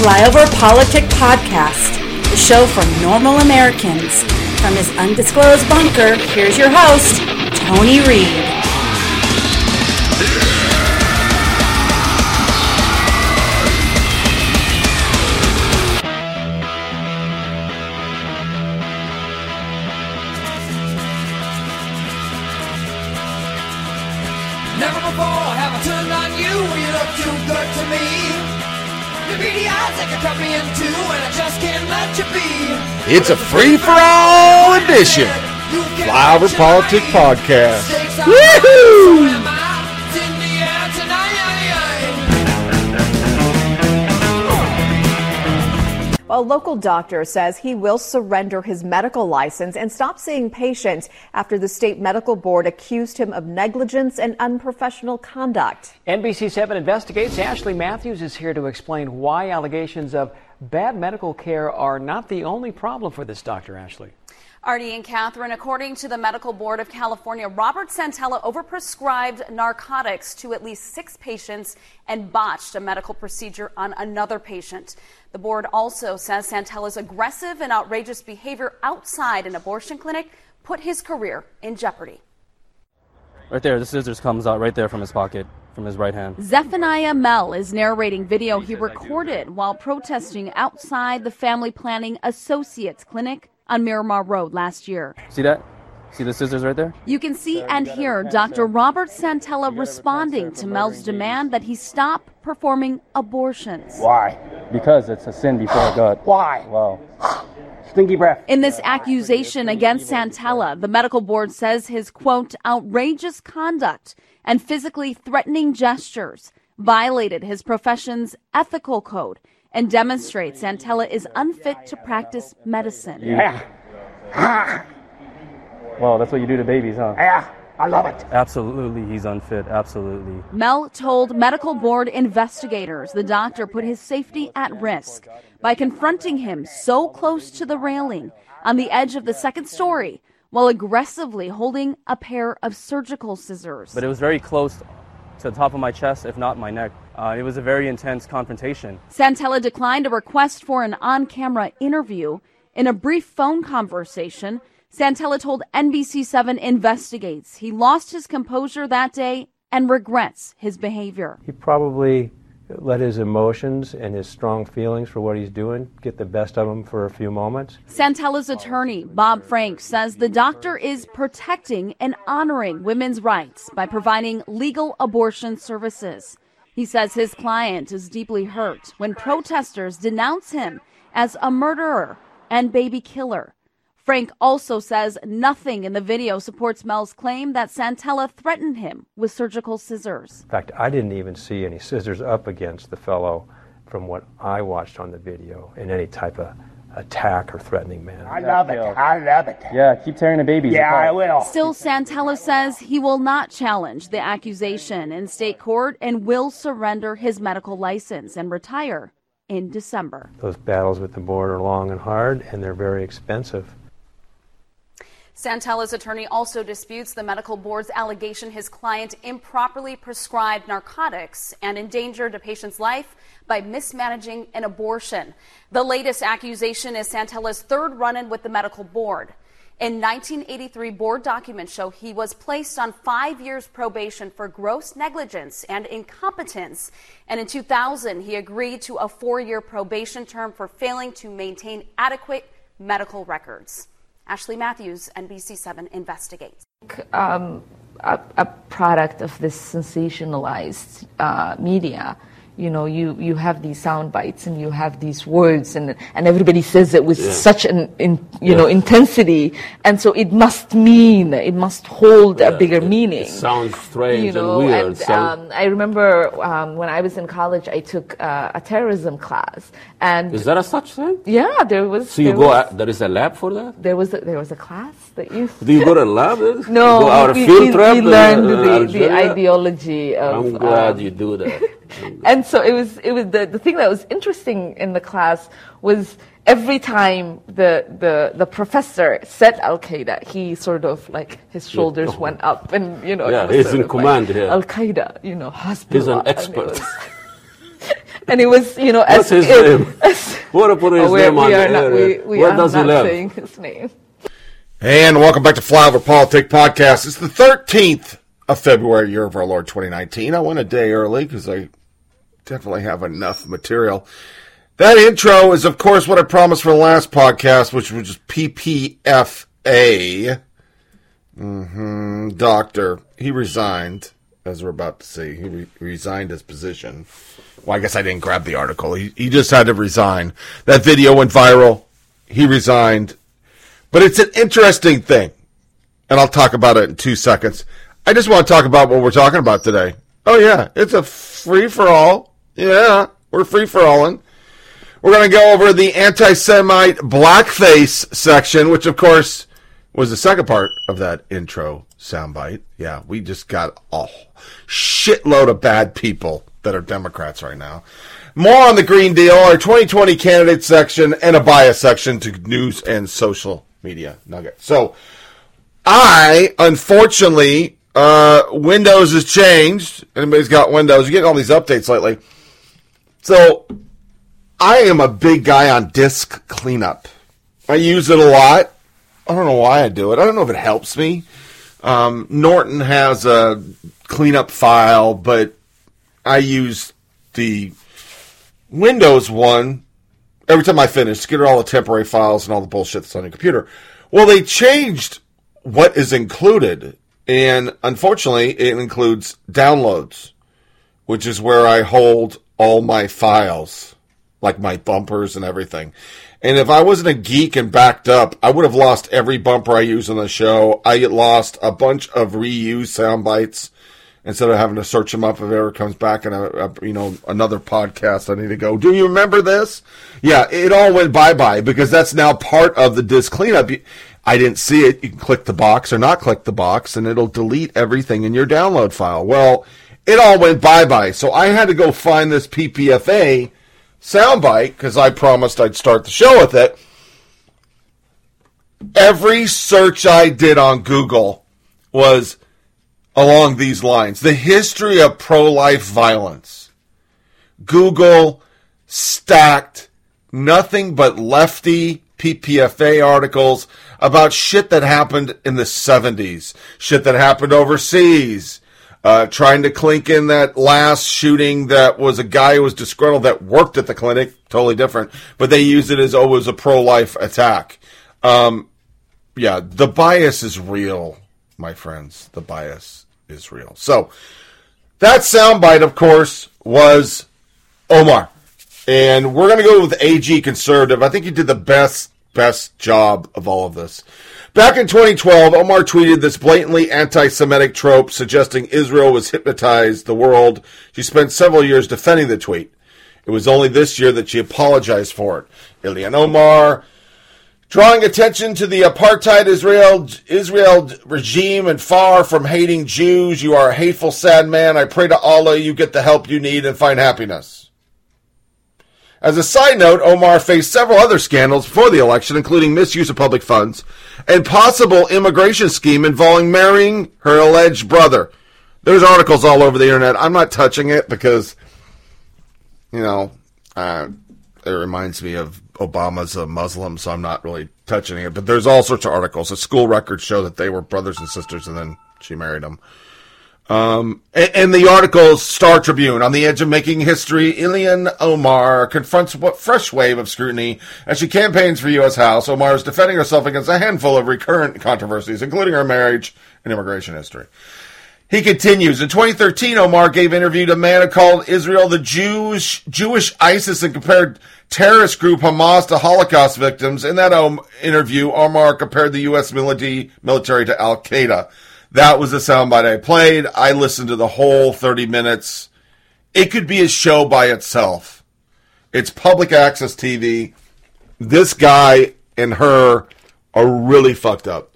Flyover Politic Podcast, the show for normal Americans. From his undisclosed bunker, here's your host, Tony Reed. It's a free for all edition. Flyover Politics Podcast. Woohoo! A local doctor says he will surrender his medical license and stop seeing patients after the state medical board accused him of negligence and unprofessional conduct. NBC7 investigates. Ashley Matthews is here to explain why allegations of bad medical care are not the only problem for this doctor, Ashley. Artie and Catherine, according to the Medical Board of California, Robert Santella overprescribed narcotics to at least six patients and botched a medical procedure on another patient. The board also says Santella's aggressive and outrageous behavior outside an abortion clinic put his career in jeopardy. Right there, the scissors comes out right there from his pocket, from his right hand. Zephaniah Mel is narrating video he recorded while protesting outside the Family Planning Associates Clinic on Miramar Road last year. See that? See the scissors right there? You can see and hear Dr. Robert Santella responding to Mel's demand that he stop performing abortions. Why? Because it's a sin before God. Why? Wow. Stinky breath. In this accusation against Santella, the medical board says his quote, outrageous conduct and physically threatening gestures violated his profession's ethical code and demonstrates Santella is unfit to practice medicine. Yeah. Ah, Wow, that's what you do to babies, huh? yeah. I love it. Absolutely, he's unfit. Absolutely. Mel told medical board investigators the doctor put his safety at risk by confronting him so close to the railing on the edge of the second story while aggressively holding a pair of surgical scissors. But it was very close to the top of my chest, if not my neck. Uh, it was a very intense confrontation. Santella declined a request for an on camera interview. In a brief phone conversation, Santella told NBC7 investigates he lost his composure that day and regrets his behavior. He probably let his emotions and his strong feelings for what he's doing get the best of him for a few moments. Santella's attorney, Bob Frank, says the doctor is protecting and honoring women's rights by providing legal abortion services. He says his client is deeply hurt when protesters denounce him as a murderer and baby killer. Frank also says nothing in the video supports Mel's claim that Santella threatened him with surgical scissors. In fact, I didn't even see any scissors up against the fellow from what I watched on the video in any type of attack or threatening manner. I love it. I love it. Yeah, keep tearing the babies Yeah, apart. I will. Still, Santella says he will not challenge the accusation in state court and will surrender his medical license and retire in December. Those battles with the board are long and hard, and they're very expensive. Santella's attorney also disputes the medical board's allegation his client improperly prescribed narcotics and endangered a patient's life by mismanaging an abortion. The latest accusation is Santella's third run in with the medical board. In 1983, board documents show he was placed on five years probation for gross negligence and incompetence. And in 2000, he agreed to a four year probation term for failing to maintain adequate medical records. Ashley Matthews, NBC7 investigates. um, a, a product of this sensationalized uh, media. You know, you, you have these sound bites and you have these words, and and everybody says it with such an in, you know intensity, and so it must mean it must hold a bigger meaning. sounds strange you know, and weird. and, sound- um, I remember um, when I was in college, I took uh, a terrorism class, and is that a such thing? yeah, there was. So you there go. was- At, there is a lab for that. there was a, there was a class that you Do you go to a lab? no, go out we, field trip. we uh, learned uh, the, the ideology of. I'm glad um, you do that. and so it was. It was the, the thing that was interesting in the class was every time the the the professor said Al Qaeda, he sort of like his shoulders went up, and you know. Yeah, he's in of like, command here. Al Qaeda, you know, Hezbollah. He's an expert. Was- and it was, you know, What's as his if, name? What put his Oh, we- name on we the are not, we, we Where are does he not live? saying his name. And welcome back to Flyover Politic Podcast. It's the 13th of February, year of our Lord 2019. I went a day early because I definitely have enough material. That intro is, of course, what I promised for the last podcast, which was PPFA. hmm Doctor. He resigned, as we're about to see. He re- resigned his position. Well, I guess I didn't grab the article. He, he just had to resign. That video went viral. He resigned. But it's an interesting thing. And I'll talk about it in two seconds. I just want to talk about what we're talking about today. Oh, yeah. It's a free for all. Yeah. We're free for alling. We're going to go over the anti Semite blackface section, which, of course, was the second part of that intro soundbite. Yeah. We just got a shitload of bad people that are Democrats right now. More on the Green Deal, our 2020 candidate section, and a bias section to news and social media nugget. So, I, unfortunately, uh, Windows has changed. Anybody's got Windows. You're getting all these updates lately. So, I am a big guy on disk cleanup. I use it a lot. I don't know why I do it. I don't know if it helps me. Um, Norton has a cleanup file, but I use the Windows one every time I finish to get all the temporary files and all the bullshit that's on your computer. Well, they changed what is included, and unfortunately, it includes downloads, which is where I hold all my files, like my bumpers and everything. And if I wasn't a geek and backed up, I would have lost every bumper I use on the show. I lost a bunch of reused sound bites instead of having to search them up if it ever comes back in a, a you know another podcast. I need to go. Do you remember this? Yeah, it all went bye bye because that's now part of the disk cleanup. I didn't see it. You can click the box or not click the box, and it'll delete everything in your download file. Well, it all went bye bye. So I had to go find this PPFA soundbite because I promised I'd start the show with it. Every search I did on Google was along these lines the history of pro life violence. Google stacked nothing but lefty PPFA articles about shit that happened in the 70s, shit that happened overseas. Uh, trying to clink in that last shooting that was a guy who was disgruntled that worked at the clinic, totally different, but they used it as, oh, it was a pro life attack. Um, yeah, the bias is real, my friends. The bias is real. So, that soundbite, of course, was Omar. And we're going to go with AG Conservative. I think he did the best, best job of all of this. Back in 2012, Omar tweeted this blatantly anti Semitic trope suggesting Israel was hypnotized the world. She spent several years defending the tweet. It was only this year that she apologized for it. Ilhan Omar, drawing attention to the apartheid Israel Israel regime and far from hating Jews, you are a hateful, sad man. I pray to Allah you get the help you need and find happiness. As a side note, Omar faced several other scandals before the election, including misuse of public funds and possible immigration scheme involving marrying her alleged brother. There's articles all over the internet. I'm not touching it because, you know, uh, it reminds me of Obama's a Muslim, so I'm not really touching it. But there's all sorts of articles. The school records show that they were brothers and sisters, and then she married him. Um, and the article Star Tribune on the edge of making history. Ilhan Omar confronts what fresh wave of scrutiny as she campaigns for U.S. House. Omar is defending herself against a handful of recurrent controversies, including her marriage and immigration history. He continues. In 2013, Omar gave interview to a man called Israel the Jewish Jewish ISIS and compared terrorist group Hamas to Holocaust victims. In that um, interview, Omar compared the U.S. military to Al Qaeda. That was the soundbite I played. I listened to the whole 30 minutes. It could be a show by itself. It's public access TV. This guy and her are really fucked up.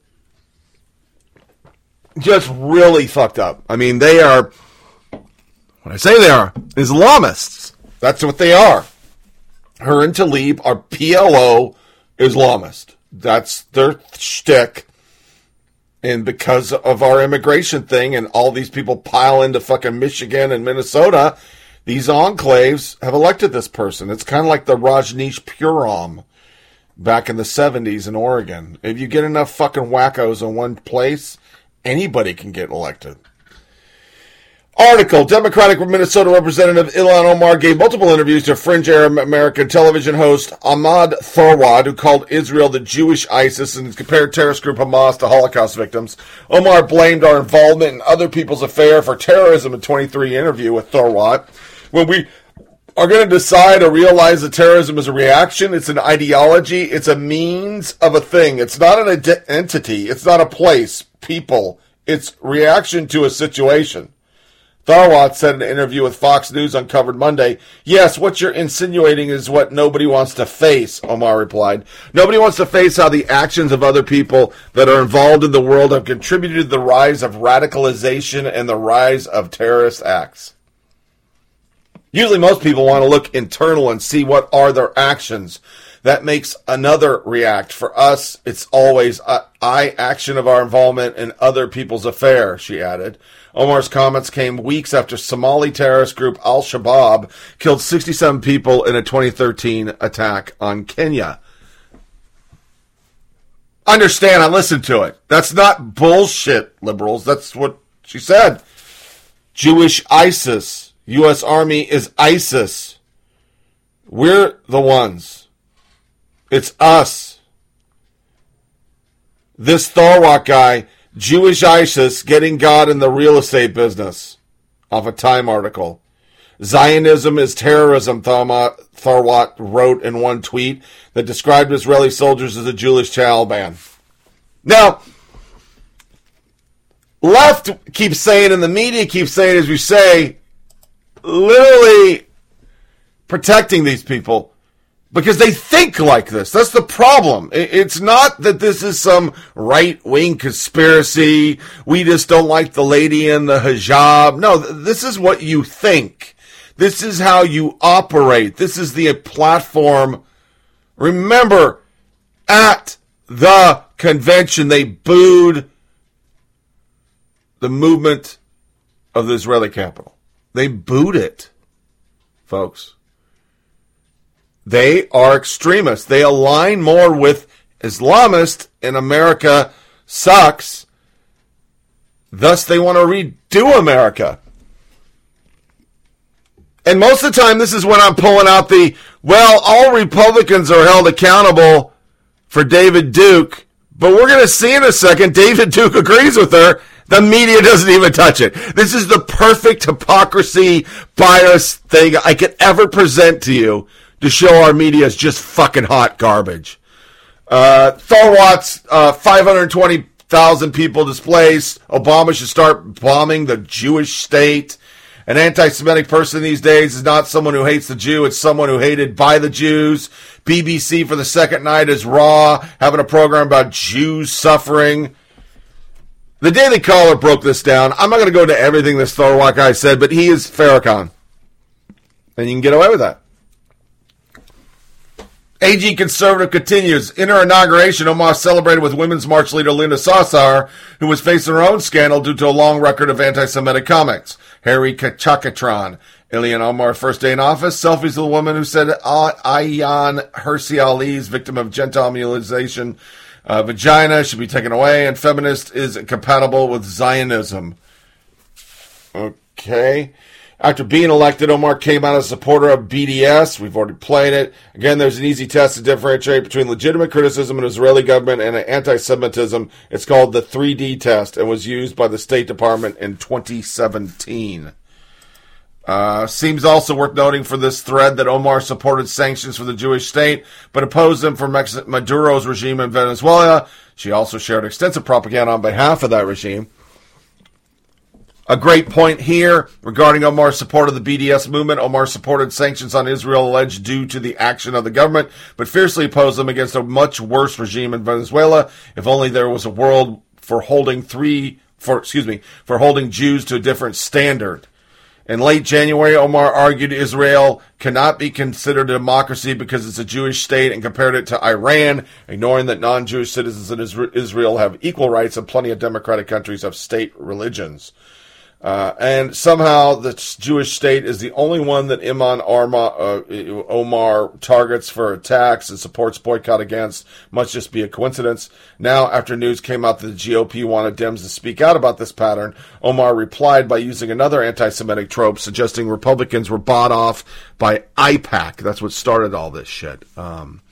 Just really fucked up. I mean, they are, when I say they are, Islamists. That's what they are. Her and Tlaib are PLO Islamist. That's their shtick. And because of our immigration thing and all these people pile into fucking Michigan and Minnesota, these enclaves have elected this person. It's kind of like the Rajneeshpuram back in the 70s in Oregon. If you get enough fucking wackos in one place, anybody can get elected. Article Democratic Minnesota Representative Ilhan Omar gave multiple interviews to fringe Arab American television host Ahmad Tharwat, who called Israel the Jewish ISIS and compared terrorist group Hamas to Holocaust victims. Omar blamed our involvement in other people's affair for terrorism in 23 interview with Tharwat. When we are going to decide or realize that terrorism is a reaction, it's an ideology, it's a means of a thing. It's not an ide- entity, it's not a place, people. It's reaction to a situation. Tharwat said in an interview with Fox News uncovered Monday, Yes, what you're insinuating is what nobody wants to face, Omar replied. Nobody wants to face how the actions of other people that are involved in the world have contributed to the rise of radicalization and the rise of terrorist acts. Usually most people want to look internal and see what are their actions. That makes another react. For us, it's always I action of our involvement in other people's affair, she added. Omar's comments came weeks after Somali terrorist group Al Shabaab killed 67 people in a 2013 attack on Kenya. Understand, I listened to it. That's not bullshit, liberals. That's what she said. Jewish ISIS. U.S. Army is ISIS. We're the ones. It's us. This Tharwat guy, Jewish ISIS getting God in the real estate business. Off a Time article. Zionism is terrorism, Tharwat wrote in one tweet that described Israeli soldiers as a Jewish Taliban. Now, left keeps saying, and the media keeps saying, as we say, literally protecting these people because they think like this. That's the problem. It's not that this is some right wing conspiracy. We just don't like the lady in the hijab. No, this is what you think. This is how you operate. This is the platform. Remember, at the convention, they booed the movement of the Israeli capital. They booed it, folks. They are extremists. They align more with Islamists in America sucks. Thus, they want to redo America. And most of the time, this is when I'm pulling out the, well, all Republicans are held accountable for David Duke, but we're going to see in a second, David Duke agrees with her. The media doesn't even touch it. This is the perfect hypocrisy bias thing I could ever present to you to show our media is just fucking hot garbage. Uh, uh, 520,000 people displaced. Obama should start bombing the Jewish state. An anti Semitic person these days is not someone who hates the Jew, it's someone who hated by the Jews. BBC for the second night is Raw, having a program about Jews suffering. The Daily Caller broke this down. I'm not going to go into everything this Tharwat guy said, but he is Farrakhan. And you can get away with that. AG conservative continues. In her inauguration, Omar celebrated with Women's March leader Linda Sarsour, who was facing her own scandal due to a long record of anti-Semitic comments. Harry Chakatron. Ilhan Omar, first day in office, selfies of the woman who said Ayaan Hirsi Ali's victim of genital mutilation uh, vagina should be taken away, and feminist is compatible with Zionism. Okay. After being elected, Omar came out as a supporter of BDS. We've already played it. Again, there's an easy test to differentiate between legitimate criticism of Israeli government and anti-Semitism. It's called the 3D test and was used by the State Department in 2017. Uh, seems also worth noting for this thread that Omar supported sanctions for the Jewish state, but opposed them for Mex- Maduro's regime in Venezuela. She also shared extensive propaganda on behalf of that regime. A great point here regarding Omar's support of the BDS movement. Omar supported sanctions on Israel alleged due to the action of the government, but fiercely opposed them against a much worse regime in Venezuela. If only there was a world for holding three, for, excuse me, for holding Jews to a different standard. In late January, Omar argued Israel cannot be considered a democracy because it's a Jewish state and compared it to Iran, ignoring that non Jewish citizens in Israel have equal rights and plenty of democratic countries have state religions. Uh, and somehow the Jewish state is the only one that Iman Arma, uh, Omar targets for attacks and supports boycott against. Must just be a coincidence. Now, after news came out that the GOP wanted Dems to speak out about this pattern, Omar replied by using another anti-Semitic trope, suggesting Republicans were bought off by IPAC. That's what started all this shit. Um,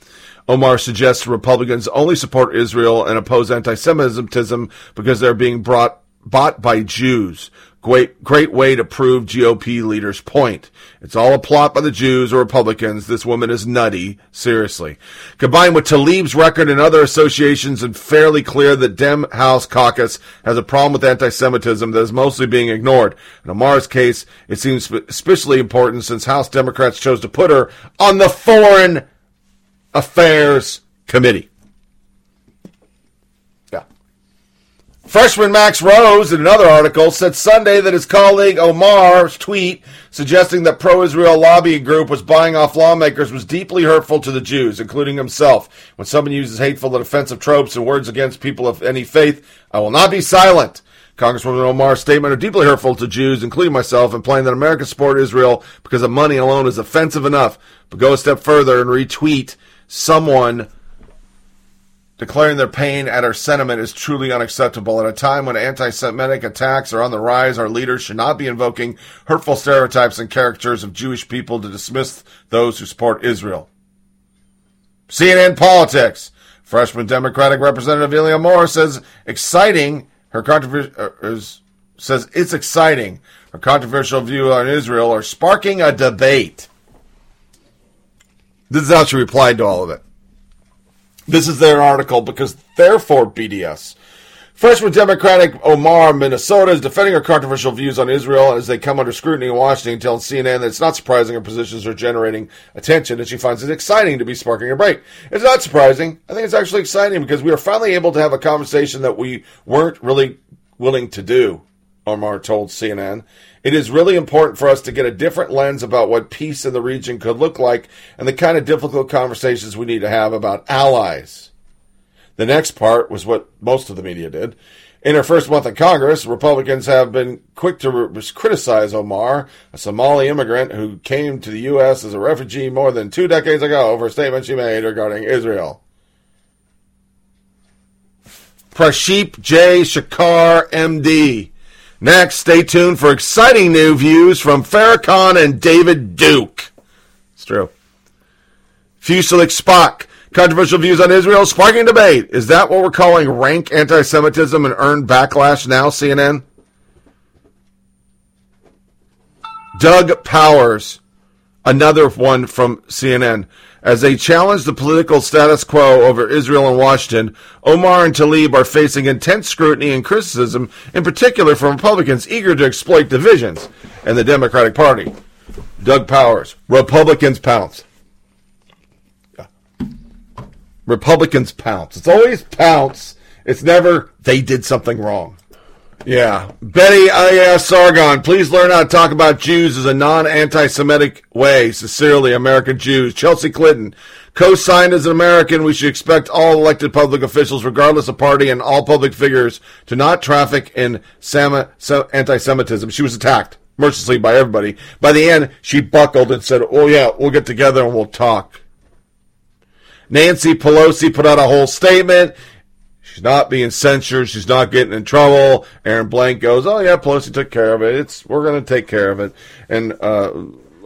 Omar suggests Republicans only support Israel and oppose anti-Semitism because they're being brought bought by Jews. Great, great way to prove GOP leaders' point. It's all a plot by the Jews or Republicans. This woman is nutty. Seriously. Combined with Tlaib's record and other associations, it's fairly clear that Dem House caucus has a problem with anti-Semitism that is mostly being ignored. In Omar's case, it seems especially important since House Democrats chose to put her on the Foreign Affairs Committee. Freshman Max Rose, in another article, said Sunday that his colleague Omar's tweet suggesting that pro Israel lobbying group was buying off lawmakers was deeply hurtful to the Jews, including himself. When someone uses hateful and offensive tropes and words against people of any faith, I will not be silent. Congresswoman Omar's statement are deeply hurtful to Jews, including myself, implying that America support Israel because of money alone is offensive enough. But go a step further and retweet someone declaring their pain at our sentiment is truly unacceptable. At a time when anti Semitic attacks are on the rise, our leaders should not be invoking hurtful stereotypes and caricatures of Jewish people to dismiss those who support Israel. CNN Politics. Freshman Democratic Representative Ilhan Omar says exciting her controversy uh, says it's exciting. Her controversial view on Israel are sparking a debate. This is how she replied to all of it. This is their article because therefore BDS. Freshman Democratic Omar Minnesota is defending her controversial views on Israel as they come under scrutiny in Washington, telling CNN that it's not surprising her positions are generating attention and she finds it exciting to be sparking a break. It's not surprising. I think it's actually exciting because we are finally able to have a conversation that we weren't really willing to do, Omar told CNN. It is really important for us to get a different lens about what peace in the region could look like and the kind of difficult conversations we need to have about allies. The next part was what most of the media did. In her first month in Congress, Republicans have been quick to re- criticize Omar, a Somali immigrant who came to the U.S. as a refugee more than two decades ago, for a statement she made regarding Israel. Praship J. Shakar, MD, Next, stay tuned for exciting new views from Farrakhan and David Duke. It's true. Fuselic Spock. Controversial views on Israel sparking debate. Is that what we're calling rank anti Semitism and earned backlash now, CNN? Doug Powers, another one from CNN. As they challenge the political status quo over Israel and Washington, Omar and Tlaib are facing intense scrutiny and criticism, in particular from Republicans eager to exploit divisions in the Democratic Party. Doug Powers, Republicans pounce. Republicans pounce. It's always pounce. It's never they did something wrong. Yeah. Betty I.S. Sargon, please learn how to talk about Jews as a non anti Semitic way. Sincerely, American Jews. Chelsea Clinton, co signed as an American, we should expect all elected public officials, regardless of party, and all public figures to not traffic in anti Semitism. She was attacked mercilessly by everybody. By the end, she buckled and said, Oh, yeah, we'll get together and we'll talk. Nancy Pelosi put out a whole statement. She's not being censured. She's not getting in trouble. Aaron Blank goes, "Oh yeah, Pelosi took care of it. It's we're going to take care of it." And uh,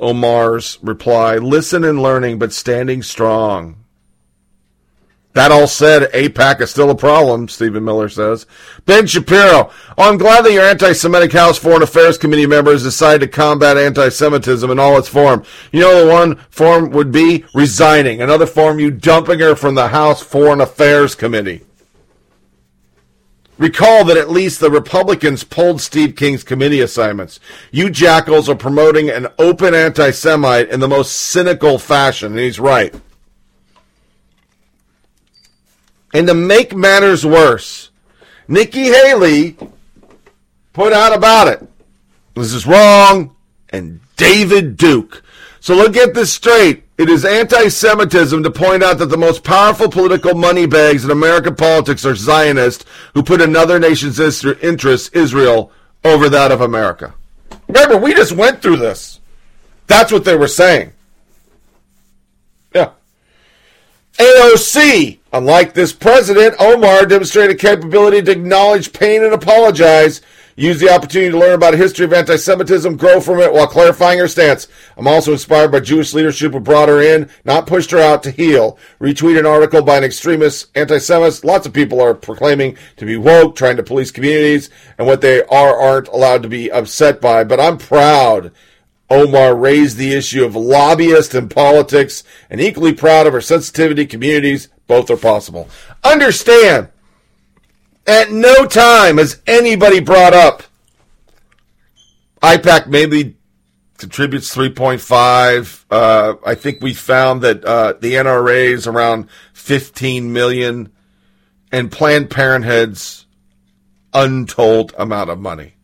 Omar's reply: "Listen and learning, but standing strong." That all said, AIPAC is still a problem, Stephen Miller says. Ben Shapiro, oh, I'm glad that your anti-Semitic House Foreign Affairs Committee members decided to combat anti-Semitism in all its form. You know the one form would be resigning. Another form, you dumping her from the House Foreign Affairs Committee. Recall that at least the Republicans pulled Steve King's committee assignments. You jackals are promoting an open anti Semite in the most cynical fashion, and he's right. And to make matters worse, Nikki Haley put out about it. This is wrong. And David Duke. So let's get this straight. It is anti Semitism to point out that the most powerful political money bags in American politics are Zionists who put another nation's interests, Israel, over that of America. Remember, we just went through this. That's what they were saying. Yeah. AOC, unlike this president, Omar demonstrated capability to acknowledge pain and apologize. Use the opportunity to learn about a history of anti Semitism, grow from it while clarifying her stance. I'm also inspired by Jewish leadership who brought her in, not pushed her out to heal. Retweet an article by an extremist anti Semite. Lots of people are proclaiming to be woke, trying to police communities, and what they are aren't allowed to be upset by. But I'm proud Omar raised the issue of lobbyists in politics and equally proud of her sensitivity communities. Both are possible. Understand, at no time has anybody brought up IPAC maybe contributes 3.5. Uh, I think we found that uh, the NRA is around 15 million and Planned Parenthood's untold amount of money.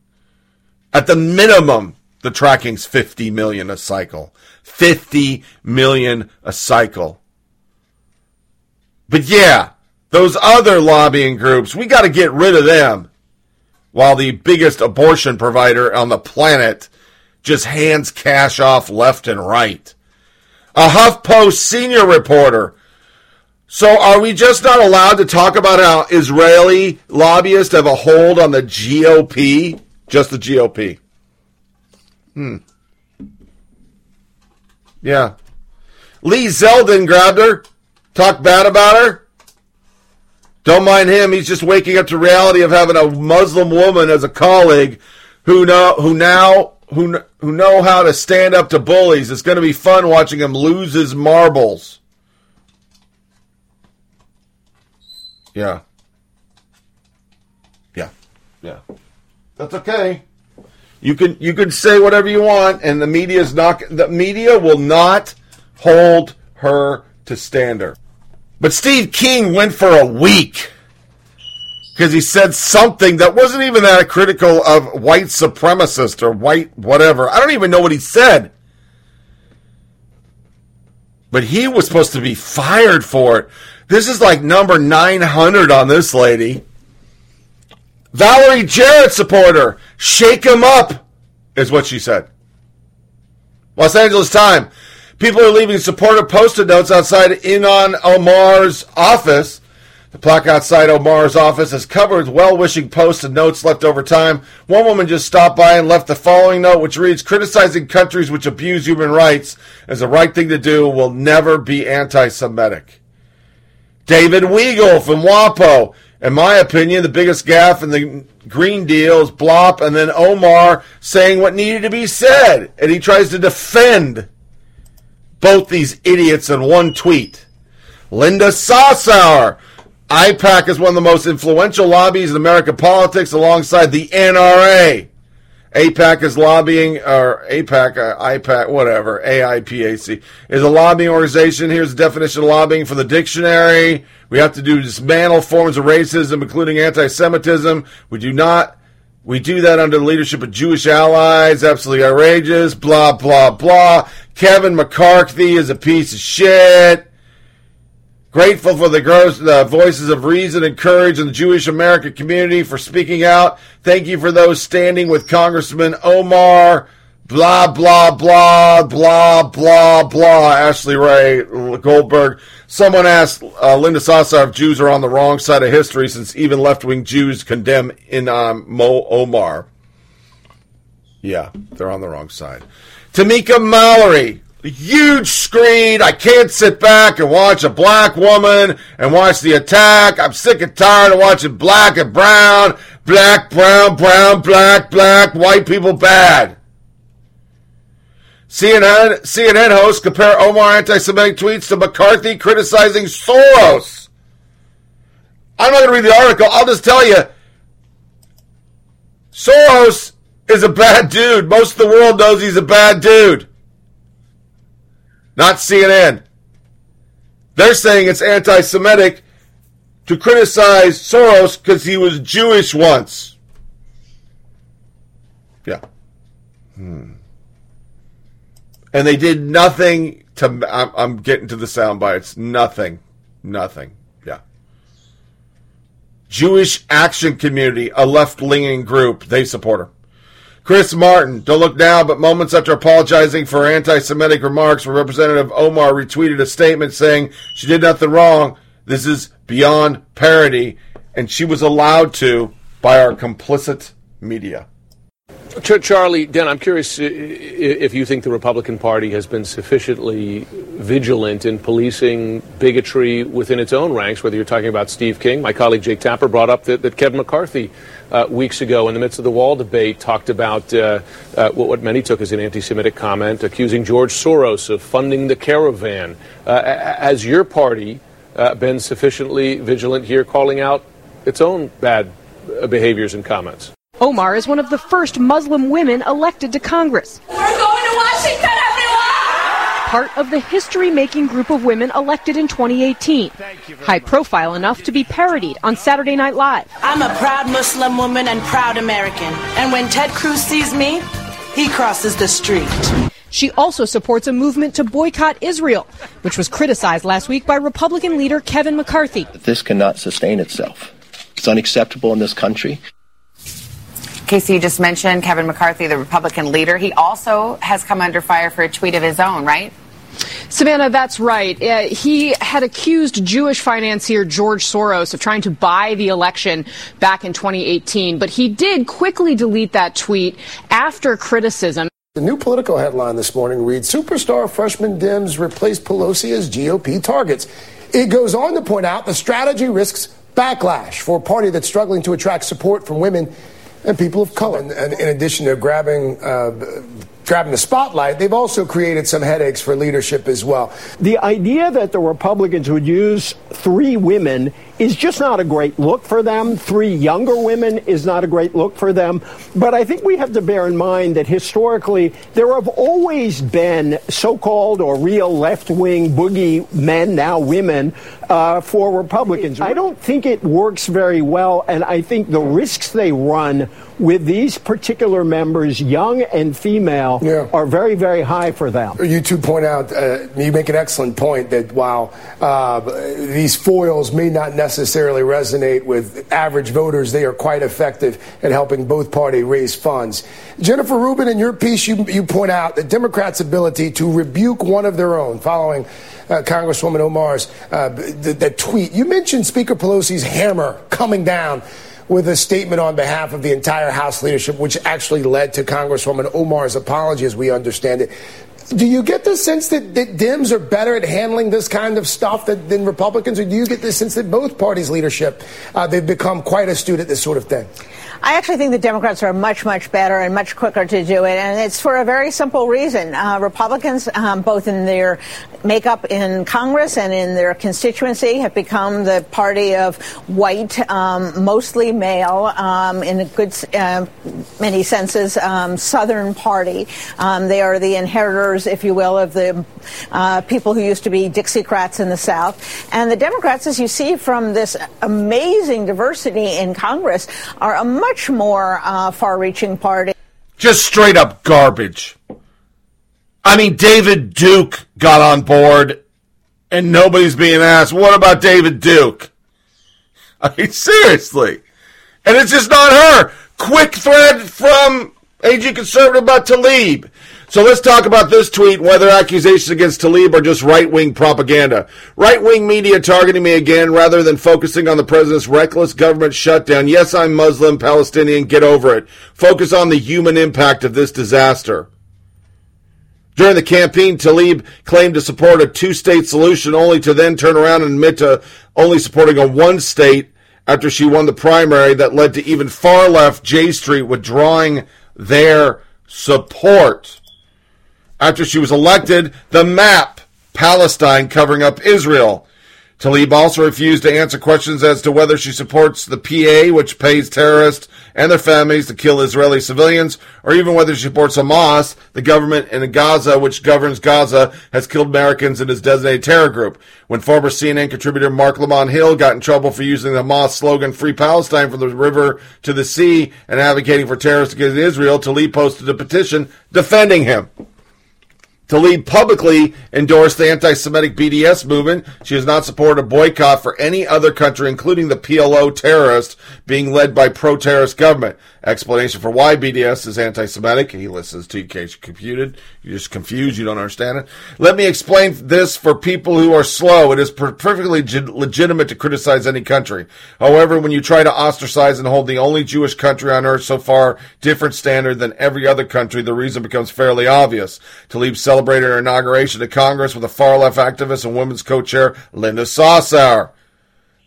At the minimum, the tracking's 50 million a cycle. 50 million a cycle. But yeah, those other lobbying groups, we got to get rid of them. While the biggest abortion provider on the planet just hands cash off left and right. A HuffPost senior reporter. So are we just not allowed to talk about how Israeli lobbyists have a hold on the GOP? Just the GOP. Hmm. Yeah. Lee Zeldin grabbed her, talked bad about her. Don't mind him. He's just waking up to reality of having a Muslim woman as a colleague who know who now who who know how to stand up to bullies. It's going to be fun watching him lose his marbles. Yeah. Yeah. Yeah. That's okay. You can you can say whatever you want, and the media is not the media will not hold her to standard. But Steve King went for a week because he said something that wasn't even that critical of white supremacist or white whatever. I don't even know what he said. But he was supposed to be fired for it. This is like number 900 on this lady. Valerie Jarrett supporter, shake him up, is what she said. Los Angeles Time. People are leaving supportive post-it notes outside Ilhan Omar's office. The plaque outside Omar's office is covered with well-wishing posts and notes left over time. One woman just stopped by and left the following note, which reads, criticizing countries which abuse human rights is the right thing to do will never be anti-Semitic. David Weigel from WAPO. In my opinion, the biggest gaffe in the Green Deal is Blop and then Omar saying what needed to be said. And he tries to defend both these idiots in one tweet. Linda Sarsour. IPAC is one of the most influential lobbies in American politics alongside the NRA. APAC is lobbying, or APAC, uh, IPAC, whatever, AIPAC, is a lobbying organization. Here's the definition of lobbying for the dictionary. We have to do dismantle forms of racism, including anti-Semitism. We do not, we do that under the leadership of Jewish allies. Absolutely outrageous. Blah, blah, blah. Kevin McCarthy is a piece of shit. Grateful for the, gross, the voices of reason and courage in the Jewish American community for speaking out. Thank you for those standing with Congressman Omar. Blah, blah, blah, blah, blah, blah. Ashley Ray Goldberg. Someone asked uh, Linda Sarsour if Jews are on the wrong side of history since even left wing Jews condemn in um, Mo Omar. Yeah, they're on the wrong side. Tamika Mallory, huge screen. I can't sit back and watch a black woman and watch the attack. I'm sick and tired of watching black and brown, black, brown, brown, black, black, white people bad. CNN, CNN host compare Omar anti-Semitic tweets to McCarthy criticizing Soros. I'm not going to read the article. I'll just tell you, Soros is a bad dude. Most of the world knows he's a bad dude. Not CNN. They're saying it's anti Semitic to criticize Soros because he was Jewish once. Yeah. Hmm. And they did nothing to. I'm, I'm getting to the sound bites. Nothing. Nothing. Yeah. Jewish Action Community, a left leaning group, they support her. Chris Martin, don't look now, but moments after apologizing for anti Semitic remarks, Representative Omar retweeted a statement saying she did nothing wrong. This is beyond parody, and she was allowed to by our complicit media. Charlie, Dent, I'm curious if you think the Republican Party has been sufficiently vigilant in policing bigotry within its own ranks, whether you're talking about Steve King. My colleague Jake Tapper brought up that, that Kevin McCarthy uh, weeks ago in the midst of the wall debate talked about uh, uh, what, what many took as an anti Semitic comment, accusing George Soros of funding the caravan. Uh, has your party uh, been sufficiently vigilant here, calling out its own bad uh, behaviors and comments? Omar is one of the first Muslim women elected to Congress. We're going to Washington, everyone! Part of the history making group of women elected in 2018. High profile enough to be parodied on Saturday Night Live. I'm a proud Muslim woman and proud American. And when Ted Cruz sees me, he crosses the street. She also supports a movement to boycott Israel, which was criticized last week by Republican leader Kevin McCarthy. This cannot sustain itself. It's unacceptable in this country. Casey, you just mentioned Kevin McCarthy, the Republican leader. He also has come under fire for a tweet of his own, right? Savannah, that's right. Uh, he had accused Jewish financier George Soros of trying to buy the election back in 2018, but he did quickly delete that tweet after criticism. The new political headline this morning reads Superstar freshman Dems replace Pelosi as GOP targets. It goes on to point out the strategy risks backlash for a party that's struggling to attract support from women and people of color. And, and in addition to grabbing, uh, grabbing the spotlight, they've also created some headaches for leadership as well. The idea that the Republicans would use three women is just not a great look for them. Three younger women is not a great look for them. But I think we have to bear in mind that historically there have always been so-called or real left-wing boogie men, now women, uh, for Republicans. I don't think it works very well, and I think the risks they run with these particular members, young and female, are very, very high for them. You two point out, uh, you make an excellent point that while uh, these foils may not necessarily resonate with average voters, they are quite effective at helping both parties raise funds. Jennifer Rubin, in your piece, you, you point out the Democrats' ability to rebuke one of their own following uh, Congresswoman Omar's uh, the, the tweet. You mentioned Speaker Pelosi's hammer coming down with a statement on behalf of the entire House leadership, which actually led to Congresswoman Omar's apology, as we understand it. Do you get the sense that, that Dems are better at handling this kind of stuff than, Republicans, or do you get the sense that both parties' leadership uh, they've become quite astute at this sort of thing? I actually think the Democrats are much, much better and much quicker to do it, and it's for a very simple reason. Uh, Republicans, um, both in their makeup in Congress and in their constituency, have become the party of white, um, mostly male, um, in a good uh, many senses, um, Southern party. Um, they are the inheritors, if you will, of the uh, people who used to be Dixiecrats in the South. And the Democrats, as you see from this amazing diversity in Congress, are a much more uh, far-reaching party. Just straight up garbage. I mean, David Duke got on board, and nobody's being asked, what about David Duke? I mean, seriously. And it's just not her. Quick thread from AG Conservative about Tlaib. So let's talk about this tweet whether accusations against Tlaib are just right wing propaganda. Right wing media targeting me again rather than focusing on the president's reckless government shutdown. Yes, I'm Muslim, Palestinian, get over it. Focus on the human impact of this disaster. During the campaign, Tlaib claimed to support a two state solution only to then turn around and admit to only supporting a one state after she won the primary that led to even far left J Street withdrawing their support. After she was elected, the map, Palestine covering up Israel. Tlaib also refused to answer questions as to whether she supports the PA, which pays terrorists and their families to kill Israeli civilians, or even whether she supports Hamas, the government in Gaza, which governs Gaza, has killed Americans in its designated terror group. When former CNN contributor Marc Lamont Hill got in trouble for using the Hamas slogan Free Palestine from the river to the sea and advocating for terrorists against Israel, Tlaib posted a petition defending him. Tlaib publicly endorsed the anti-Semitic BDS movement. She has not supported a boycott for any other country, including the PLO terrorist being led by pro-terrorist government. Explanation for why BDS is anti-Semitic. He listens to you in case you're computed. You're just confused. You don't understand it. Let me explain this for people who are slow. It is perfectly legitimate to criticize any country. However, when you try to ostracize and hold the only Jewish country on earth so far different standard than every other country, the reason becomes fairly obvious. Tlaib celebrated her inauguration to Congress with a far-left activist and women's co-chair Linda Sarsour.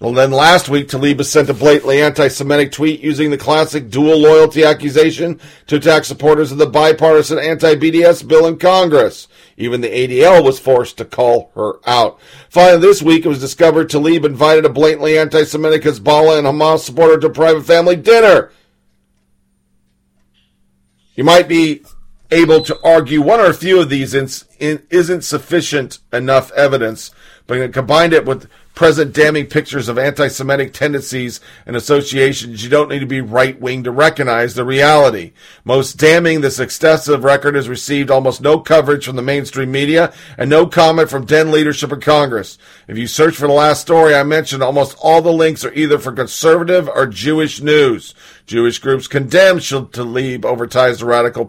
Well, then last week, Tlaib sent a blatantly anti-Semitic tweet using the classic dual loyalty accusation to attack supporters of the bipartisan anti-BDS bill in Congress. Even the ADL was forced to call her out. Finally, this week, it was discovered Tlaib invited a blatantly anti-Semitic Hezbollah and Hamas supporter to a private family dinner. You might be able to argue one or a few of these in, in, isn't sufficient enough evidence, but combined it with present damning pictures of anti-Semitic tendencies and associations, you don't need to be right-wing to recognize the reality. Most damning, this excessive record has received almost no coverage from the mainstream media and no comment from Den leadership in Congress. If you search for the last story I mentioned, almost all the links are either for conservative or Jewish news. Jewish groups condemn Tlaib over ties to radical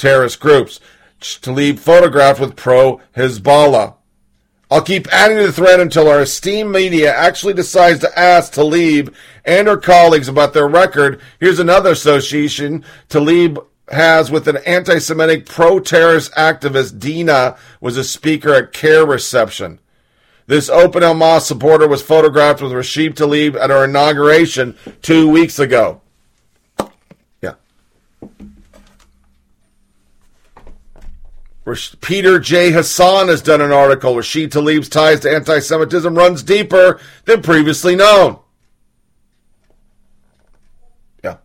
pro-terrorist groups. Tlaib photographed with pro-Hezbollah. I'll keep adding to the thread until our esteemed media actually decides to ask Tlaib and her colleagues about their record. Here's another association Tlaib has with an anti-Semitic pro-terrorist activist. Dina was a speaker at CAIR reception. This open Hamas supporter was photographed with Rashida Tlaib at her inauguration two weeks ago. Yeah. Peter J. Hasson has done an article. Rashida Tlaib's ties to anti Semitism runs deeper than previously known. Yeah.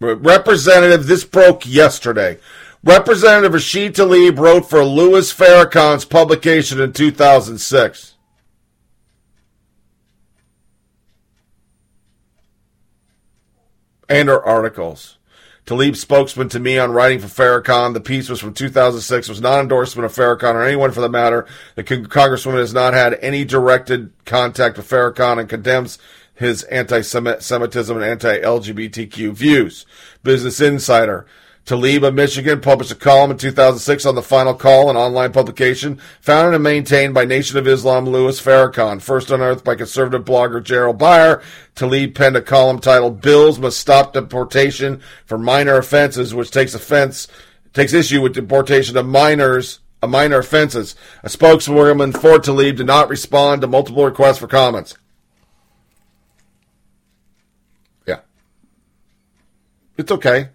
Representative, this broke yesterday. Representative Rashid Tlaib wrote for Louis Farrakhan's publication in 2006. And her articles. Tlaib spokesman to me on writing for Farrakhan. The piece was from 2006. It was not endorsement of Farrakhan or anyone for the matter. The congresswoman has not had any directed contact with Farrakhan and condemns his anti-Semitism and anti-LGBTQ views. Business Insider. Of Michigan published a column in 2006 on the Final Call, an online publication founded and maintained by Nation of Islam Louis Farrakhan. First unearthed by conservative blogger Gerald Beyer, Tlaib penned a column titled "Bills Must Stop Deportation for Minor Offenses," which takes offense takes issue with deportation of minors of minor offenses. A spokeswoman for Tlaib did not respond to multiple requests for comments. Yeah, it's okay.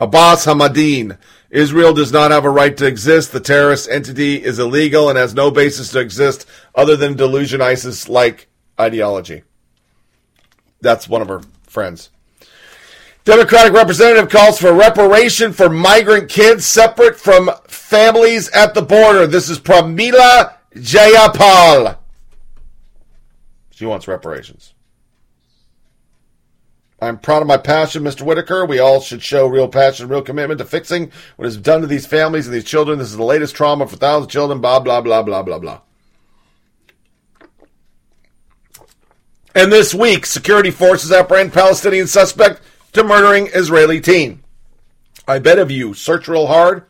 Abbas Hamadin. Israel does not have a right to exist. The terrorist entity is illegal and has no basis to exist other than delusion ISIS like ideology. That's one of her friends. Democratic representative calls for reparation for migrant kids separate from families at the border. This is Pramila Jayapal. She wants reparations. I'm proud of my passion, Mr. Whitaker. We all should show real passion, real commitment to fixing what is done to these families and these children. This is the latest trauma for thousands of children, blah, blah, blah, blah, blah, blah. And this week, security forces apprehend Palestinian suspect to murdering Israeli teen. I bet if you search real hard,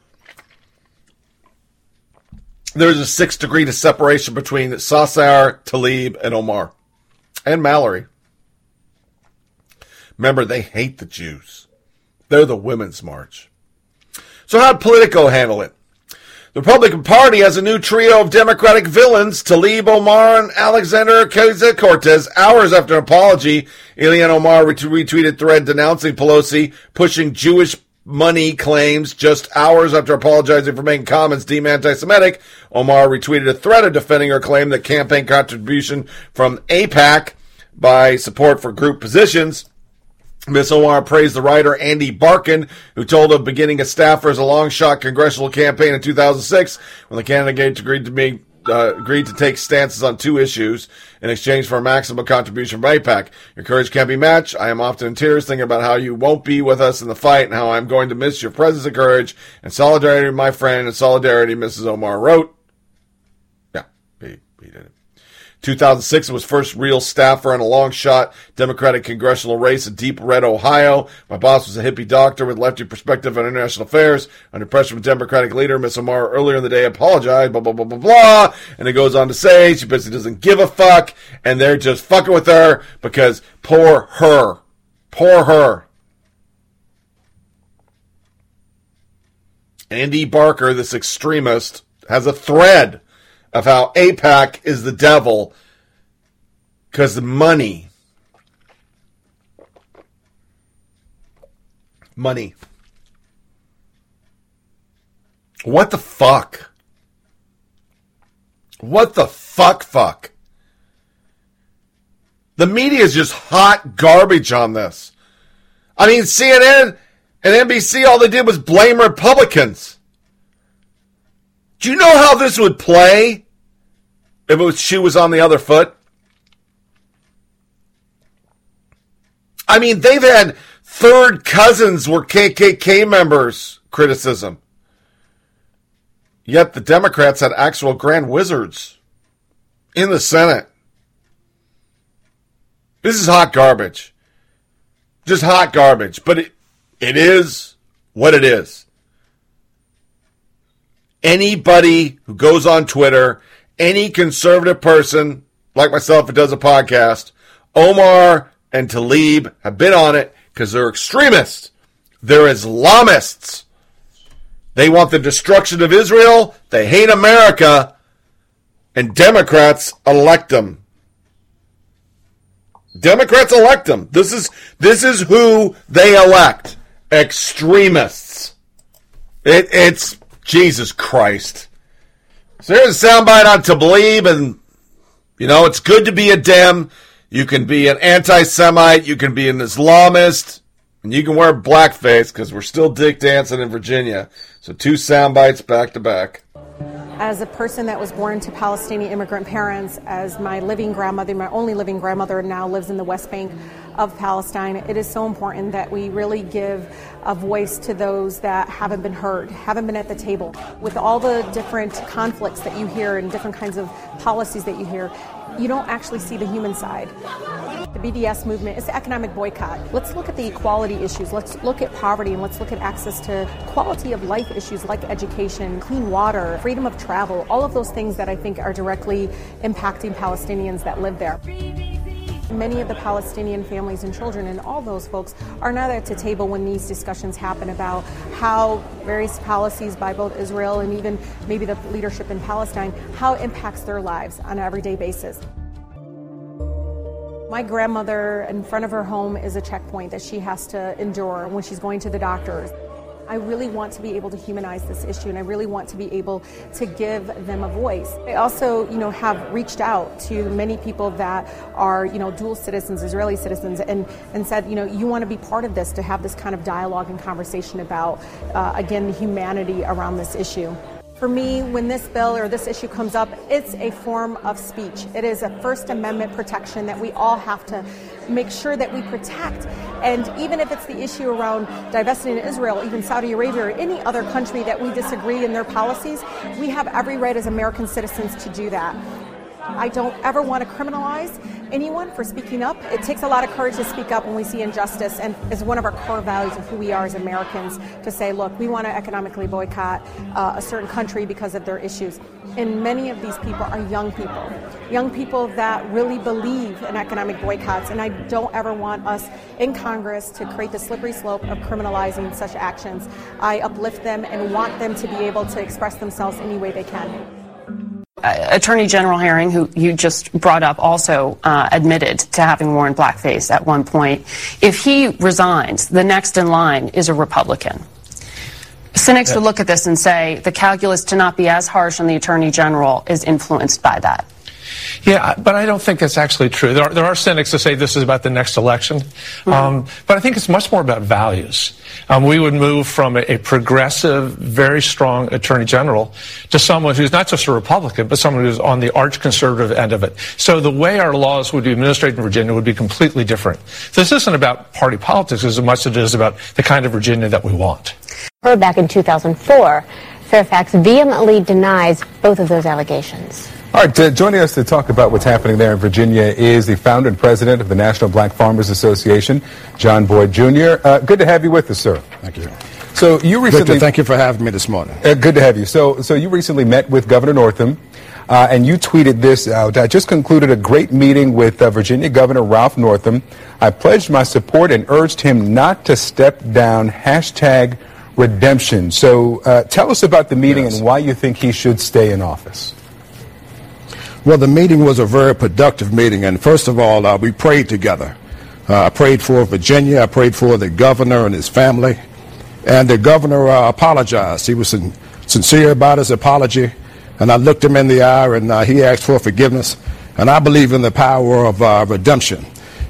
there's a six degree of separation between Sarsour, Tlaib, and Omar. And Mallory. Remember, they hate the Jews. They're the Women's March. So how'd Politico handle it? The Republican Party has a new trio of Democratic villains, Tlaib Omar and Alexander Ocasio-Cortez. Hours after an apology, Ilhan Omar retweeted thread denouncing Pelosi pushing Jewish money claims just hours after apologizing for making comments deemed anti-Semitic. Omar retweeted a thread of defending her claim that campaign contribution from AIPAC by support for group positions Miss Omar praised the writer Andy Barkin, who told of beginning a staffer as a long shot congressional campaign in 2006 when the candidate agreed to be uh, agreed to take stances on two issues in exchange for a maximum contribution from AIPAC. Your courage can't be matched. I am often in tears thinking about how you won't be with us in the fight and how I'm going to miss your presence and courage and solidarity my friend and solidarity, Mrs. Omar wrote. Yeah, he, he did it. 2006 was first real staffer on a long shot Democratic congressional race in deep red Ohio. My boss was a hippie doctor with lefty perspective on international affairs. Under pressure from Democratic leader Miss Omar earlier in the day apologized, blah, blah, blah, blah, blah. And it goes on to say she basically doesn't give a fuck and they're just fucking with her because poor her. Poor her. Andy Barker, this extremist, has a thread of how AIPAC is the devil because the money. Money. What the fuck? What the fuck, fuck? The media is just hot garbage on this. I mean, CNN and NBC, all they did was blame Republicans. Do you know how this would play if was shoe was on the other foot? I mean, they've had third cousins were KKK members criticism. Yet the Democrats had actual grand wizards in the Senate. This is hot garbage. Just hot garbage. But it, it is what it is anybody who goes on Twitter, any conservative person like myself who does a podcast, Omar and Tlaib have been on it because they're extremists. They're Islamists. They want the destruction of Israel. They hate America. And Democrats elect them. Democrats elect them. This is this is who they elect. Extremists. It, it's Jesus Christ. So here's a soundbite on Tlaib, and you know it's good to be a Dem. You can be an anti-Semite, you can be an Islamist, and you can wear blackface because we're still dick dancing in Virginia. So two sound bites back to back. As a person that was born to Palestinian immigrant parents, as my living grandmother, my only living grandmother now lives in the West Bank of Palestine, it is so important that we really give a voice to those that haven't been heard, haven't been at the table. With all the different conflicts that you hear and different kinds of policies that you hear, you don't actually see the human side. The BDS movement is economic boycott. Let's look at the equality issues. Let's look at poverty and let's look at access to quality of life issues like education, clean water, freedom of travel, all of those things that I think are directly impacting Palestinians that live there. Many of the Palestinian families and children and all those folks are not at the table when these discussions happen about how various policies by both Israel and even maybe the leadership in Palestine, how it impacts their lives on an everyday basis. My grandmother in front of her home is a checkpoint that she has to endure when she's going to the doctors. I really want to be able to humanize this issue and I really want to be able to give them a voice. I also, you know, have reached out to many people that are, you know, dual citizens, Israeli citizens, and, and said, you know, you want to be part of this to have this kind of dialogue and conversation about, uh, again, the humanity around this issue. For me, when this bill or this issue comes up, it's a form of speech. It is a First Amendment protection that we all have to make sure that we protect. And even if it's the issue around divesting in Israel, even Saudi Arabia, or any other country that we disagree in their policies, we have every right as American citizens to do that. I don't ever want to criminalize anyone for speaking up. It takes a lot of courage to speak up when we see injustice, and it's one of our core values of who we are as Americans to say, look, we want to economically boycott uh, a certain country because of their issues. And many of these people are young people, young people that really believe in economic boycotts. And I don't ever want us in Congress to create the slippery slope of criminalizing such actions. I uplift them and want them to be able to express themselves any way they can. Uh, Attorney General Herring, who you just brought up, also uh, admitted to having worn blackface at one point. If he resigns, the next in line is a Republican. Cynics would look at this and say the calculus to not be as harsh on the Attorney General is influenced by that. Yeah, but I don't think that's actually true. There are, there are cynics that say this is about the next election, um, but I think it's much more about values. Um, we would move from a, a progressive, very strong attorney general to someone who's not just a Republican, but someone who's on the arch conservative end of it. So the way our laws would be administered in Virginia would be completely different. This isn't about party politics as much as it is about the kind of Virginia that we want. Her back in 2004, Fairfax vehemently denies both of those allegations. All right, uh, joining us to talk about what's happening there in Virginia is the founder and president of the National Black Farmers Association, John Boyd Jr. Uh, good to have you with us, sir. Thank you. So you recently. Victor, thank you for having me this morning. Uh, good to have you. So, so you recently met with Governor Northam, uh, and you tweeted this out. I just concluded a great meeting with uh, Virginia Governor Ralph Northam. I pledged my support and urged him not to step down. Hashtag redemption. So, uh, tell us about the meeting yes. and why you think he should stay in office. Well, the meeting was a very productive meeting, and first of all, uh, we prayed together. Uh, I prayed for Virginia. I prayed for the governor and his family, and the governor uh, apologized. He was sin- sincere about his apology, and I looked him in the eye, and uh, he asked for forgiveness. And I believe in the power of uh, redemption.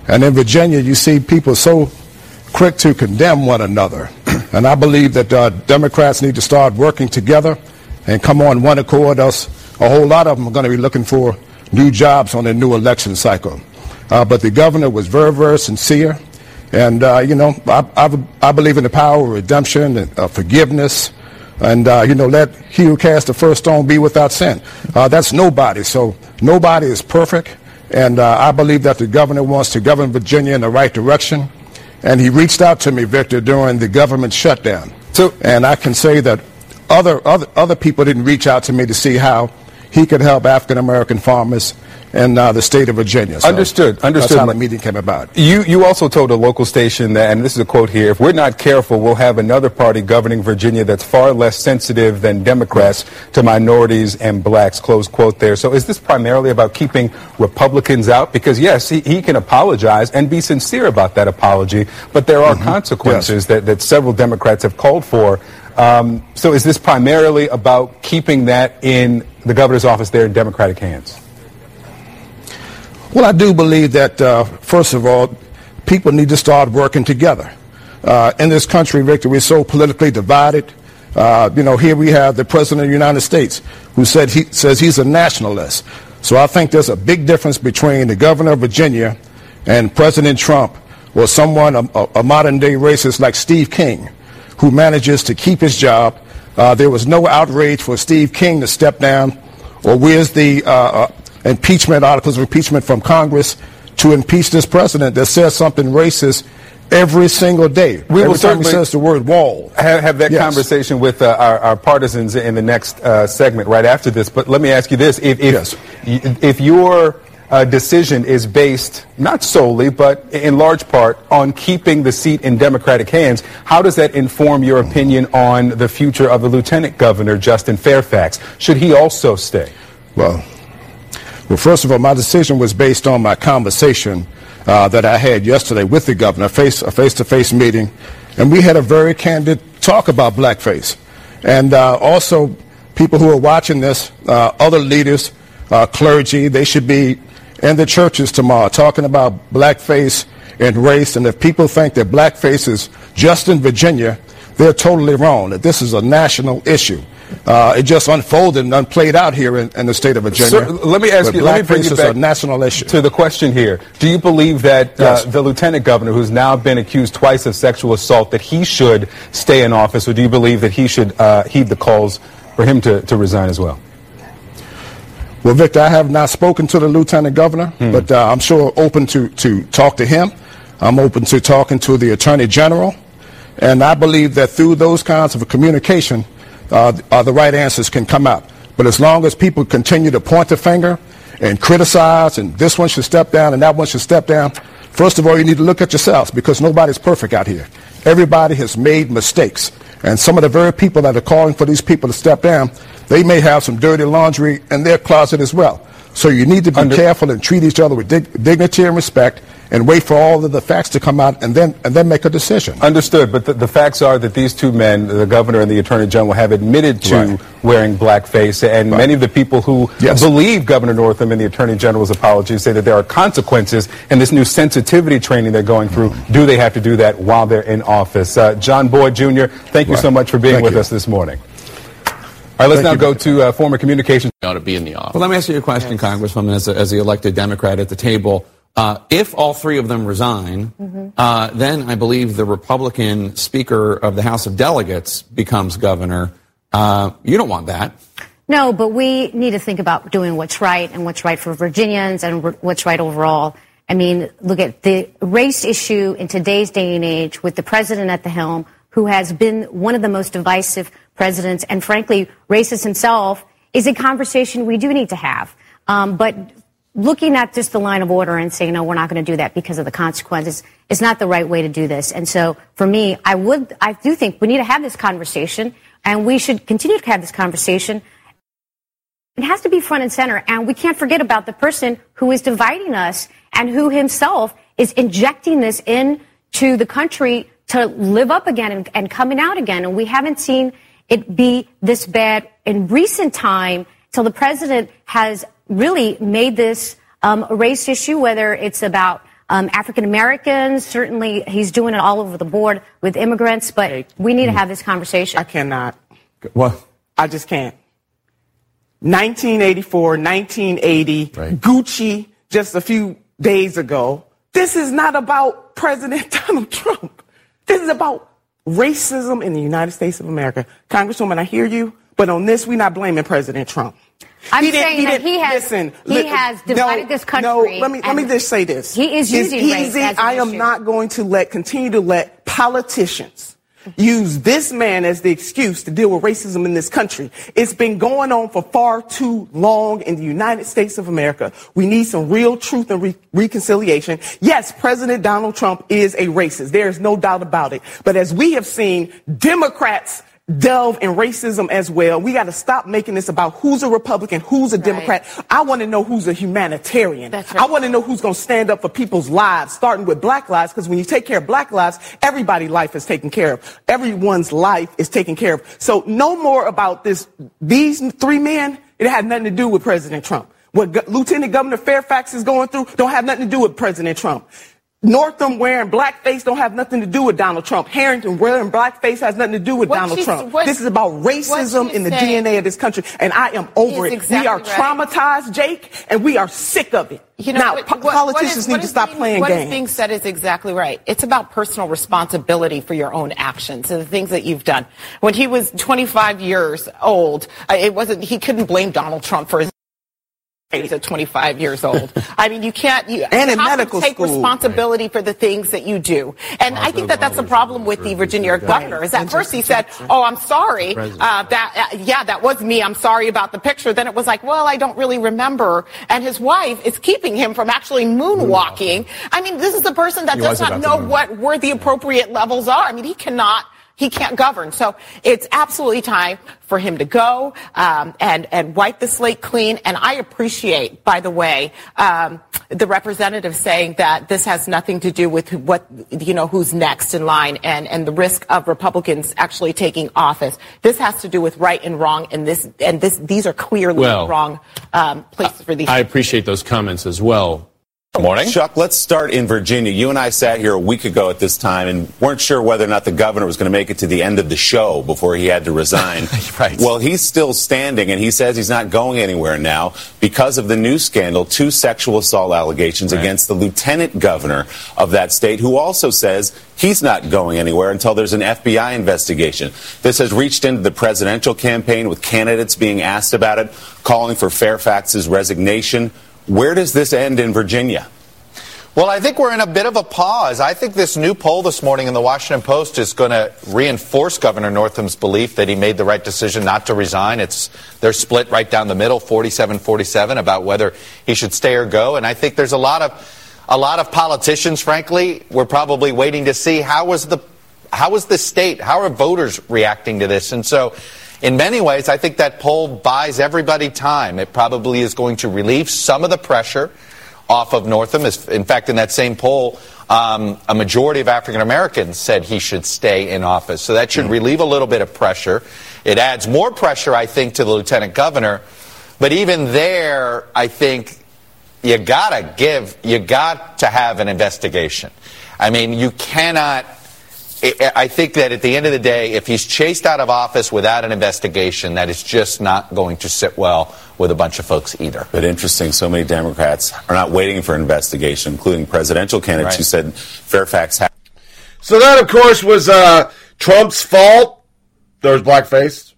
And in Virginia, you see people so quick to condemn one another, and I believe that uh, Democrats need to start working together and come on one accord. Else a whole lot of them are going to be looking for new jobs on the new election cycle. Uh, but the governor was very, very sincere. And, uh, you know, I, I, I, believe in the power of redemption and uh, forgiveness. And, uh, you know, let he who cast the first stone be without sin. Uh, that's nobody. So nobody is perfect. And uh, I believe that the governor wants to govern Virginia in the right direction. And he reached out to me, Victor, during the government shutdown. So, and I can say that other, other, other people didn't reach out to me to see how he could help African American farmers in uh, the state of Virginia. So understood. Understood. That's how the meeting came about. You you also told a local station that, and this is a quote here: "If we're not careful, we'll have another party governing Virginia that's far less sensitive than Democrats to minorities and blacks." Close quote there. So is this primarily about keeping Republicans out? Because yes, he, he can apologize and be sincere about that apology, but there are mm-hmm. consequences yes. that, that several Democrats have called for. Um, so is this primarily about keeping that in the governor's office there in Democratic hands? Well, I do believe that, uh, first of all, people need to start working together. Uh, in this country, Victor, we're so politically divided. Uh, you know, here we have the President of the United States who said he says he's a nationalist. So I think there's a big difference between the governor of Virginia and President Trump or someone, a, a modern day racist like Steve King, who manages to keep his job uh, there was no outrage for Steve King to step down, or where's the uh, uh, impeachment articles of impeachment from Congress to impeach this president that says something racist every single day. We every will time he says the word wall. Have, have that yes. conversation with uh, our, our, partisans in the next uh, segment right after this. But let me ask you this: if if, yes. if you're uh, decision is based not solely, but in large part on keeping the seat in Democratic hands. How does that inform your opinion on the future of the Lieutenant Governor, Justin Fairfax? Should he also stay? Well, well, first of all, my decision was based on my conversation uh, that I had yesterday with the governor, face, a face-to-face meeting, and we had a very candid talk about blackface. And uh, also, people who are watching this, uh, other leaders, uh, clergy, they should be in the churches tomorrow talking about blackface and race. And if people think that blackface is just in Virginia, they're totally wrong. That this is a national issue. Uh, it just unfolded and unplayed out here in, in the state of Virginia. Let me ask you. Let me bring you back a national issue. to the question here. Do you believe that uh, yes. uh, the lieutenant governor, who's now been accused twice of sexual assault, that he should stay in office, or do you believe that he should uh, heed the calls for him to, to resign as well? Well, Victor, I have not spoken to the lieutenant governor, hmm. but uh, I'm sure open to, to talk to him. I'm open to talking to the attorney general. And I believe that through those kinds of communication, uh, uh, the right answers can come out. But as long as people continue to point the finger and criticize, and this one should step down and that one should step down, first of all, you need to look at yourselves because nobody's perfect out here. Everybody has made mistakes. And some of the very people that are calling for these people to step down, they may have some dirty laundry in their closet as well. So you need to be careful and treat each other with dig- dignity and respect and wait for all of the facts to come out and then and then make a decision. Understood, but the, the facts are that these two men, the governor and the attorney general, have admitted to Right. wearing blackface, and Right. many of the people who Yes. believe Governor Northam and the attorney general's apologies say that there are consequences in this new sensitivity training they're going through. Do they have to do that while they're in office? Uh, John Boyd Jr., thank you Right. so much for being Thank with you. us this morning. All right, let's Thank now you. go to uh, former communications. ought to be in the office. Well, let me ask you a question, Congresswoman, as, a, as the elected Democrat at the table. Uh, if all three of them resign, uh, then I believe the Republican Speaker of the House of Delegates becomes governor. Uh, you don't want that. No, but we need to think about doing what's right and what's right for Virginians and wh- what's right overall. I mean, look at the race issue in today's day and age with the president at the helm, who has been one of the most divisive presidents, and frankly, racist himself, is a conversation we do need to have. Um, but looking at just the line of order and saying, no, we're not going to do that because of the consequences is not the right way to do this. And so for me, I would, I do think we need to have this conversation and we should continue to have this conversation. It has to be front and center. And we can't forget about the person who is dividing us and who himself is injecting this into the country to live up again and, and coming out again. And we haven't seen it be this bad in recent time till the president has really made this um, a race issue, whether it's about um, African Americans. Certainly, he's doing it all over the board with immigrants, but we need to have this conversation. I cannot. What? I just can't. 1984, 1980, Gucci just a few days ago. This is not about President Donald Trump. This is about racism in the United States of America. Congresswoman, I hear you, but on this, we're not blaming President Trump. I'm He saying he that he has listen, he li- has divided no, this country. No, let me let me just say this. He is It's using race easy. I am issue. not going to let continue to let politicians use this man as the excuse to deal with racism in this country. It's been going on for far too long in the United States of America. We need some real truth and re- reconciliation. Yes, President Donald Trump is a racist. There is no doubt about it. But as we have seen, Democrats delve in racism as well. We got to stop making this about who's a Republican, who's a Democrat. I want to know who's a humanitarian. I want to know who's going to stand up for people's lives, starting with black lives, because when you take care of black lives, everybody's life is taken care of. Everyone's life is taken care of. So no more about this. These three men, it had nothing to do with President Trump. What Go- Lieutenant Governor Fairfax is going through don't have nothing to do with President Trump. Northam wearing blackface don't have nothing to do with Donald Trump. Harrington wearing blackface has nothing to do with What Donald Trump. what- this is about racism in the DNA of this country, and I am over it. exactly we are right. traumatized, Jake, and we are sick of it. You know, now, what- po- what- what politicians is- need to stop being- playing What is games. being said is exactly right. It's about personal responsibility for your own actions and the things that you've done. When he was 25 years old, uh, it wasn't. He couldn't blame Donald Trump for his. He's at 25 years old. I mean, you can't. You, And you in have medical to take school. responsibility for the things that you do. And I think that that's the problem with the Virginia governor. Is at first he said, "Oh, I'm sorry. Uh, that uh, yeah, that was me. I'm sorry about the picture." Then it was like, "Well, I don't really remember." And his wife is keeping him from actually moonwalking. I mean, this is the person that He does not know what where the appropriate levels are. I mean, he cannot. He can't govern. So it's absolutely time for him to go um, and and wipe the slate clean. And I appreciate, by the way, um, the representative saying that this has nothing to do with what you know who's next in line and and the risk of Republicans actually taking office. This has to do with right and wrong, and this and this these are clearly Well, wrong um, places for these. I appreciate those comments as well. Morning. Chuck, let's start in Virginia. You and I sat here a week ago at this time and weren't sure whether or not the governor was going to make it to the end of the show before he had to resign. right. Well, he's still standing and he says he's not going anywhere now because of the new scandal, two sexual assault allegations against the lieutenant governor of that state who also says he's not going anywhere until there's an FBI investigation. This has reached into the presidential campaign with candidates being asked about it, calling for Fairfax's resignation. Where does this end in Virginia? Well, I think we're in a bit of a pause. I think this new poll this morning in the Washington Post is going to reinforce Governor Northam's belief that he made the right decision not to resign. It's they're split right down the middle, 47-47 about whether he should stay or go. And I think there's a lot of a lot of politicians, frankly, we're probably waiting to see how was the how was the state, how are voters reacting to this? And so in many ways, I think that poll buys everybody time. It probably is going to relieve some of the pressure off of Northam. In fact, in that same poll, um, a majority of African Americans said he should stay in office. So that should mm-hmm. relieve a little bit of pressure. It adds more pressure, I think, to the lieutenant governor. But even there, I think you gotta give, you got to have an investigation. I mean, you cannot. I think that at the end of the day, if he's chased out of office without an investigation, that is just not going to sit well with a bunch of folks either. But interesting, so many Democrats are not waiting for an investigation, including presidential candidates right. who said Fairfax had. So that, of course, was uh, Trump's fault. There was blackface.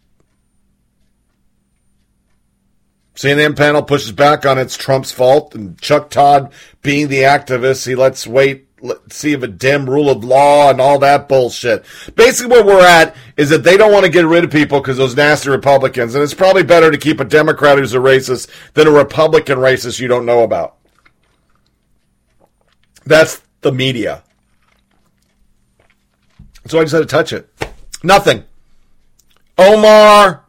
CNN panel pushes back on it's Trump's fault, and Chuck Todd, being the activist, he lets wait, let, see if a dim rule of law and all that bullshit. Basically, where we're at is that they don't want to get rid of people because those nasty Republicans, and it's probably better to keep a Democrat who's a racist than a Republican racist you don't know about. That's the media. So I just had to touch it. Nothing. Omar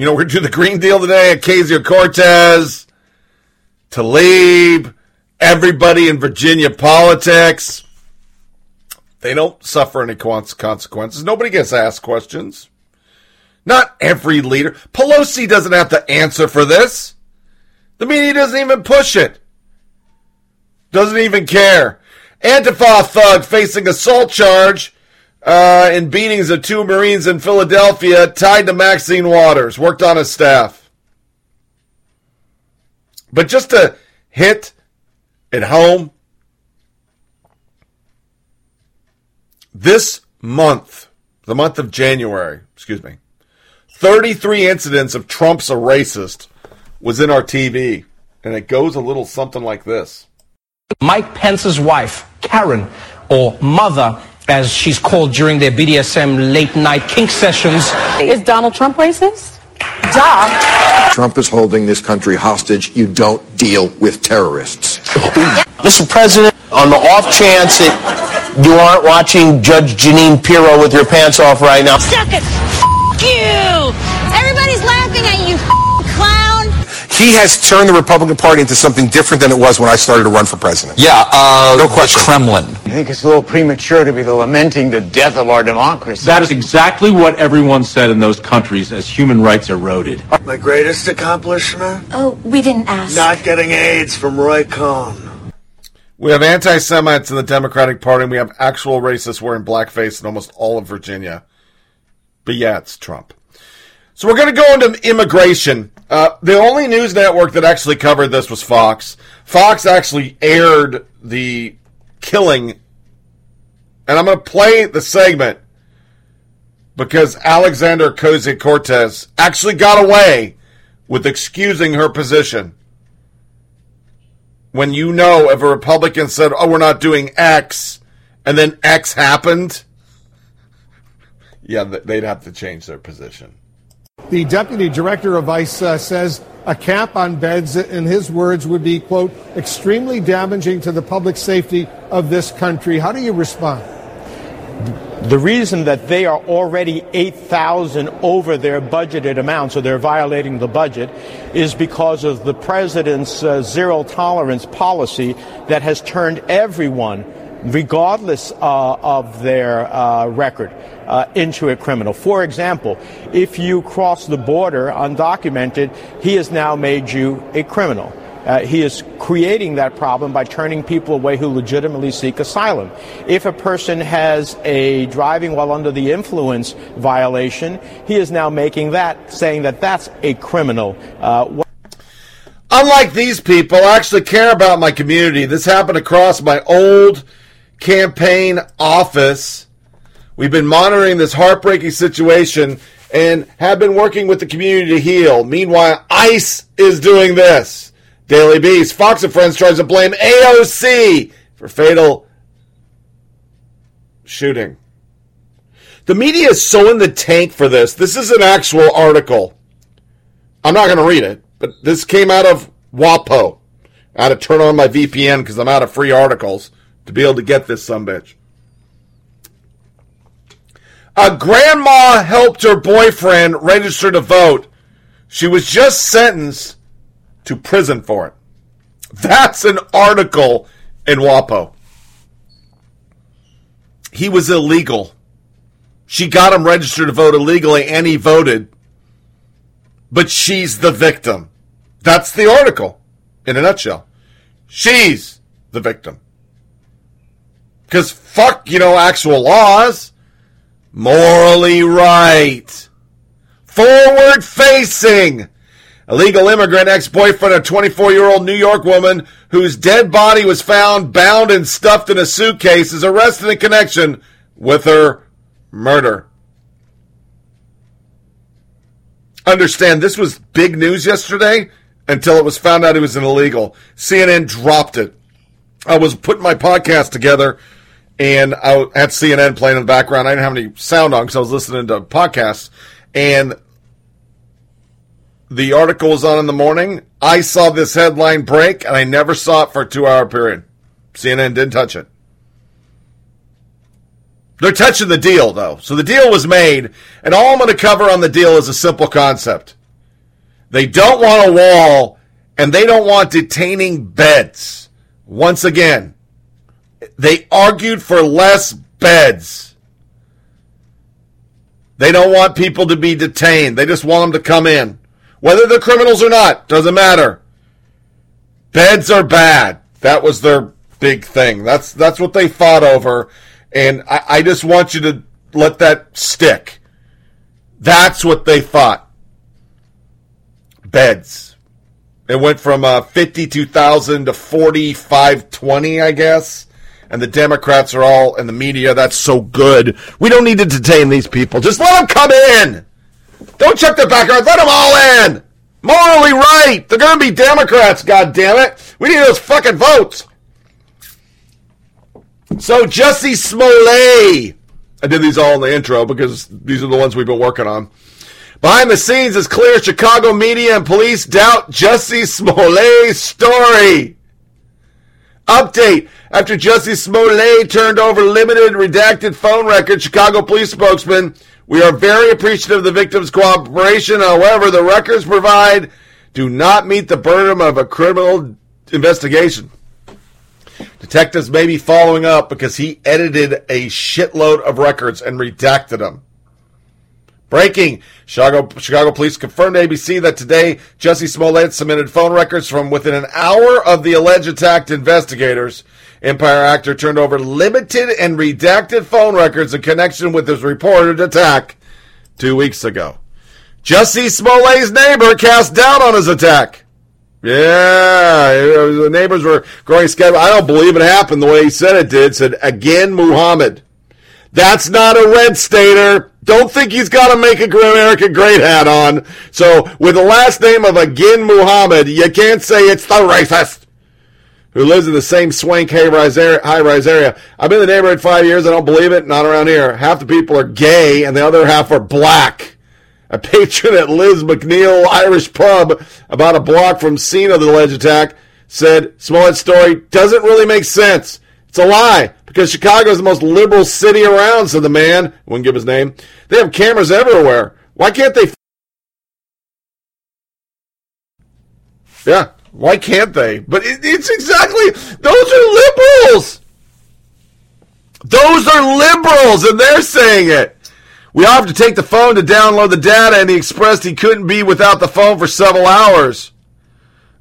you know, we're doing the Green Deal today. Ocasio Cortez, Tlaib, everybody in Virginia politics. They don't suffer any consequences. Nobody gets asked questions. Not every leader. Pelosi doesn't have to answer for this. The media doesn't even push it. Doesn't even care. Antifa thug facing assault charge uh, in beatings of two Marines in Philadelphia tied to Maxine Waters, worked on his staff. But just to hit at home, this month, the month of January, excuse me, 33 incidents of Trump's a racist was in our TV. And it goes a little something like this. Mike Pence's wife, Karen, or mother, as she's called during their BDSM late night kink sessions. Is Donald Trump racist? Duh. Trump is holding this country hostage. You don't deal with terrorists. Mr. President, on the off chance that you aren't watching Judge Jeanine Pirro with your pants off right now. Suck it. F- you. Everybody's laughing at you he has turned the Republican Party into something different than it was when I started to run for president. Yeah, uh, no question. Kremlin. I think it's a little premature to be lamenting the death of our democracy. That is exactly what everyone said in those countries as human rights eroded. My greatest accomplishment? Oh, we didn't ask. Not getting AIDS from Roy Cohn. We have anti Semites in the Democratic Party, and we have actual racists wearing blackface in almost all of Virginia. But yeah, it's Trump. So we're going to go into immigration. Uh, the only news network that actually covered this was Fox. Fox actually aired the killing, and I'm going to play the segment because Alexander Ocasio Cortez actually got away with excusing her position. When you know if a Republican said, "Oh, we're not doing X," and then X happened, yeah, they'd have to change their position. The deputy director of ICE uh, says a cap on beds, in his words, would be, quote, extremely damaging to the public safety of this country. How do you respond? The reason that they are already 8,000 over their budgeted amount, so they're violating the budget, is because of the president's uh, zero tolerance policy that has turned everyone regardless uh, of their uh, record, uh, into a criminal. For example, if you cross the border undocumented, he has now made you a criminal. Uh, he is creating that problem by turning people away who legitimately seek asylum. If a person has a driving while under the influence violation, he is now making that, saying that that's a criminal. Uh, Unlike these people, I actually care about my community. This happened across my old campaign office. We've been monitoring this heartbreaking situation and have been working with the community to heal. Meanwhile, ICE is doing this. Daily Beast, Fox and Friends tries to blame AOC for fatal shooting. The media is so in the tank for this. This is an actual article. I'm not going to read it, but this came out of WAPO. I had to turn on my VPN because I'm out of free articles to be able to get this some bitch. A grandma helped her boyfriend register to vote. She was just sentenced to prison for it. That's an article in WAPO. He was illegal. She got him registered to vote illegally and he voted. But she's the victim. That's the article in a nutshell. She's the victim. Because fuck, you know, actual laws. Morally right. Forward facing. Illegal immigrant ex boyfriend of 24 year old New York woman whose dead body was found bound and stuffed in a suitcase is arrested in connection with her murder. Understand, this was big news yesterday until it was found out he was an illegal. CNN dropped it. I was putting my podcast together and I had CNN playing in the background. I didn't have any sound on because I was listening to podcasts. And the article was on in the morning. I saw this headline break, and I never saw it for a two hour period. CNN didn't touch it. They're touching the deal, though. So the deal was made, and all I'm going to cover on the deal is a simple concept. They don't want a wall, and they don't want detaining beds. Once again, they argued for less beds. They don't want people to be detained. They just want them to come in. Whether they're criminals or not, doesn't matter. Beds are bad. That was their big thing. That's that's what they fought over. And I, I just want you to let that stick. That's what they fought. Beds. It went from uh, 52,000 to 4,520, I guess. And the Democrats are all in the media. That's so good. We don't need to detain these people. Just let them come in. Don't check their background. Let them all in. Morally right. They're going to be Democrats, God damn it. We need those fucking votes. So Jussie Smollett. I did these all in the intro because these are the ones we've been working on. Behind the scenes, it's clear Chicago media and police doubt Jussie Smollett's story. Update. After Jussie Smollett turned over limited redacted phone records, Chicago police spokesman we are very appreciative of the victim's cooperation. However, the records provide do not meet the burden of a criminal investigation. Detectives may be following up because he edited a shitload of records and redacted them. Breaking. Chicago, Chicago police confirmed to ABC that today Jussie Smollett submitted phone records from within an hour of the alleged attack to investigators. Empire actor turned over limited and redacted phone records in connection with his reported attack two weeks ago. Jussie Smollett's neighbor cast doubt on his attack. Yeah, the neighbors were growing skeptical. I don't believe it happened the way he said it did. Said again, Muhammad. That's not a red stater. Don't think he's got to make a America great hat on. So with the last name of again Muhammad, you can't say it's the racist who lives in the same swank high-rise area. I've been in the neighborhood five years. I don't believe it. Not around here. Half the people are gay, and the other half are black. A patron at Liz McNeil Irish Pub, about a block from scene of the alleged attack, said Smollett's story doesn't really make sense. It's a lie because Chicago is the most liberal city around, said the man. Wouldn't give his name. They have cameras everywhere. Why can't they? Yeah, why can't they? But it, it's exactly those are liberals. Those are liberals, and they're saying it. We offered to take the phone to download the data, and he expressed he couldn't be without the phone for several hours.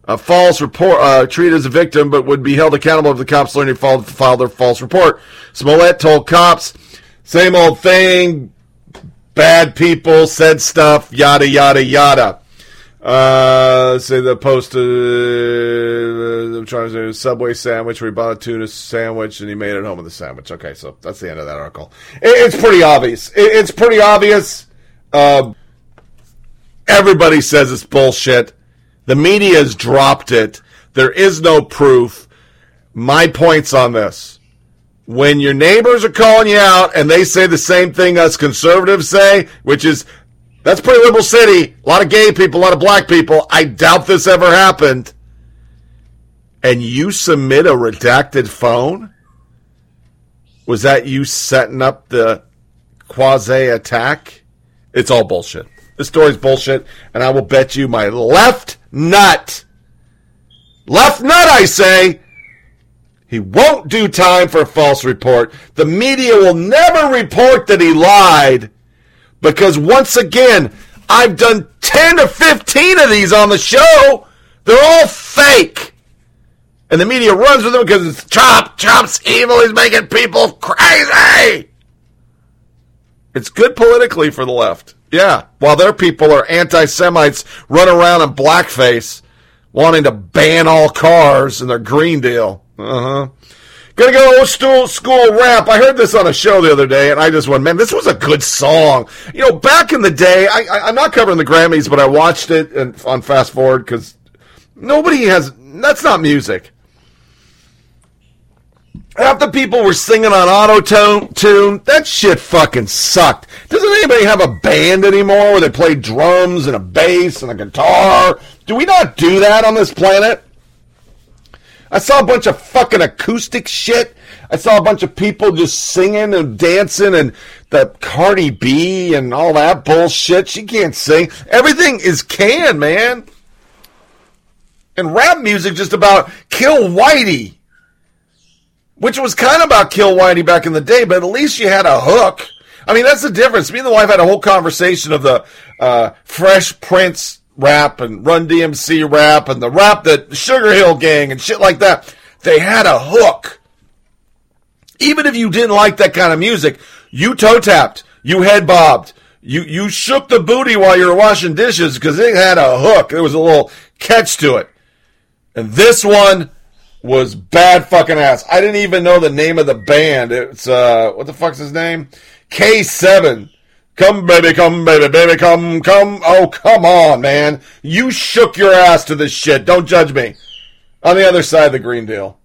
A false report, uh, treated as a victim, but would be held accountable if the cops learned he filed, filed their false report. Smollett told cops, same old thing, bad people said stuff, yada, yada, yada. Uh, say the post. Uh, I'm trying to say a Subway sandwich. Where he bought a tuna sandwich and he made it home with the sandwich. Okay, so that's the end of that article. It, it's pretty obvious. It, it's pretty obvious. Uh, everybody says it's bullshit. The media has dropped it. There is no proof. My points on this. When your neighbors are calling you out and they say the same thing us conservatives say, which is that's pretty liberal city. A lot of gay people, a lot of black people. I doubt this ever happened. And you submit a redacted phone? Was that you setting up the quasi attack, it's all bullshit. This story's bullshit, and I will bet you my left nut, left nut, I say, he won't do time for a false report. The media will never report that he lied because once again, I've done 10 to 15 of these on the show. They're all fake. And the media runs with them because it's Trump. Trump's evil. He's making people crazy. It's good politically for the left. Yeah. While their people are anti Semites running around in blackface wanting to ban all cars in their Green Deal. Uh huh. Gonna go old school, school rap. I heard this on a show the other day, and I just went, man, this was a good song. You know, back in the day, I, I'm not covering the Grammys, but I watched it and, on Fast Forward because nobody has. That's not music. Half the people were singing on auto tune. That shit fucking sucked. Doesn't anybody have a band anymore where they play drums and a bass and a guitar? Do we not do that on this planet? I saw a bunch of fucking acoustic shit. I saw a bunch of people just singing and dancing and the Cardi B and all that bullshit. She can't sing. Everything is canned, man. And rap music just about kill Whitey. Which was kind of about kill Whitey back in the day, but at least you had a hook. I mean, that's the difference. Me and the wife had a whole conversation of the uh, Fresh Prince rap and Run DMC rap and the rap that Sugar Hill Gang and shit like that. They had a hook. Even if you didn't like that kind of music, you toe tapped, you head bobbed, you you shook the booty while you were washing dishes because it had a hook. There was a little catch to it. And this one was bad fucking ass. I didn't even know the name of the band. It's uh what the fuck's his name? K7. Come baby, come baby, baby, come, come. Oh, come on, man. You shook your ass to this shit. Don't judge me. On the other side of the green deal.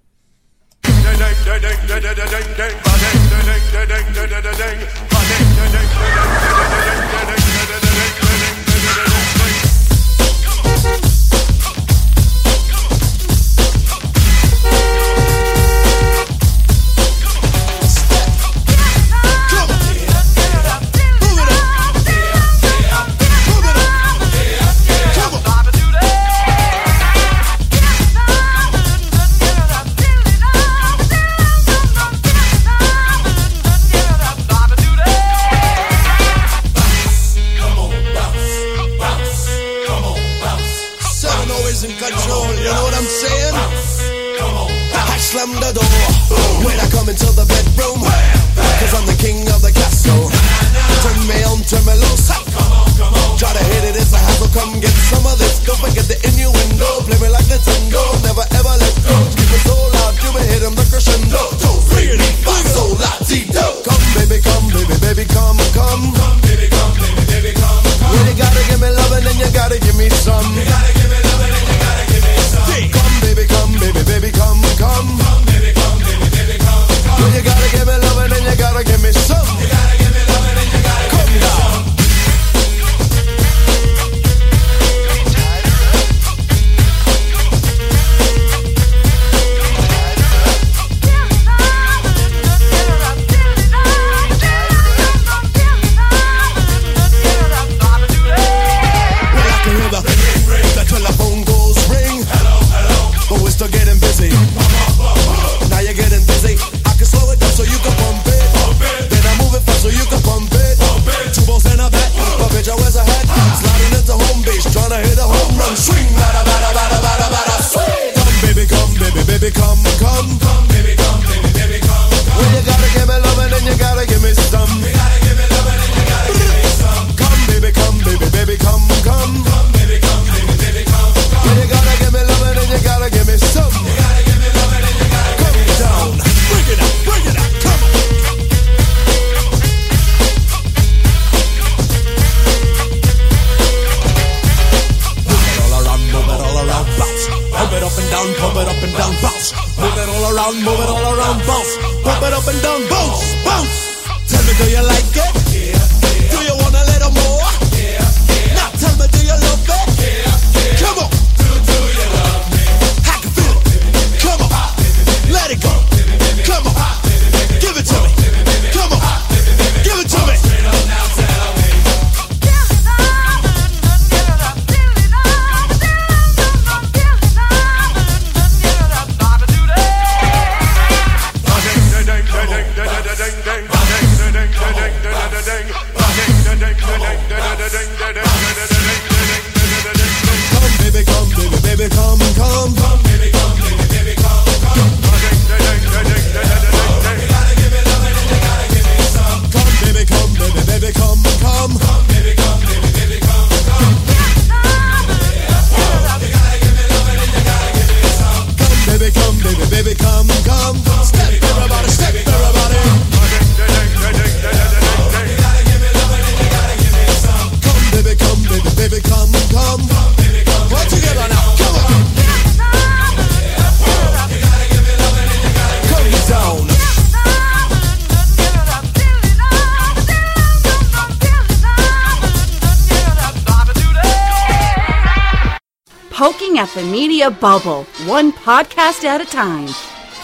Media bubble, one podcast at a time.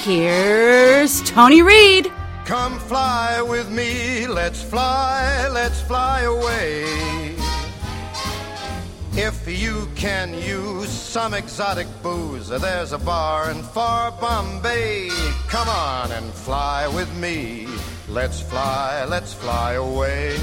Here's Tony Reed. Come fly with me, let's fly, let's fly away. If you can use some exotic booze, there's a bar in far Bombay. Come on and fly with me. Let's fly, let's fly away.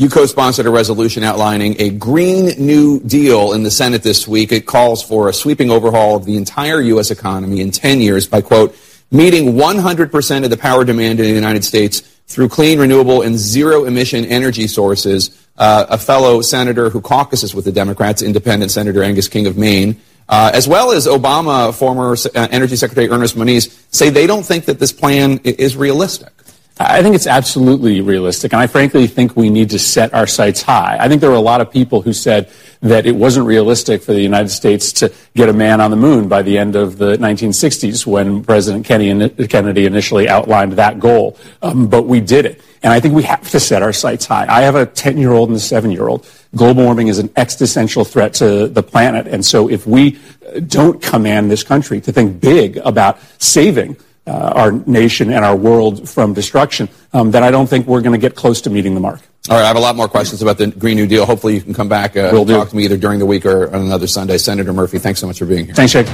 You co-sponsored a resolution outlining a Green New Deal in the Senate this week. It calls for a sweeping overhaul of the entire U.S. economy in 10 years by, quote, meeting 100% of the power demand in the United States through clean, renewable, and zero-emission energy sources. Uh, a fellow senator who caucuses with the Democrats, Independent Senator Angus King of Maine, uh, as well as Obama former uh, Energy Secretary Ernest Moniz, say they don't think that this plan is realistic. I think it's absolutely realistic, and I frankly think we need to set our sights high. I think there were a lot of people who said that it wasn't realistic for the United States to get a man on the moon by the end of the 1960s when President Kennedy initially outlined that goal. Um, but we did it. And I think we have to set our sights high. I have a 10 year old and a 7 year old. Global warming is an existential threat to the planet. And so if we don't command this country to think big about saving uh, our nation and our world from destruction, um, then I don't think we're going to get close to meeting the mark. All right, I have a lot more questions about the Green New Deal. Hopefully, you can come back uh, Will and talk to me either during the week or on another Sunday. Senator Murphy, thanks so much for being here. Thanks, Jake.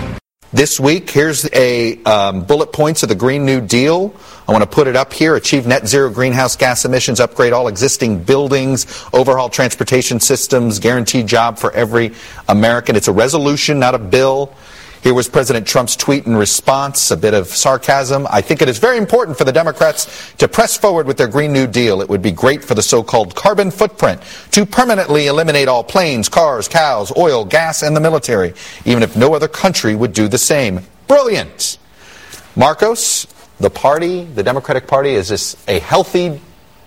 This week, here's a um, bullet points of the Green New Deal. I want to put it up here. Achieve net zero greenhouse gas emissions, upgrade all existing buildings, overhaul transportation systems, guarantee job for every American. It's a resolution, not a bill. Here was President Trump's tweet in response, a bit of sarcasm. I think it is very important for the Democrats to press forward with their Green New Deal. It would be great for the so-called carbon footprint to permanently eliminate all planes, cars, cows, oil, gas, and the military, even if no other country would do the same. Brilliant. Marcos, the party, the Democratic Party, is this a healthy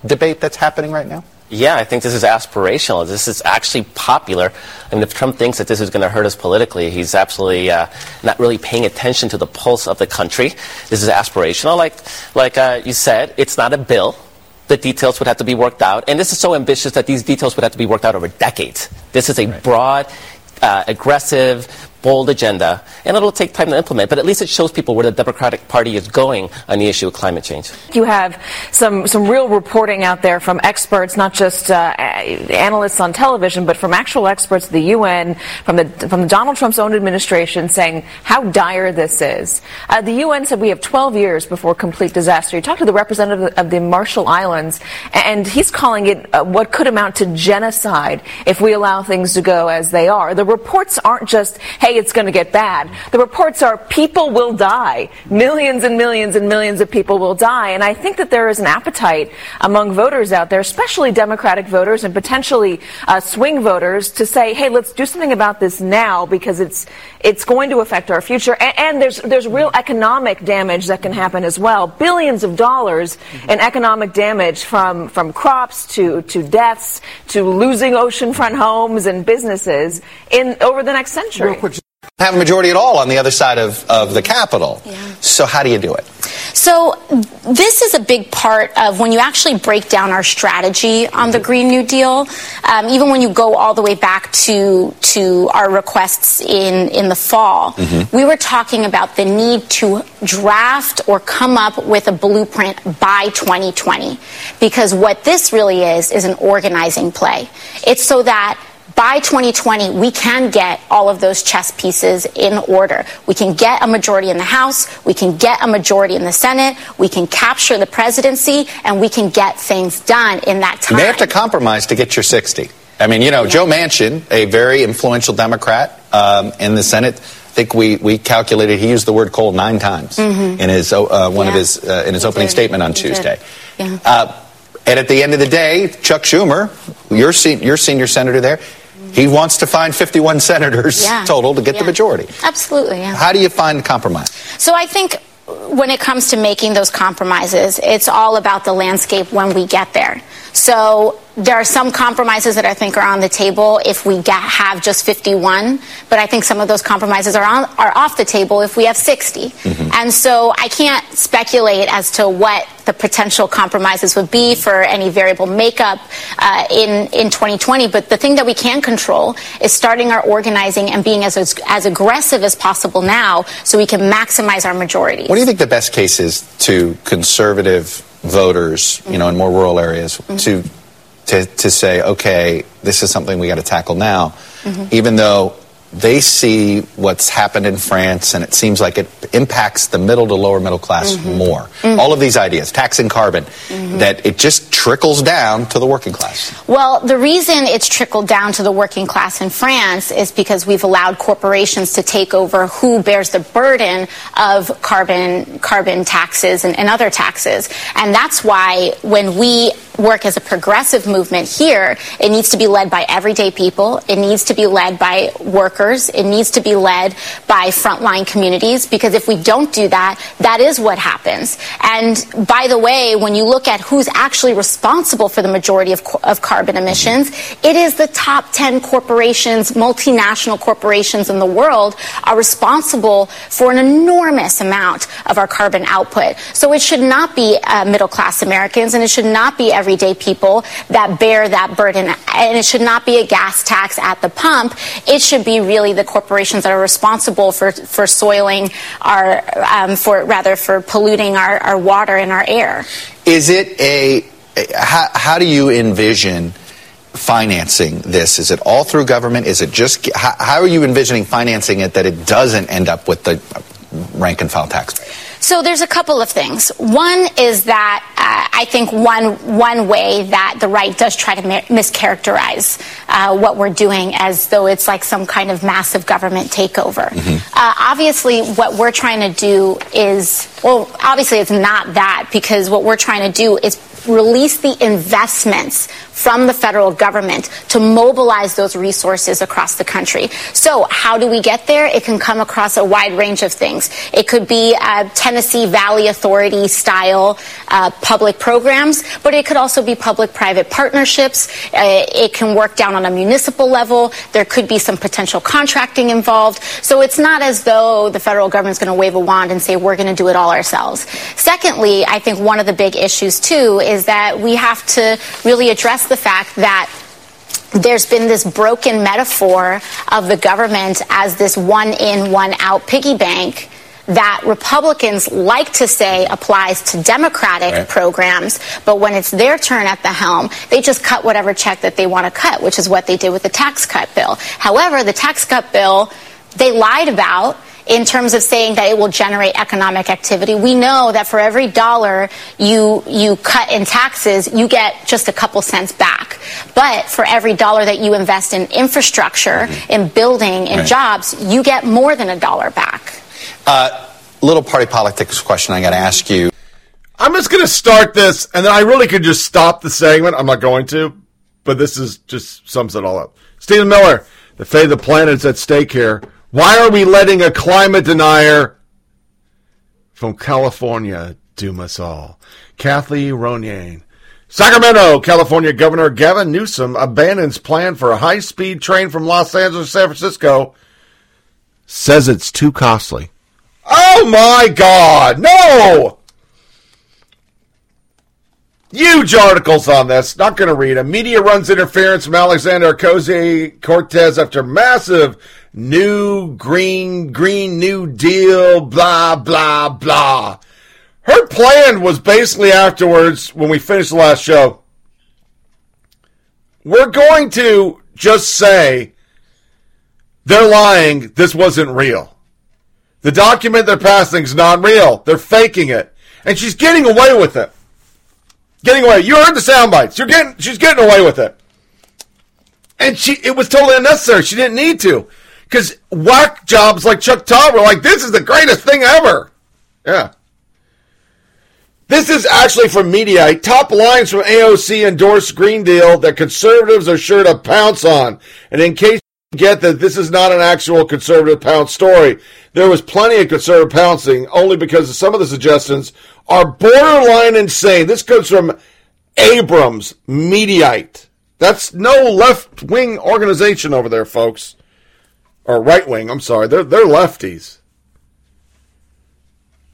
debate that's happening right now? Yeah, I think this is aspirational. This is actually popular. I mean, if Trump thinks that this is going to hurt us politically, he's absolutely uh, not really paying attention to the pulse of the country. This is aspirational. Like, like uh, you said, it's not a bill. The details would have to be worked out. And this is so ambitious that these details would have to be worked out over decades. This is a broad, uh, aggressive, bold agenda, and it'll take time to implement, but at least it shows people where the Democratic Party is going on the issue of climate change. You have some, some real reporting out there from experts, not just uh, analysts on television, but from actual experts at the UN, from the, from Donald Trump's own administration saying how dire this is. Uh, the UN said we have 12 years before complete disaster. You talked to the representative of the Marshall Islands, and he's calling it uh, what could amount to genocide if we allow things to go as they are. The reports aren't just, hey, it's going to get bad. The reports are people will die. Millions and millions and millions of people will die. And I think that there is an appetite among voters out there, especially Democratic voters and potentially uh, swing voters, to say, hey, let's do something about this now because it's it's going to affect our future. And, and there's there's real economic damage that can happen as well. Billions of dollars in economic damage from from crops to to deaths to losing oceanfront homes and businesses in over the next century have a majority at all on the other side of, of the Capitol. Yeah. So how do you do it? So this is a big part of when you actually break down our strategy on the Green New Deal. Um, even when you go all the way back to to our requests in in the fall, mm-hmm. we were talking about the need to draft or come up with a blueprint by 2020, because what this really is is an organizing play. It's so that by 2020, we can get all of those chess pieces in order. We can get a majority in the House, we can get a majority in the Senate, we can capture the presidency, and we can get things done in that time. You may have to compromise to get your 60. I mean, you know, yeah. Joe Manchin, a very influential Democrat um, in the Senate, I think we, we calculated he used the word coal nine times mm-hmm. in his uh, one yeah. of his uh, in his he opening did. statement on he Tuesday. Yeah. Uh, and at the end of the day, Chuck Schumer, your, se- your senior senator there, he wants to find 51 senators yeah. total to get yeah. the majority. Absolutely, yeah. How do you find compromise? So I think when it comes to making those compromises, it's all about the landscape when we get there. So there are some compromises that I think are on the table if we get, have just 51, but I think some of those compromises are on, are off the table if we have 60. And so I can't speculate as to what the potential compromises would be for any variable makeup uh, in in 2020. But the thing that we can control is starting our organizing and being as as aggressive as possible now, so we can maximize our majority. What do you think the best case is to conservative voters, you know, in more rural areas, to, to to say, okay, this is something we got to tackle now, Mhm. even though they see what's happened in France and it seems like it impacts the middle to lower middle class Mhm. more. Mhm. All of these ideas, taxing carbon, Mhm. that it just trickles down to the working class. Well, the reason it's trickled down to the working class in France is because we've allowed corporations to take over who bears the burden of carbon carbon taxes and, and other taxes. And that's why when we work as a progressive movement here, it needs to be led by everyday people. It needs to be led by workers. It needs to be led by frontline communities because if we don't do that, that is what happens. And by the way, when you look at who's actually responsible for the majority of, of carbon emissions, it is the top 10 corporations, multinational corporations in the world are responsible for an enormous amount of our carbon output. So it should not be uh, middle class Americans and it should not be everyday people that bear that burden. And it should not be a gas tax at the pump. It should be really the corporations that are responsible for, for soiling our, um, for rather for polluting our, our water and our air. Is it a, how, how do you envision financing this? Is it all through government? Is it just, how, how are you envisioning financing it that it doesn't end up with the rank and file tax rate? So there's a couple of things. One is that uh, I think one one way that the right does try to mi- mischaracterize uh, what we're doing as though it's like some kind of massive government takeover. Uh, obviously, what we're trying to do is well, obviously it's not that because what we're trying to do is release the investments from the federal government to mobilize those resources across the country. So how do we get there? It can come across a wide range of things. It could be uh, Tennessee Valley Authority style uh, public programs, but it could also be public-private partnerships. Uh, it can work down on a municipal level. There could be some potential contracting involved. So it's not as though the federal government's going to wave a wand and say we're going to do it all ourselves. Secondly, I think one of the big issues too is that we have to really address the fact that there's been this broken metaphor of the government as this one in, one out piggy bank that Republicans like to say applies to Democratic Right. programs, but when it's their turn at the helm, they just cut whatever check that they want to cut, which is what they did with the tax cut bill. However, the tax cut bill, they lied about in terms of saying that it will generate economic activity. We know that for every dollar you you cut in taxes, you get just a couple cents back. But for every dollar that you invest in infrastructure, mm-hmm. in building, in Right. jobs, you get more than a dollar back. Uh, little party politics question I got to ask you. I'm just going to start this, and then I really could just stop the segment. I'm not going to, but this is just sums it all up. Stephen Miller, the fate of the planet is at stake here. Why are we letting a climate denier from California doom us all? Kathy Ronayne. Sacramento, California Governor Gavin Newsom abandons plan for a high-speed train from Los Angeles to San Francisco. Says it's too costly. Oh my God! No! Huge articles on this. Not going to read them. Media runs interference from Alexander Ocasio Cortez after massive new green green new deal. Blah blah blah. Her plan was basically afterwards when we finished the last show. We're going to just say they're lying. This wasn't real. The document they're passing is not real. They're faking it, and she's getting away with it. Getting away. You heard the sound bites. You're getting. She's getting away with it, and she. It was totally unnecessary. She didn't need to, because whack jobs like Chuck Todd were like, "This is the greatest thing ever." Yeah. This is actually from Mediaite. Top lines from AOC endorsed Green Deal that conservatives are sure to pounce on. And in case get that this is not an actual conservative pounce story, there was plenty of conservative pouncing only because some of the suggestions are borderline insane. This comes from Abrams, Mediaite. That's no left wing organization over there, folks. Or right wing, I'm sorry. They're, they're lefties.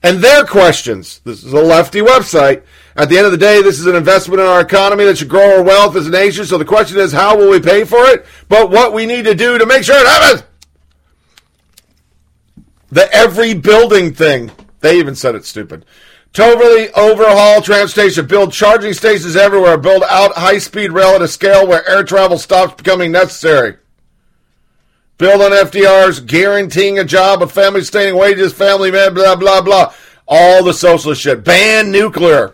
And their questions. This is a lefty website. At the end of the day, this is an investment in our economy that should grow our wealth as a nation. So the question is, how will we pay for it? But what we need to do to make sure it happens. The every building thing. They even said it's stupid. Totally overhaul transportation. Build charging stations everywhere. Build out high speed rail at a scale where air travel stops becoming necessary. Build on FDR's guaranteeing a job, a family sustaining wages, family man, blah, blah, blah. All the socialist shit. Ban nuclear.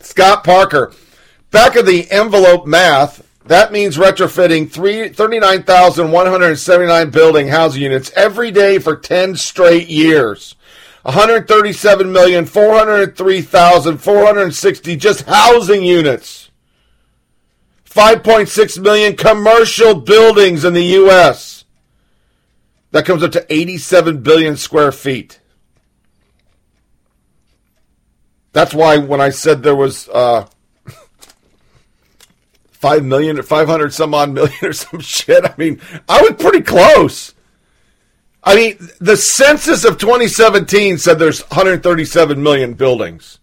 Scott Parker. Back of the envelope math, that means retrofitting 39,179 building housing units every day for 10 straight years. 137,403,460 just housing units. 5.6 million commercial buildings in the U.S. That comes up to 87 billion square feet. That's why when I said there was uh, 5 million or 500 some odd million or some shit, I mean, I was pretty close. I mean, the census of 2017 said there's 137 million buildings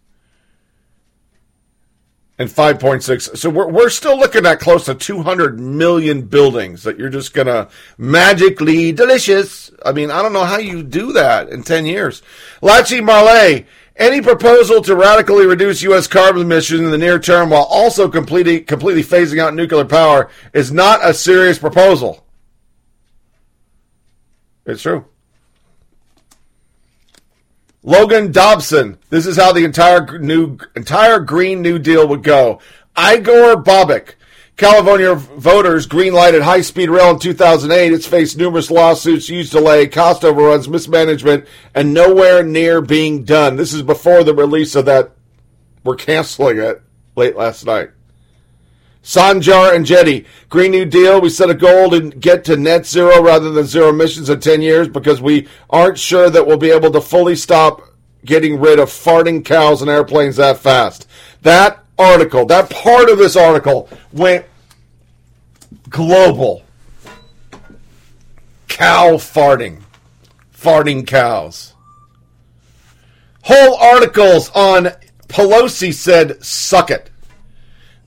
and 5.6. So we're, we're still looking at close to 200 million buildings that you're just going to magically delicious. I mean, I don't know how you do that in 10 years. Lachi Marley, any proposal to radically reduce U.S. carbon emissions in the near term while also completely, completely phasing out nuclear power is not a serious proposal. It's true. Logan Dobson. This is how the entire new entire Green New Deal would go. Igor Bobic. California voters green-lighted high-speed rail in 2008. It's faced numerous lawsuits, huge delay, cost overruns, mismanagement, and nowhere near being done. This is before the release of that. We're canceling it late last night. Sanjar and Jetty, Green New Deal. We set a goal to get to net zero rather than zero emissions in 10 years because we aren't sure that we'll be able to fully stop getting rid of farting cows and airplanes that fast. That article, that part of this article went global. Cow farting. Farting cows. Whole articles on Pelosi said, suck it.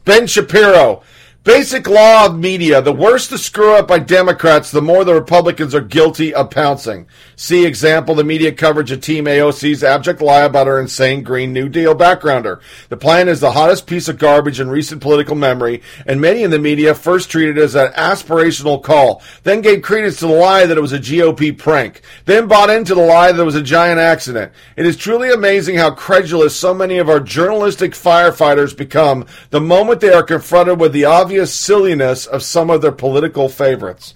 Ben Shapiro. Basic law of media. The worse the screw up by Democrats, the more the Republicans are guilty of pouncing. See example, the media coverage of Team AOC's abject lie about her insane Green New Deal backgrounder. The plan is the hottest piece of garbage in recent political memory, and many in the media first treated it as an aspirational call, then gave credence to the lie that it was a GOP prank, then bought into the lie that it was a giant accident. It is truly amazing how credulous so many of our journalistic firefighters become the moment they are confronted with the obvious silliness of some of their political favorites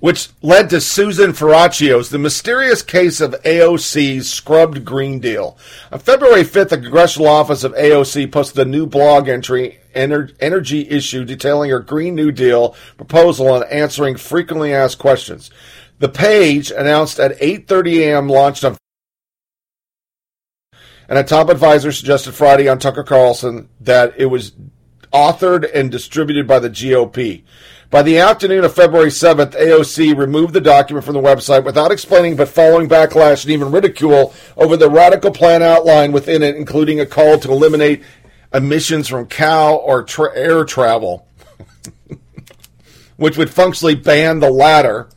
which led to Susan Ferrechio's The Mysterious Case of AOC's Scrubbed Green Deal. On February 5th, the Congressional Office of AOC posted a new blog entry, Ener- Energy Issue, detailing her Green New Deal proposal and answering frequently asked questions. The page, announced at 8.30 a.m., launched on and a top advisor suggested Friday on Tucker Carlson that it was authored and distributed by the GOP. By the afternoon of February 7th, AOC removed the document from the website without explaining but following backlash and even ridicule over the radical plan outlined within it, including a call to eliminate emissions from cow or tra- air travel, which would functionally ban the latter,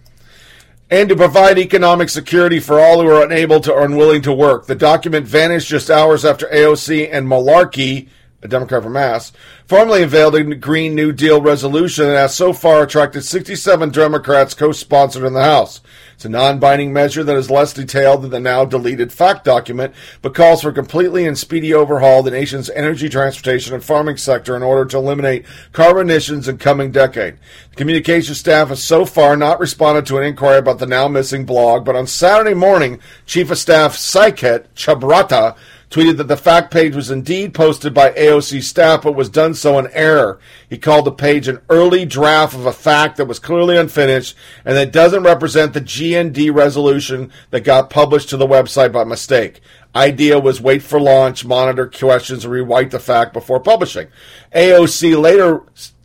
and to provide economic security for all who are unable to or unwilling to work. The document vanished just hours after AOC and Malarkey a Democrat from Mass, formally unveiled a Green New Deal resolution that has so far attracted 67 Democrats co-sponsored in the House. It's a non-binding measure that is less detailed than the now deleted fact document, but calls for completely and speedy overhaul of the nation's energy, transportation, and farming sector in order to eliminate carbon emissions in coming decade. The communication staff has so far not responded to an inquiry about the now missing blog, but on Saturday morning, Chief of Staff Saikat Chabrata tweeted that the fact page was indeed posted by AOC staff, but was done so in error. He called the page an early draft of a fact that was clearly unfinished and that doesn't represent the GND resolution that got published to the website by mistake. Idea was wait for launch, monitor questions, and rewrite the fact before publishing. AOC later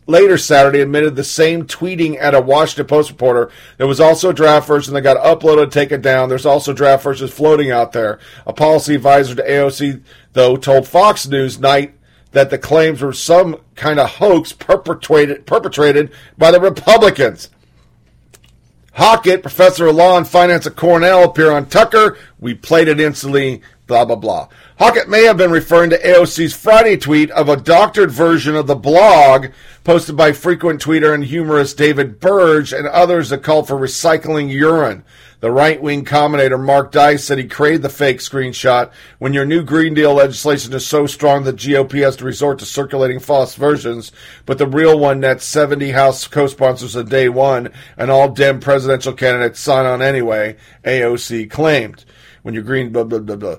later Saturday admitted the same tweeting at a Washington Post reporter. There was also a draft version that got uploaded, and taken down. There's also draft versions floating out there. A policy advisor to AOC, though, told Fox News night that the claims were some kind of hoax perpetrated perpetrated by the Republicans. Hockett, professor of law and finance at Cornell, appear on Tucker. We played it instantly. Blah blah blah. Hockett may have been referring to AOC's Friday tweet of a doctored version of the blog posted by frequent tweeter and humorist David Burge and others that called for recycling urine. The right wing commentator Mark Dice said he created the fake screenshot. When your new Green Deal legislation is so strong that GOP has to resort to circulating false versions, but the real one nets 70 House co sponsors on day one and all Dem presidential candidates sign on anyway, AOC claimed. When your green blah blah blah blah.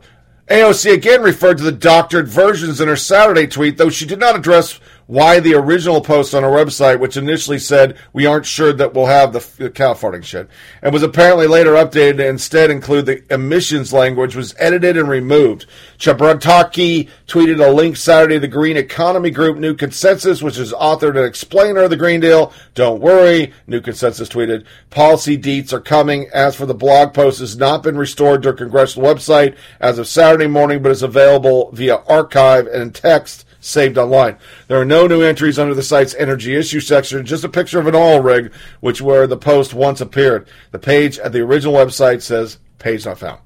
AOC again referred to the doctored versions in her Saturday tweet, though she did not address why the original post on our website, which initially said we aren't sure that we'll have the, the cow farting shit, and was apparently later updated to instead include the emissions language, was edited and removed. Chabrataki tweeted a link Saturday the Green Economy Group New Consensus, which is authored an explainer of the Green Deal. Don't worry, New Consensus tweeted, policy deets are coming. As for the blog post, has not been restored to a congressional website as of Saturday morning, but is available via archive and text saved online. There are no new entries under the site's energy issue section, just a picture of an oil rig, which where the post once appeared. The page at the original website says page not found.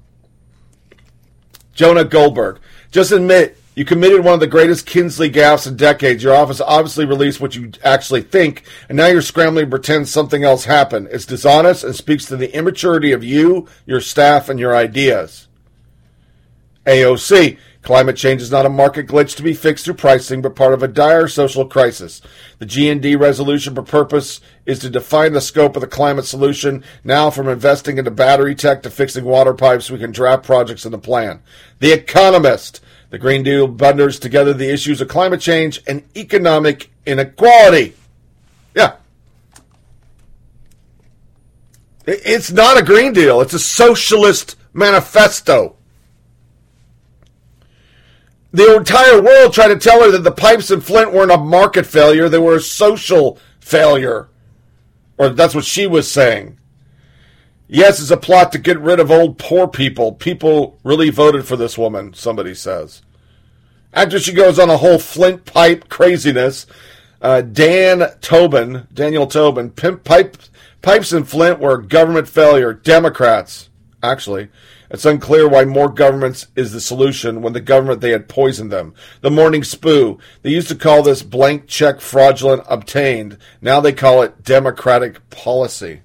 Jonah Goldberg. Just admit you committed one of the greatest Kinsley gaffes in decades. Your office obviously released what you actually think, and now you're scrambling to pretend something else happened. It's dishonest and speaks to the immaturity of you, your staff, and your ideas. AOC. Climate change is not a market glitch to be fixed through pricing, but part of a dire social crisis. The GND resolution for purpose is to define the scope of the climate solution, now from investing into battery tech to fixing water pipes, we can draft projects in the plan. The Economist. The Green Deal bundles together the issues of climate change and economic inequality. Yeah. It's not a Green Deal, it's a socialist manifesto. The entire world tried to tell her that the pipes in Flint weren't a market failure, they were a social failure. Or that's what she was saying. Yes, it's a plot to get rid of old poor people. People really voted for this woman, somebody says. After she goes on a whole Flint pipe craziness, uh, Dan Tobin, Daniel Tobin, pimp pipe, pipes in Flint were a government failure. Democrats, actually. It's unclear why more governments is the solution when the government they had poisoned them. The morning spoo. They used to call this blank check fraudulent obtained. Now they call it democratic policy.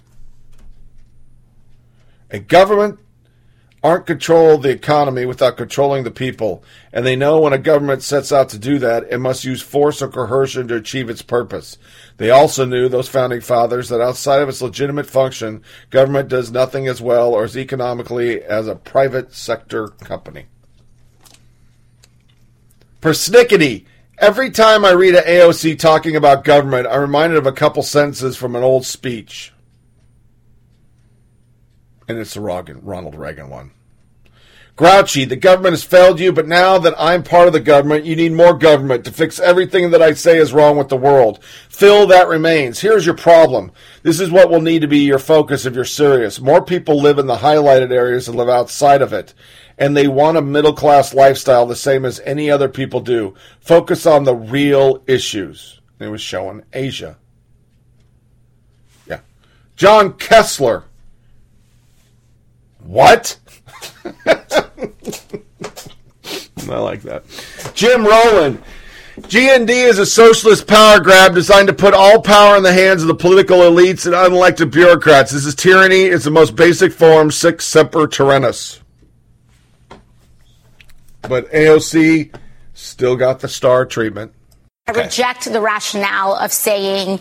A government aren't control the economy without controlling the people, and they know when a government sets out to do that, it must use force or coercion to achieve its purpose. They also knew, those founding fathers, that outside of its legitimate function, government does nothing as well or as economically as a private sector company. Persnickety. Every time I read an AOC talking about government, I'm reminded of a couple sentences from an old speech and it's the Ronald Reagan one. Grouchy, the government has failed you, but now that I'm part of the government, you need more government to fix everything that I say is wrong with the world. Phil, that remains. Here's your problem. This is what will need to be your focus if you're serious. More people live in the highlighted areas and live outside of it. And they want a middle class lifestyle the same as any other people do. Focus on the real issues. it was showing Asia. Yeah. John Kessler what? I like that. Jim Rowland. GND is a socialist power grab designed to put all power in the hands of the political elites and unelected bureaucrats. This is tyranny. It's the most basic form, sic semper tyrannis. But AOC still got the star treatment. I reject the rationale of saying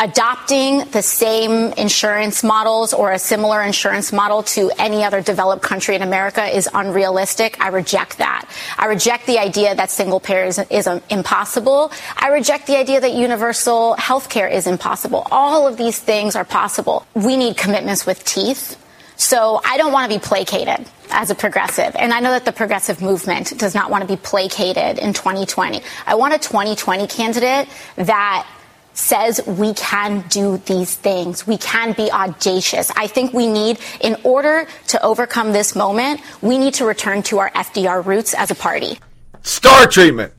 adopting the same insurance models or a similar insurance model to any other developed country in America is unrealistic. I reject that. I reject the idea that single payer is, is um, impossible. I reject the idea that universal health care is impossible. All of these things are possible. We need commitments with teeth. So I don't want to be placated as a progressive. And I know that the progressive movement does not want to be placated in 2020. I want a 2020 candidate that says we can do these things. We can be audacious. I think we need, in order to overcome this moment, we need to return to our FDR roots as a party. Star treatment.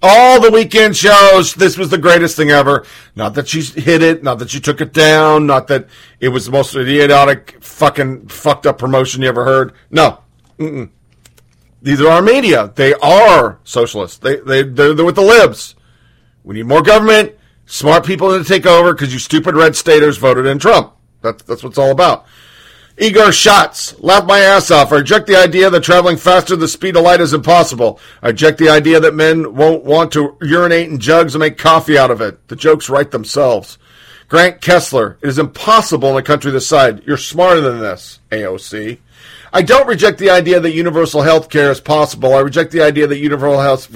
All the weekend shows. This was the greatest thing ever. Not that she hit it. Not that she took it down. Not that it was the most idiotic, fucking fucked up promotion you ever heard. No. Mm-mm. These are our media. They are socialists. They, they, they're, they're with the libs. We need more government, smart people to take over because you stupid red staters voted in Trump. That's, that's what it's all about. Igor Schatz, laugh my ass off. I reject the idea that traveling faster than the speed of light is impossible. I reject the idea that men won't want to urinate in jugs and make coffee out of it. The jokes write themselves. Grant Kessler, it is impossible in a country this side. You're smarter than this, AOC. I don't reject the idea that universal health care is possible. I reject the idea that universal health,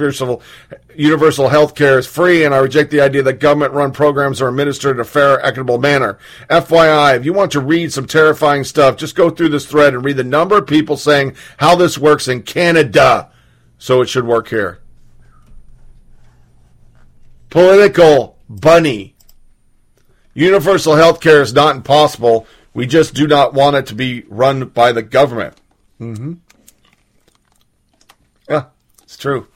universal health care is free, and I reject the idea that government run programs are administered in a fair, equitable manner. FYI, if you want to read some terrifying stuff, just go through this thread and read the number of people saying how this works in Canada, so it should work here. Political bunny. Universal health care is not impossible. We just do not want it to be run by the government. Mm-hmm. Yeah, it's true.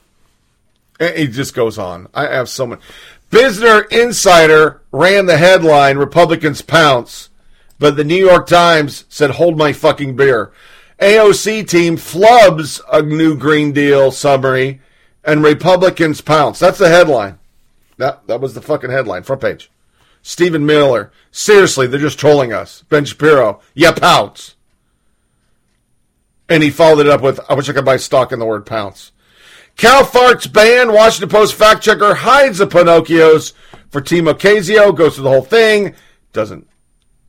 It just goes on. I have so much. Business Insider ran the headline Republicans pounce, but the New York Times said, hold my fucking beer. AOC team flubs a new Green Deal summary and Republicans pounce. That's the headline. That, that was the fucking headline, front page. Stephen Miller. Seriously, they're just trolling us. Ben Shapiro. Yeah, pounce. And he followed it up with, I wish I could buy stock in the word pounce. Cow farts ban. Washington Post fact checker hides the Pinocchios for Team Ocasio. Goes through the whole thing. Doesn't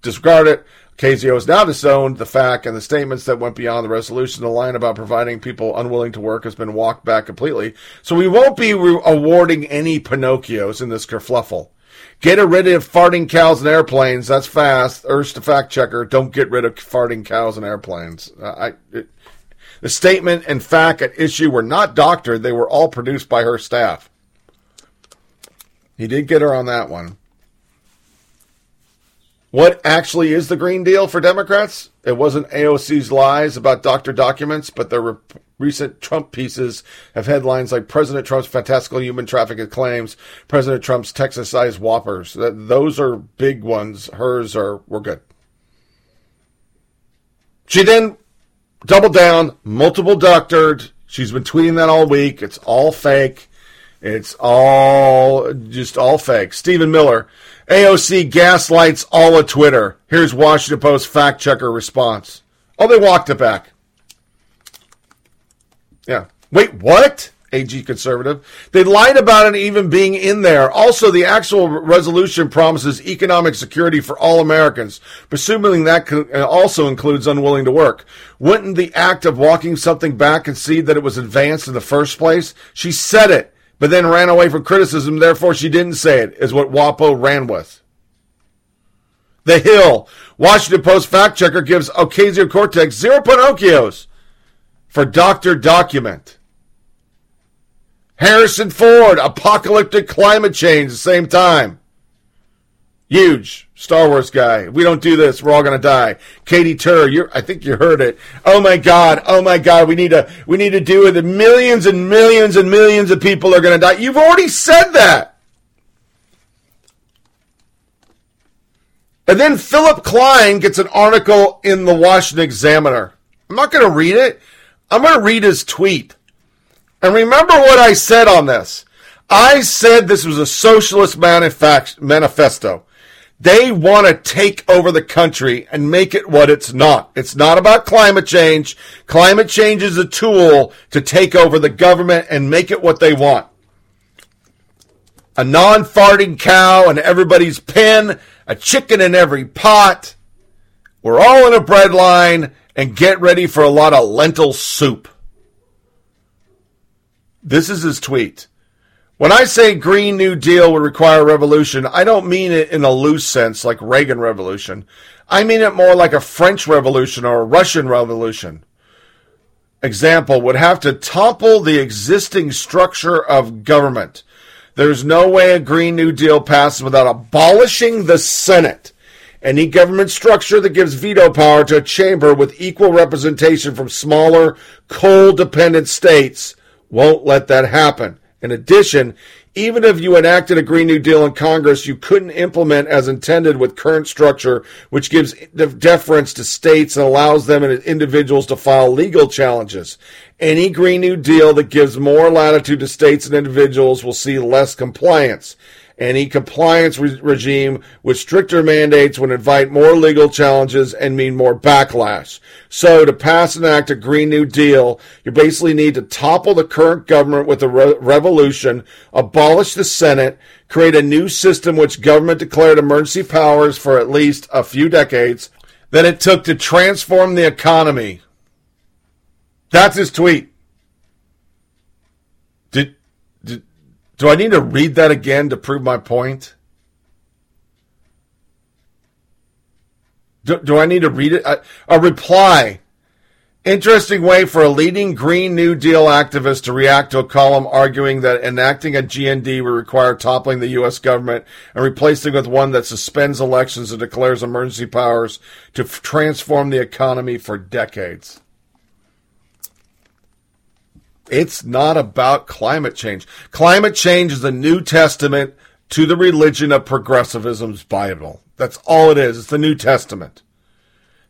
disregard it. Ocasio has now disowned the fact and the statements that went beyond the resolution. The line about providing people unwilling to work has been walked back completely. So we won't be re- awarding any Pinocchios in this kerfluffle. Get rid of farting cows and airplanes. That's fast. Urge to fact checker. Don't get rid of farting cows and airplanes. Uh, I, it, the statement and fact at issue were not doctored. They were all produced by her staff. He did get her on that one. What actually is the Green Deal for Democrats? It wasn't AOC's lies about doctor documents, but the re- recent Trump pieces have headlines like President Trump's fantastical human trafficking claims, President Trump's Texas-sized whoppers. That, Those are big ones. Hers are we're good. She then doubled down, multiple doctored. She's been tweeting that all week. It's all fake. It's all just all fake. Stephen Miller, AOC gaslights all of Twitter. Here's Washington Post fact checker response. Oh, they walked it back. Yeah. Wait, what? AG conservative. They lied about it even being in there. Also, the actual resolution promises economic security for all Americans, presuming that uh, also includes unwilling to work. Wouldn't the act of walking something back concede that it was advanced in the first place? She said it, but then ran away from criticism, therefore she didn't say it, is what WAPO ran with. The Hill. Washington Post fact checker gives Ocasio Cortez zero Pinocchios for Dr. Document. Harrison Ford, apocalyptic climate change the same time. Huge Star Wars guy. We don't do this. We're all gonna die. Katy Tur, you I think you heard it. Oh my God. Oh my God. We need to. We need to do it. Millions and millions and millions of people are gonna die. You've already said that. And then Philip Klein gets an article in the Washington Examiner. I'm not gonna read it. I'm gonna read his tweet. And remember what I said on this. I said this was a socialist manifesto. They want to take over the country and make it what it's not. It's not about climate change. Climate change is a tool to take over the government and make it what they want. a non farting cow in everybody's pen, a chicken in every pot. We're all in a bread line and get ready for a lot of lentil soup. This is his tweet. When I say Green New Deal would require a revolution, I don't mean it in a loose sense like Reagan Revolution. I mean it more like a French Revolution or a Russian Revolution. Example would have to topple the existing structure of government. There's no way a Green New Deal passes without abolishing the Senate. Any government structure that gives veto power to a chamber with equal representation from smaller, coal dependent states won't let that happen. In addition, even if you enacted a Green New Deal in Congress, you couldn't implement as intended with current structure, which gives deference to states and allows them and individuals to file legal challenges. Any Green New Deal that gives more latitude to states and individuals will see less compliance. Any compliance re- regime with stricter mandates would invite more legal challenges and mean more backlash. So to pass and act a Green New Deal, you basically need to topple the current government with a re- revolution, abolish the Senate, create a new system which government declared emergency powers for at least a few decades that it took to transform the economy. That's his tweet. Did, did do I need to read that again to prove my point? Do, do I need to read it? A, reply. Interesting way for a leading Green New Deal activist to react to a column arguing that enacting a GND would require toppling the U.S. government and replacing it with one that suspends elections and declares emergency powers to f- transform the economy for decades. It's not about climate change. Climate change is the New Testament to the religion of progressivism's Bible. That's all it is. It's the New Testament.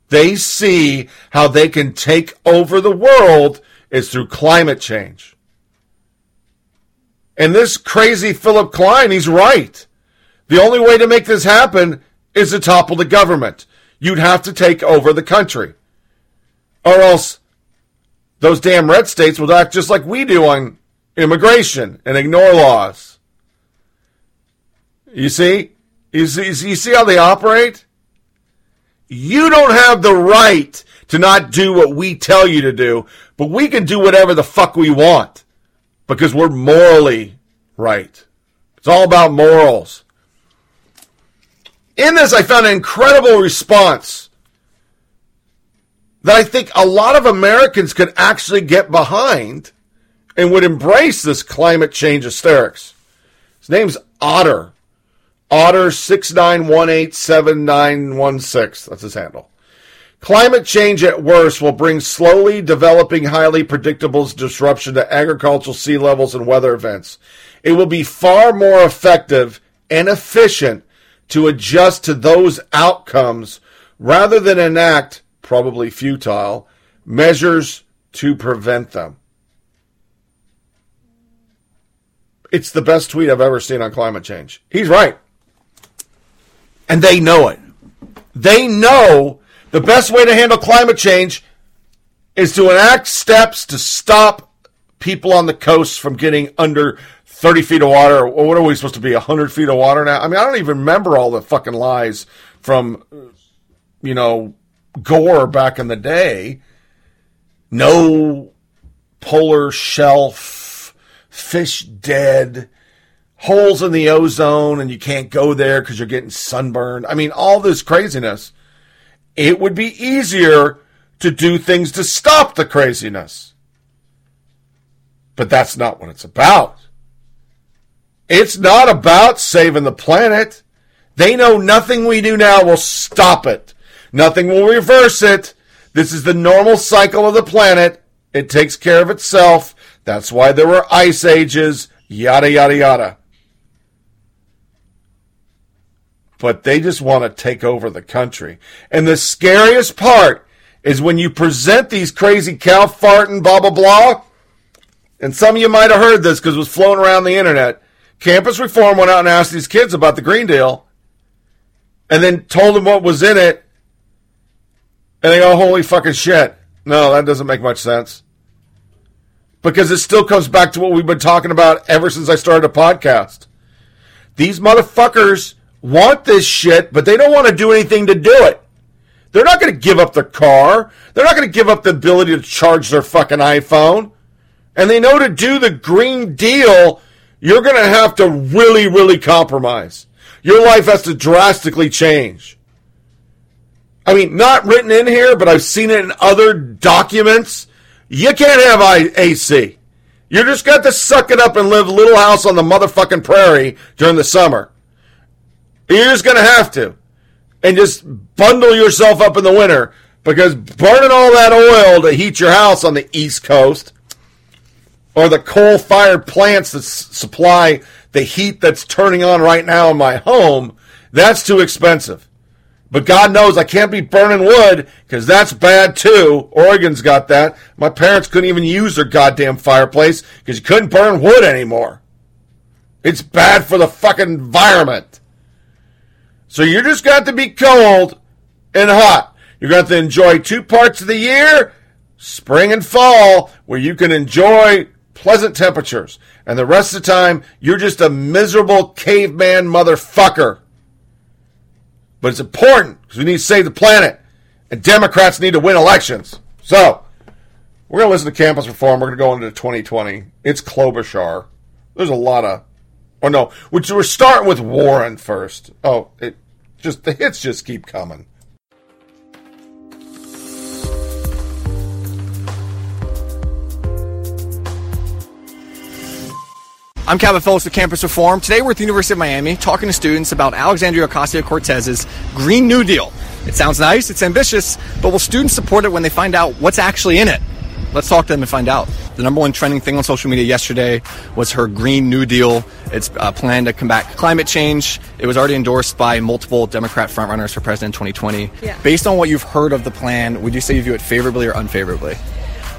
They see how they can take over the world is through climate change. And this crazy Philip Klein, he's right. The only way to make this happen is to topple the government. You'd have to take over the country. Or else those damn red states will act just like we do on immigration and ignore laws. You see? You see, you see how they operate? You don't have the right to not do what we tell you to do, but we can do whatever the fuck we want because we're morally right. It's all about morals. In this, I found an incredible response that I think a lot of Americans could actually get behind and would embrace this climate change hysterics. His name's Otter. Otter six nine one eight seven nine one six. That's his handle. Climate change at worst will bring slowly developing, highly predictable disruption to agricultural sea levels and weather events. It will be far more effective and efficient to adjust to those outcomes rather than enact, probably futile, measures to prevent them. It's the best tweet I've ever seen on climate change. He's right. And they know it. They know the best way to handle climate change is to enact steps to stop people on the coast from getting under 30 feet of water. What are we supposed to be, 100 feet of water now? I mean, I don't even remember all the fucking lies from, you know, Gore back in the day. No polar shelf, fish dead holes in the ozone and you can't go there because you're getting sunburned. I mean, all this craziness. It would be easier to do things to stop the craziness. But that's not what it's about. It's not about saving the planet. They know nothing we do now will stop it. Nothing will reverse it. This is the normal cycle of the planet. It takes care of itself. That's why there were ice ages, yada, yada, yada. but they just want to take over the country. And the scariest part is when you present these crazy cow farting blah blah blah. And some of you might have heard this because it was flown around the internet. Campus Reform went out and asked these kids about the Green Deal, and then told them what was in it, and they go, "Holy fucking shit!" No, that doesn't make much sense. Because it still comes back to what we've been talking about ever since I started a podcast. These motherfuckers want this shit, but they don't want to do anything to do it. They're not going to give up their car. They're not going to give up the ability to charge their fucking iPhone. And they know to do the Green Deal, you're going to have to really, really compromise. Your life has to drastically change. I mean, not written in here, but I've seen it in other documents. You can't have AC. You just got to suck it up and live a little house on the motherfucking prairie during the summer. You're just going to have to. And just bundle yourself up in the winter because burning all that oil to heat your house on the East Coast or the coal fired plants that s- supply the heat that's turning on right now in my home, that's too expensive. But God knows I can't be burning wood because that's bad too. Oregon's got that. My parents couldn't even use their goddamn fireplace because you couldn't burn wood anymore. It's bad for the fucking environment. So you just got to be cold and hot. You're going to to enjoy two parts of the year, spring and fall, where you can enjoy pleasant temperatures. And the rest of the time, you're just a miserable caveman motherfucker. But it's important because we need to save the planet. And Democrats need to win elections. So, we're going to listen to campus reform. We're going to go into 2020. It's Klobuchar. There's a lot of. Oh, no. Which we're starting with Warren first. Oh, it just the hits just keep coming. I'm Cabot Phillips with Campus Reform. Today we're at the University of Miami talking to students about Alexandria Ocasio Cortez's Green New Deal. It sounds nice, it's ambitious, but will students support it when they find out what's actually in it? Let's talk to them and find out. The number one trending thing on social media yesterday was her Green New Deal. It's uh, a plan to combat climate change. It was already endorsed by multiple Democrat frontrunners for president in 2020. Yeah. Based on what you've heard of the plan, would you say you view it favorably or unfavorably?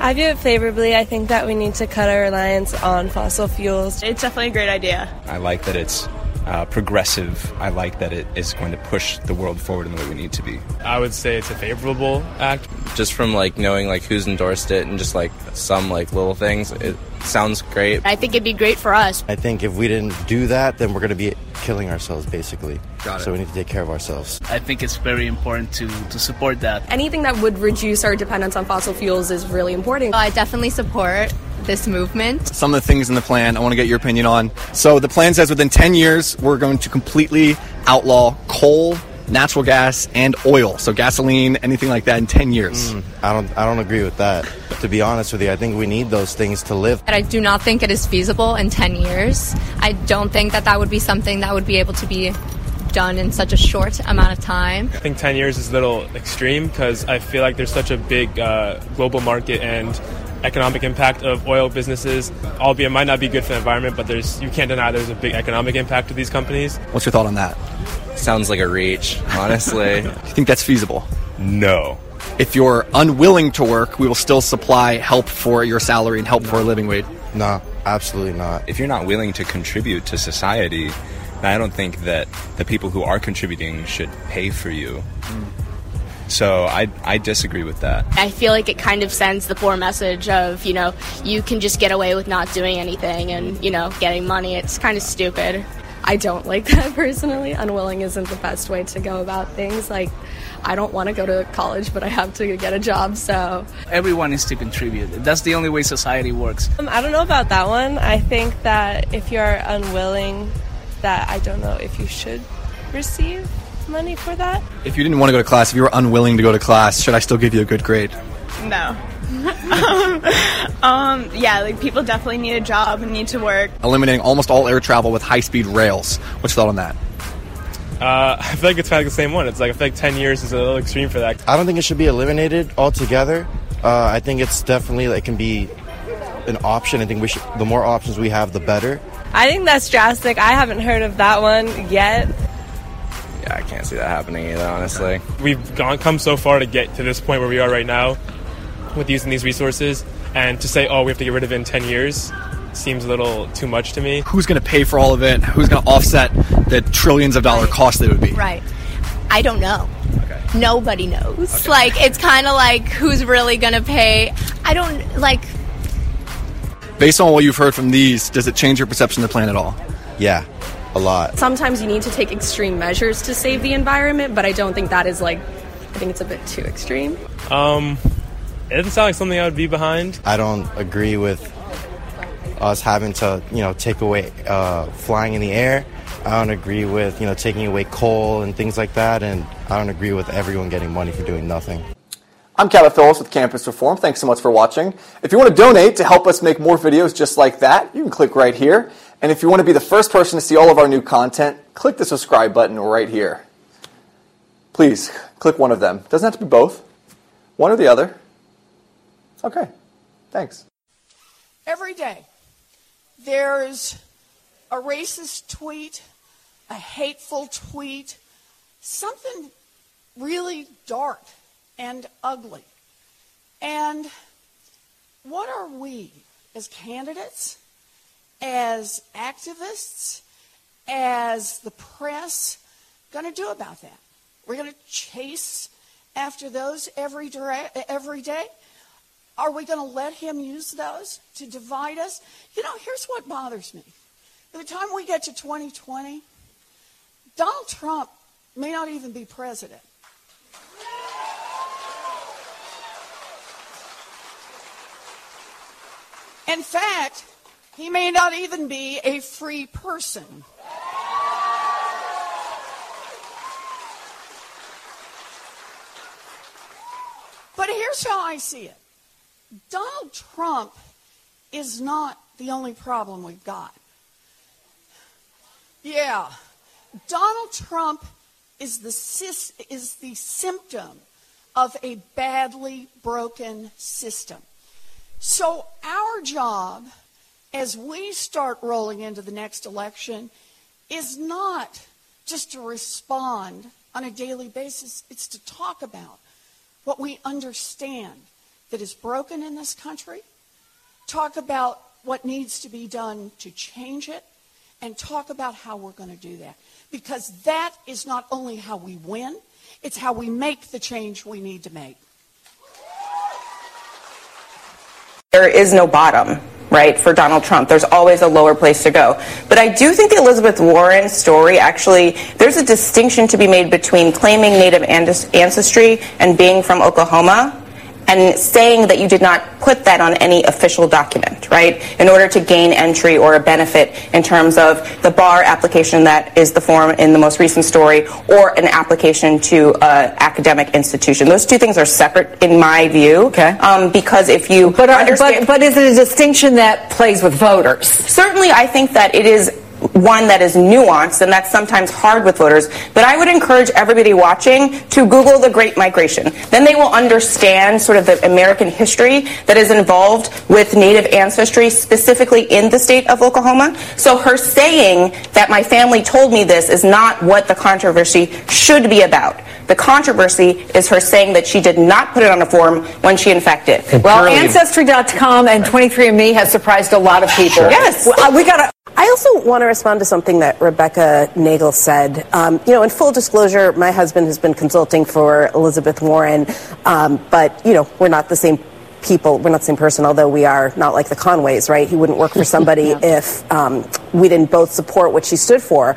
I view it favorably. I think that we need to cut our reliance on fossil fuels. It's definitely a great idea. I like that it's uh, progressive. I like that it is going to push the world forward in the way we need to be. I would say it's a favorable act. just from like knowing like who's endorsed it and just like some like little things it sounds great I think it'd be great for us. I think if we didn't do that, then we're going to be killing ourselves, basically. Got it. So we need to take care of ourselves. I think it's very important to, to support that. Anything that would reduce our dependence on fossil fuels is really important. I definitely support this movement. some of the things in the plan I want to get your opinion on. So the plan says within 10 years, we're going to completely outlaw coal, natural gas, and oil. So gasoline, anything like that in 10 years. Mm, I don't. I don't agree with that. To be honest with you, I think we need those things to live. And I do not think it is feasible in 10 years. I don't think that that would be something that would be able to be done in such a short amount of time. I think 10 years is a little extreme because I feel like there's such a big uh, global market and economic impact of oil businesses. Albeit it might not be good for the environment, but there's you can't deny there's a big economic impact to these companies. What's your thought on that? sounds like a reach honestly Do you think that's feasible? no If you're unwilling to work, we will still supply help for your salary and help for a living wage. No, absolutely not. If you're not willing to contribute to society, then I don't think that the people who are contributing should pay for you. Mm. So I, I disagree with that. I feel like it kind of sends the poor message of, you know, you can just get away with not doing anything and, you know, getting money. It's kind of stupid. I don't like that personally. Unwilling isn't the best way to go about things. Like, I don't want to go to college, but I have to get a job, so. Everyone needs to contribute. That's the only way society works. Um, I don't know about that one. I think that if you're unwilling, that I don't know if you should receive money for that. If you didn't want to go to class, if you were unwilling to go to class, should I still give you a good grade? No. um, um, yeah, like people definitely need a job and need to work. Eliminating almost all air travel with high speed rails. What's your thought on that? Uh, I feel like it's kind of the same one. It's like I feel like 10 years is a little extreme for that. I don't think it should be eliminated altogether. Uh, I think it's definitely it can be an option. I think we should. The more options we have, the better. I think that's drastic. I haven't heard of that one yet. Yeah i can't see that happening either honestly We've gone come so far to get to this point where we are right now with using these resources, and to say, oh, we have to get rid of it in 10 years seems a little too much to me. Who's going to pay for all of it? Who's going to offset the trillions of dollar cost that it would be? Right. I don't know. Okay. Nobody knows. Okay. Like, it's kind of like who's really going to pay. I don't, like, Based on what you've heard from these, does it change your perception of the plan at all? Yeah, a lot. Sometimes you need to take extreme measures to save the environment, but I don't think that is like, I think it's a bit too extreme. Um, it doesn't sound like something I would be behind. I don't agree with us having to, you know, take away uh, flying in the air. I don't agree with, you know, taking away coal and things like that. And I don't agree with everyone getting money for doing nothing. I'm Cabot Phillips with Campus Reform. Thanks so much for watching. If you want to donate to help us make more videos just like that, you can click right here. And if you want to be the first person to see all of our new content, click the subscribe button right here. Please, click one of them. Doesn't have to be both. One or the other. Okay. Thanks. Every day, there's a racist tweet, a hateful tweet, something really dark and ugly. And what are we as candidates, as activists, as the press going to do about that? We're going to chase after those every, every day? Are we going to let him use those to divide us? You know, here's what bothers me. By the time we get to 2020, Donald Trump may not even be president. In fact, he may not even be a free person. But here's how I see it Donald Trump is not the only problem we've got. Yeah, Donald Trump is the, is the symptom of a badly broken system. So, our job as we start rolling into the next election is not just to respond on a daily basis, it's to talk about what we understand that is broken in this country, talk about what needs to be done to change it, and talk about how we're going to do that. Because that is not only how we win, it's how we make the change we need to make. There is no bottom, right, for Donald Trump. There's always a lower place to go. But I do think the Elizabeth Warren story actually, there's a distinction to be made between claiming Native ancestry and being from Oklahoma and saying that you did not put that on any official document, right, in order to gain entry or a benefit in terms of the bar application that is the form in the most recent story or an application to an academic institution. Those two things are separate in my view. Okay. Um, because if you But, are, but, but is it a distinction that plays with voters? Certainly, I think that it is one that is nuanced and that's sometimes hard with voters. But I would encourage everybody watching to Google the Great Migration. Then they will understand sort of the American history that is involved with Native ancestry, specifically in the state of Oklahoma. So her saying that my family told me this is not what the controversy should be about. The controversy is her saying that she did not put it on a form when she in fact did. Well, Ancestry.com and 23andMe has surprised a lot of people. Yes. Well, uh, we got to. I also want to respond to something that Rebecca Nagle said. Um, you know, in full disclosure, my husband has been consulting for Elizabeth Warren, um, but, you know, we're not the same people, we're not the same person, although we are not like the Conways, right? He wouldn't work for somebody if um, we didn't both support what she stood for.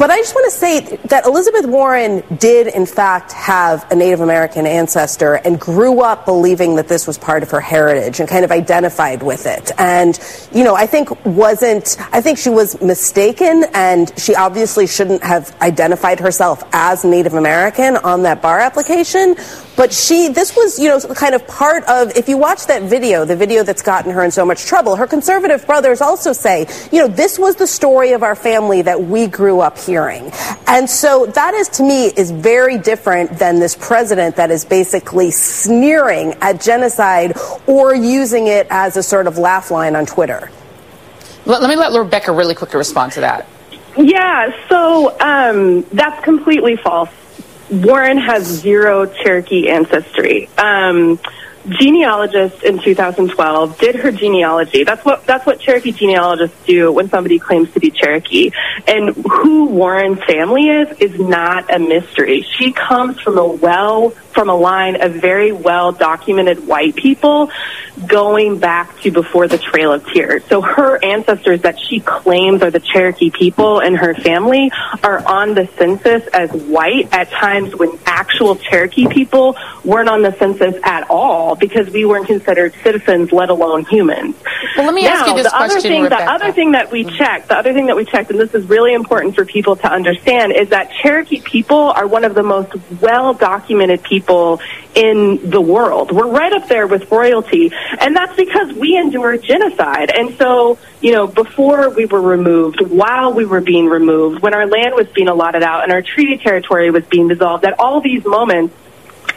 But I just want to say that Elizabeth Warren did, in fact, have a Native American ancestor and grew up believing that this was part of her heritage and kind of identified with it. And, you know, I think wasn't, I think she was mistaken and she obviously shouldn't have identified herself as Native American on that bar application. But she, this was, you know, kind of part of, if you watch that video, the video that's gotten her in so much trouble, her conservative brothers also say, you know, this was the story of our family that we grew up hearing. And so that is, to me, is very different than this president that is basically sneering at genocide or using it as a sort of laugh line on Twitter. Let, let me let Rebecca really quickly respond to that. Yeah, so um, that's completely false. Warren has zero Cherokee ancestry. Um, genealogist in 2012 did her genealogy. That's what that's what Cherokee genealogists do when somebody claims to be Cherokee. And who Warren's family is is not a mystery. She comes from a well from a line of very well documented white people going back to before the Trail of Tears. So her ancestors that she claims are the Cherokee people and her family are on the census as white at times when actual Cherokee people weren't on the census at all because we weren't considered citizens, let alone humans. Well, let me now, ask you this the other question, thing, Rebecca. The other thing that we mm-hmm. checked, the other thing that we checked, and this is really important for people to understand, is that Cherokee people are one of the most well documented people in the world. We're right up there with royalty, and that's because we endured genocide. And so, you know, before we were removed, while we were being removed, when our land was being allotted out and our treaty territory was being dissolved, at all these moments,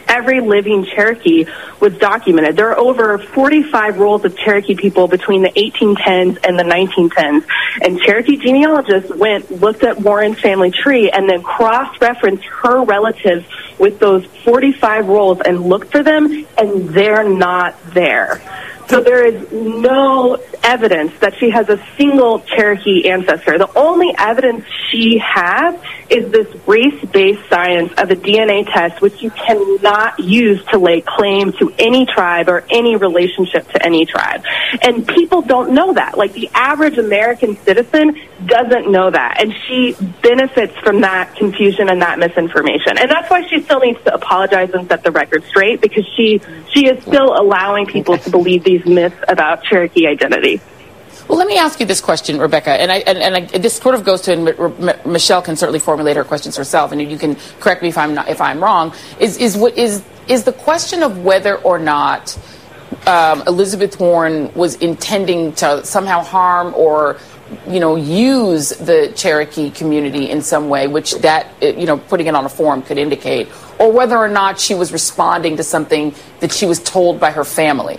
every living Cherokee was documented. There are over 45 rolls of Cherokee people between the 1810s and the 1910s. And Cherokee genealogists went, looked at Warren's family tree, and then cross-referenced her relatives with those 45 rolls and looked for them, and they're not there. So there is no evidence that she has a single Cherokee ancestor. The only evidence she has is this race-based science of a DNA test, which you cannot use to lay claim to any tribe or any relationship to any tribe. And people don't know that. Like the average American citizen doesn't know that. And she benefits from that confusion and that misinformation. And that's why she still needs to apologize and set the record straight because she, she is still allowing people to believe these myths about Cherokee identity. Well, let me ask you this question, Rebecca, and, I, and, and I, this sort of goes to, and M- M- Michelle can certainly formulate her questions herself, and you can correct me if I'm not, if I'm wrong. Is is what is is the question of whether or not um, Elizabeth Warren was intending to somehow harm or you know use the Cherokee community in some way, which that uh, you know putting it on a form could indicate, or whether or not she was responding to something that she was told by her family.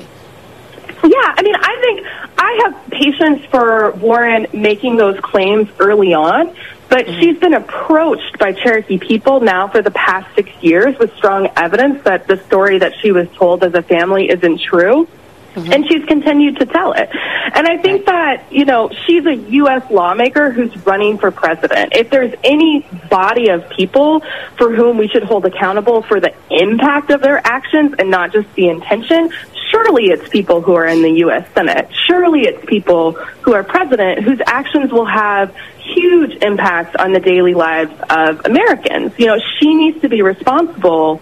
Yeah, I mean, I think I have patience for Warren making those claims early on, but mm-hmm. she's been approached by Cherokee people now for the past six years with strong evidence that the story that she was told as a family isn't true. Mm-hmm. And she's continued to tell it. And I think that, you know, she's a U.S. lawmaker who's running for president. If there's any body of people for whom we should hold accountable for the impact of their actions and not just the intention, surely it's people who are in the U.S. Senate. Surely it's people who are president whose actions will have huge impacts on the daily lives of Americans. You know, she needs to be responsible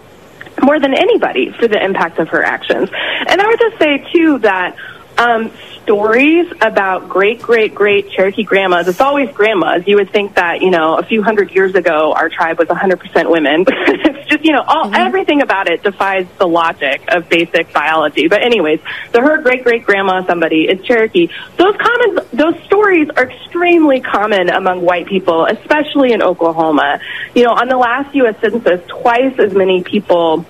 more than anybody for the impact of her actions. And I would just say, too, that um, stories about great, great, great Cherokee grandmas, it's always grandmas. You would think that, you know, a few hundred years ago, our tribe was 100% women. it's just, you know, all, mm-hmm. everything about it defies the logic of basic biology. But anyways, so her great, great grandma, somebody, is Cherokee. Those common, those stories are extremely common among white people, especially in Oklahoma. You know, on the last U.S. Census, twice as many people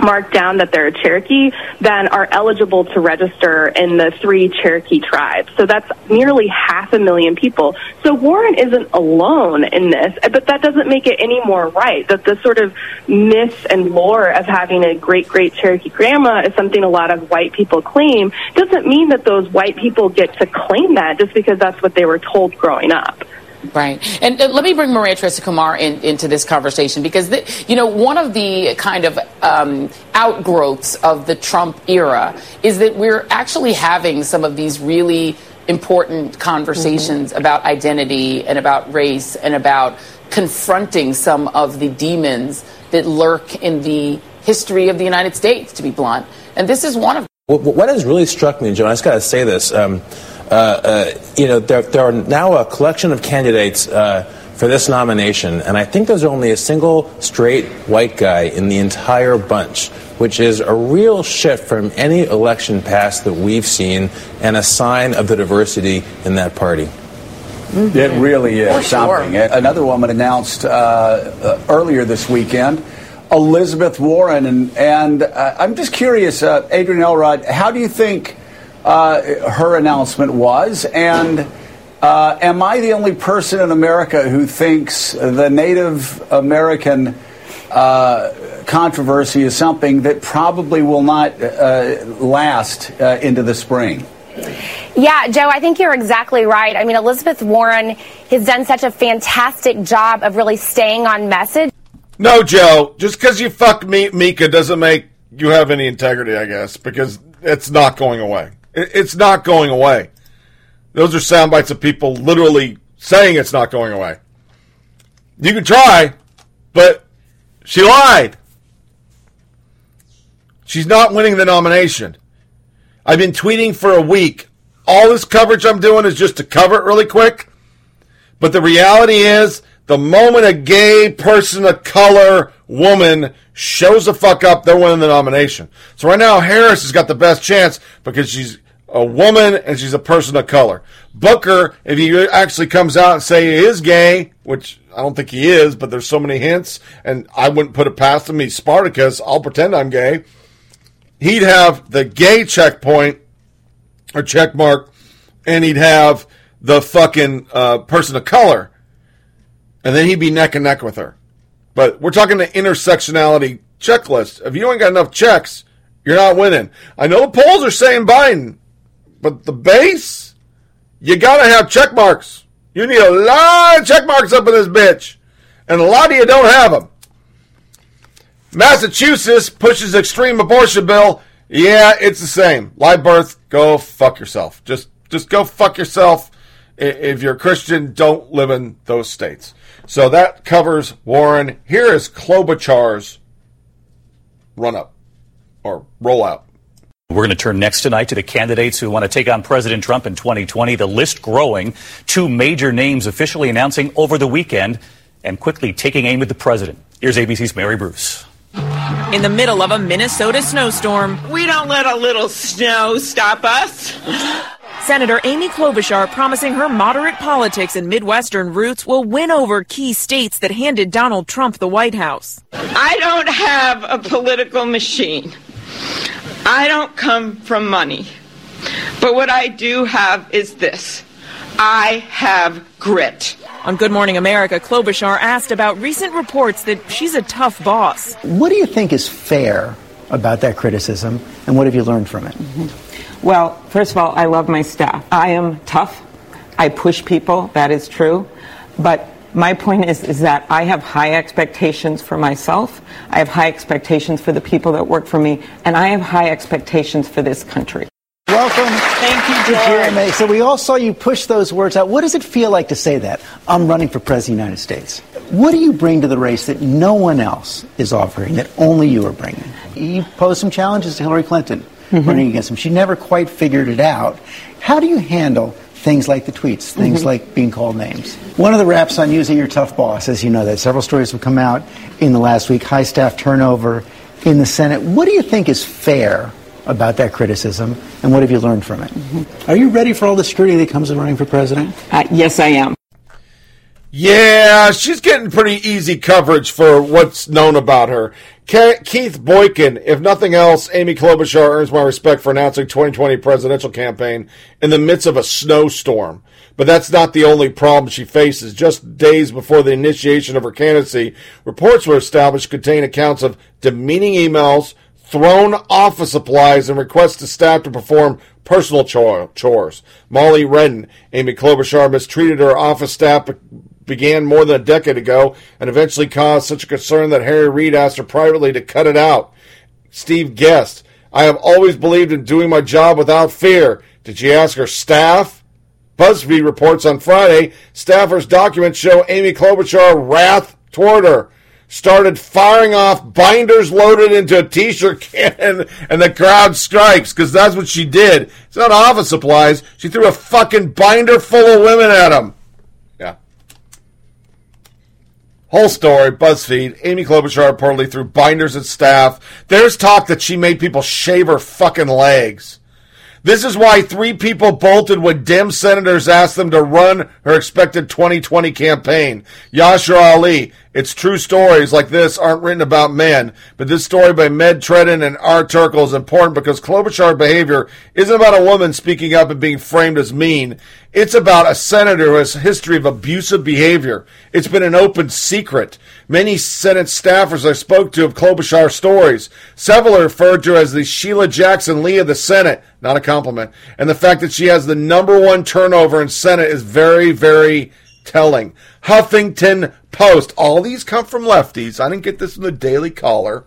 marked down that they're a Cherokee than are eligible to register in the three Cherokee tribes. So that's nearly half a million people. So Warren isn't alone in this, but that doesn't make it any more right. That the sort of myth and lore of having a great, great Cherokee grandma is something a lot of white people claim doesn't mean that those white people get to claim that just because that's what they were told growing up. Right. And uh, let me bring Maria Teresa Kumar in, into this conversation because, the, you know, one of the kind of um, outgrowths of the Trump era is that we're actually having some of these really important conversations about identity and about race and about confronting some of the demons that lurk in the history of the United States, to be blunt. And this is one of What, what has really struck me, Joe, and I just got to say this, um, you know, there, there are now a collection of candidates uh, for this nomination, and I think there's only a single straight white guy in the entire bunch, which is a real shift from any election past that we've seen and a sign of the diversity in that party. It really is For sure. something. Another woman announced uh, uh, earlier this weekend, Elizabeth Warren, and, and uh, I'm just curious, uh, Adrienne Elrod, how do you think uh, her announcement was, and uh, am I the only person in America who thinks the Native American uh, controversy is something that probably will not uh, last uh, into the spring? Yeah, Joe, I think you're exactly right. I mean, Elizabeth Warren has done such a fantastic job of really staying on message. No, Joe. Just because you fuck me, Mika doesn't make you have any integrity, I guess, because it's not going away. It- It's not going away. Those are sound bites of people literally saying it's not going away. You can try, but she lied. She's not winning the nomination. I've been tweeting for a week. All this coverage I'm doing is just to cover it really quick. But the reality is, the moment a gay person of color woman shows the fuck up, they're winning the nomination. So right now, Harris has got the best chance because she's a woman and she's a person of color. Booker, if he actually comes out and say he is gay, which I don't think he is, but there's so many hints, and I wouldn't put it past him. He's Spartacus. I'll pretend I'm gay. He'd have the gay checkpoint or check mark, and he'd have the fucking uh, person of color, and then he'd be neck and neck with her. But we're talking the intersectionality checklist. If you ain't got enough checks, you're not winning. I know the polls are saying Biden, but the base, you gotta have check marks. You need a lot of check marks up in this bitch, and a lot of you don't have them. Massachusetts pushes extreme abortion bill. Yeah, it's the same. Live birth, go fuck yourself. Just just go fuck yourself. If you're a Christian, don't live in those states. So that covers Warren. Here is Klobuchar's run up or rollout. We're going to turn next tonight to the candidates who want to take on President Trump in 2020. The list growing. Two major names officially announcing over the weekend and quickly taking aim at the president. Here's ABC's Mary Bruce. In the middle of a Minnesota snowstorm, We don't let a little snow stop us. Senator Amy Klobuchar promising her moderate politics and Midwestern roots will win over key states that handed Donald Trump the White House. I don't have a political machine. I don't come from money. But what I do have is this I have grit. On Good Morning America, Klobuchar asked about recent reports that she's a tough boss. What do you think is fair about that criticism, and what have you learned from it? Mm-hmm. Well, first of all, I love my staff. I am tough. I push people, that is true. But my point is, is that I have high expectations for myself. I have high expectations for the people that work for me, and I have high expectations for this country. Welcome. Thank you, to GMA. So we all saw you push those words out. What does it feel like to say that? I'm running for president of the United States. What do you bring to the race that no one else is offering, that only you are bringing? You posed some challenges to Hillary Clinton mm-hmm. running against him. She never quite figured it out. How do you handle things like the tweets, things Mhm. like being called names? One of the raps on using is that you're a tough boss, as you know that. Several stories have come out in the last week. High staff turnover in the Senate. What do you think is fair about that criticism, and what have you learned from it? Are you ready for all the scrutiny that comes with running for president? Uh, yes, I am. Yeah, she's getting pretty easy coverage for what's known about her. Keith Boykin, if nothing else, Amy Klobuchar earns my respect for announcing 2020 presidential campaign in the midst of a snowstorm. But that's not the only problem she faces. Just days before the initiation of her candidacy, reports were established contain accounts of demeaning emails, thrown office supplies, and requests to staff to perform personal chores. Molly Redden, Amy Klobuchar mistreated her office staff, began more than a decade ago and eventually caused such a concern that Harry Reid asked her privately to cut it out. Steve Guest, I have always believed in doing my job without fear. Did she ask her staff? BuzzFeed reports on Friday, staffers' documents show Amy Klobuchar wrath toward her. Started firing off binders loaded into a t-shirt cannon and the crowd strikes because that's what she did. It's not office supplies. She threw a fucking binder full of women at him. Yeah. Whole story, BuzzFeed. Amy Klobuchar reportedly threw binders at staff. There's talk that she made people shave her fucking legs. This is why three people bolted when Dem senators asked them to run her expected 2020 campaign. Yashar Ali. It's true stories like this aren't written about men, but this story by Med Tredin and R. Terkel is important because Klobuchar behavior isn't about a woman speaking up and being framed as mean. It's about a senator who has a history of abusive behavior. It's been an open secret. Many Senate staffers I spoke to have Klobuchar stories. Several are referred to as the Sheila Jackson Lee of the Senate. Not a compliment. And the fact that she has the number one turnover in Senate is very, very telling. Huffington Post. All these come from lefties. I didn't get this from the Daily Caller.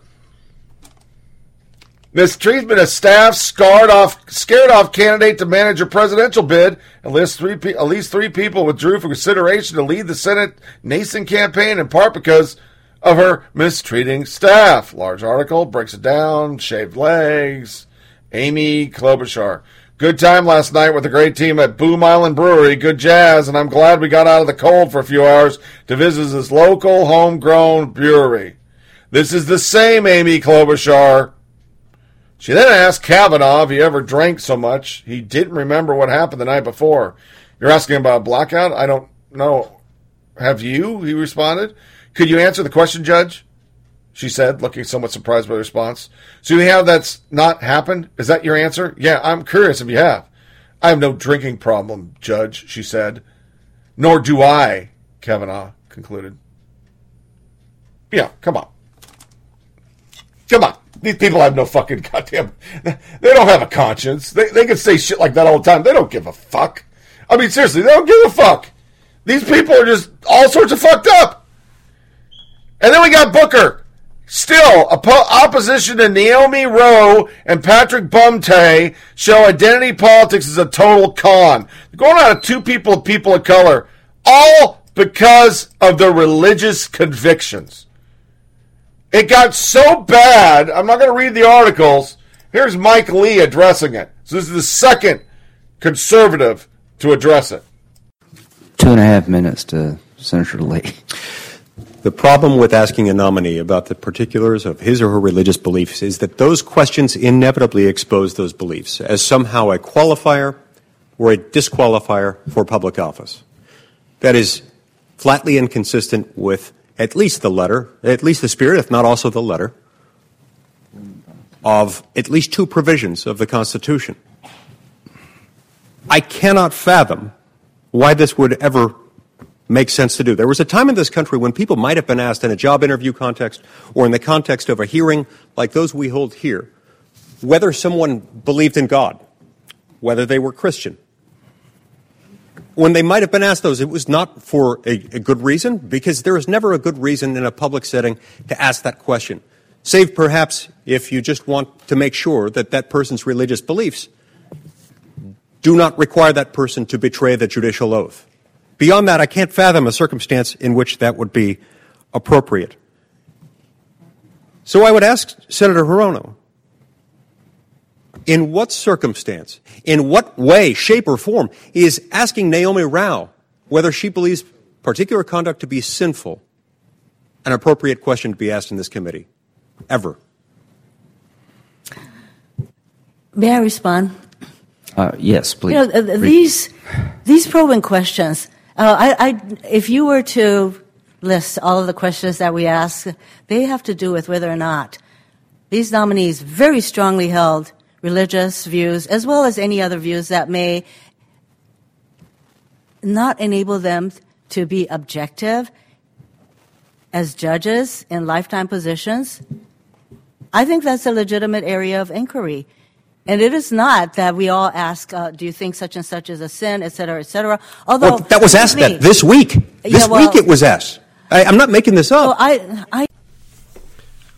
Mistreatment of staff, scarred off, scared off candidate to manage a presidential bid. At least three, at least three people withdrew from consideration to lead the Senate nascent campaign, in part because of her mistreating staff. Large article breaks it down. Shaved legs. Amy Klobuchar. Good time last night with a great team at Boom Island Brewery. Good jazz, and I'm glad we got out of the cold for a few hours to visit this local homegrown brewery. This is the same Amy Klobuchar. She then asked Kavanaugh if he ever drank so much he didn't remember what happened the night before. You're asking about a blackout? I don't know. Have you? He responded. Could you answer the question, Judge? She said, looking somewhat surprised by the response. So you have that's not happened? Is that your answer? Yeah, I'm curious if you have. I have no drinking problem, Judge, she said. Nor do I, Kavanaugh concluded. Yeah, come on. Come on. These people have no fucking goddamn. They don't have a conscience. They, they can say shit like that all the time. They don't give a fuck. I mean, seriously, they don't give a fuck. These people are just all sorts of fucked up. And then we got Booker. Still, oppo- opposition to Naomi Rao and Patrick Bumatay show identity politics is a total con. Going out of two people, people of color, all because of their religious convictions. It got so bad. I'm not going to read the articles. Here's Mike Lee addressing it. So this is the second conservative to address it. Two and a half minutes to Senator Lee. The problem with asking a nominee about the particulars of his or her religious beliefs is that those questions inevitably expose those beliefs as somehow a qualifier or a disqualifier for public office. That is flatly inconsistent with at least the letter, at least the spirit, if not also the letter, of at least two provisions of the Constitution. I cannot fathom why this would ever make sense to do. There was a time in this country when people might have been asked in a job interview context or in the context of a hearing like those we hold here whether someone believed in God, whether they were Christian. When they might have been asked those, it was not for a, a good reason, because there is never a good reason in a public setting to ask that question, save perhaps if you just want to make sure that that person's religious beliefs do not require that person to betray the judicial oath. Beyond that, I can't fathom a circumstance in which that would be appropriate. So I would ask Senator Hirono, in what circumstance, in what way, shape, or form is asking Naomi Rao whether she believes particular conduct to be sinful an appropriate question to be asked in this committee? Ever. May I respond? Uh, yes, please. You know, uh, these these probing questions. Uh, I, I, if you were to list all of the questions that we ask, they have to do with whether or not these nominees very strongly held religious views, as well as any other views that may not enable them to be objective as judges in lifetime positions. I think that's a legitimate area of inquiry. And it is not that we all ask, uh, do you think such and such is a sin, et cetera, et cetera. Although well, that was asked me, that this week. This Yeah, well- week it was asked. I, I'm not making this up. Well, I, I,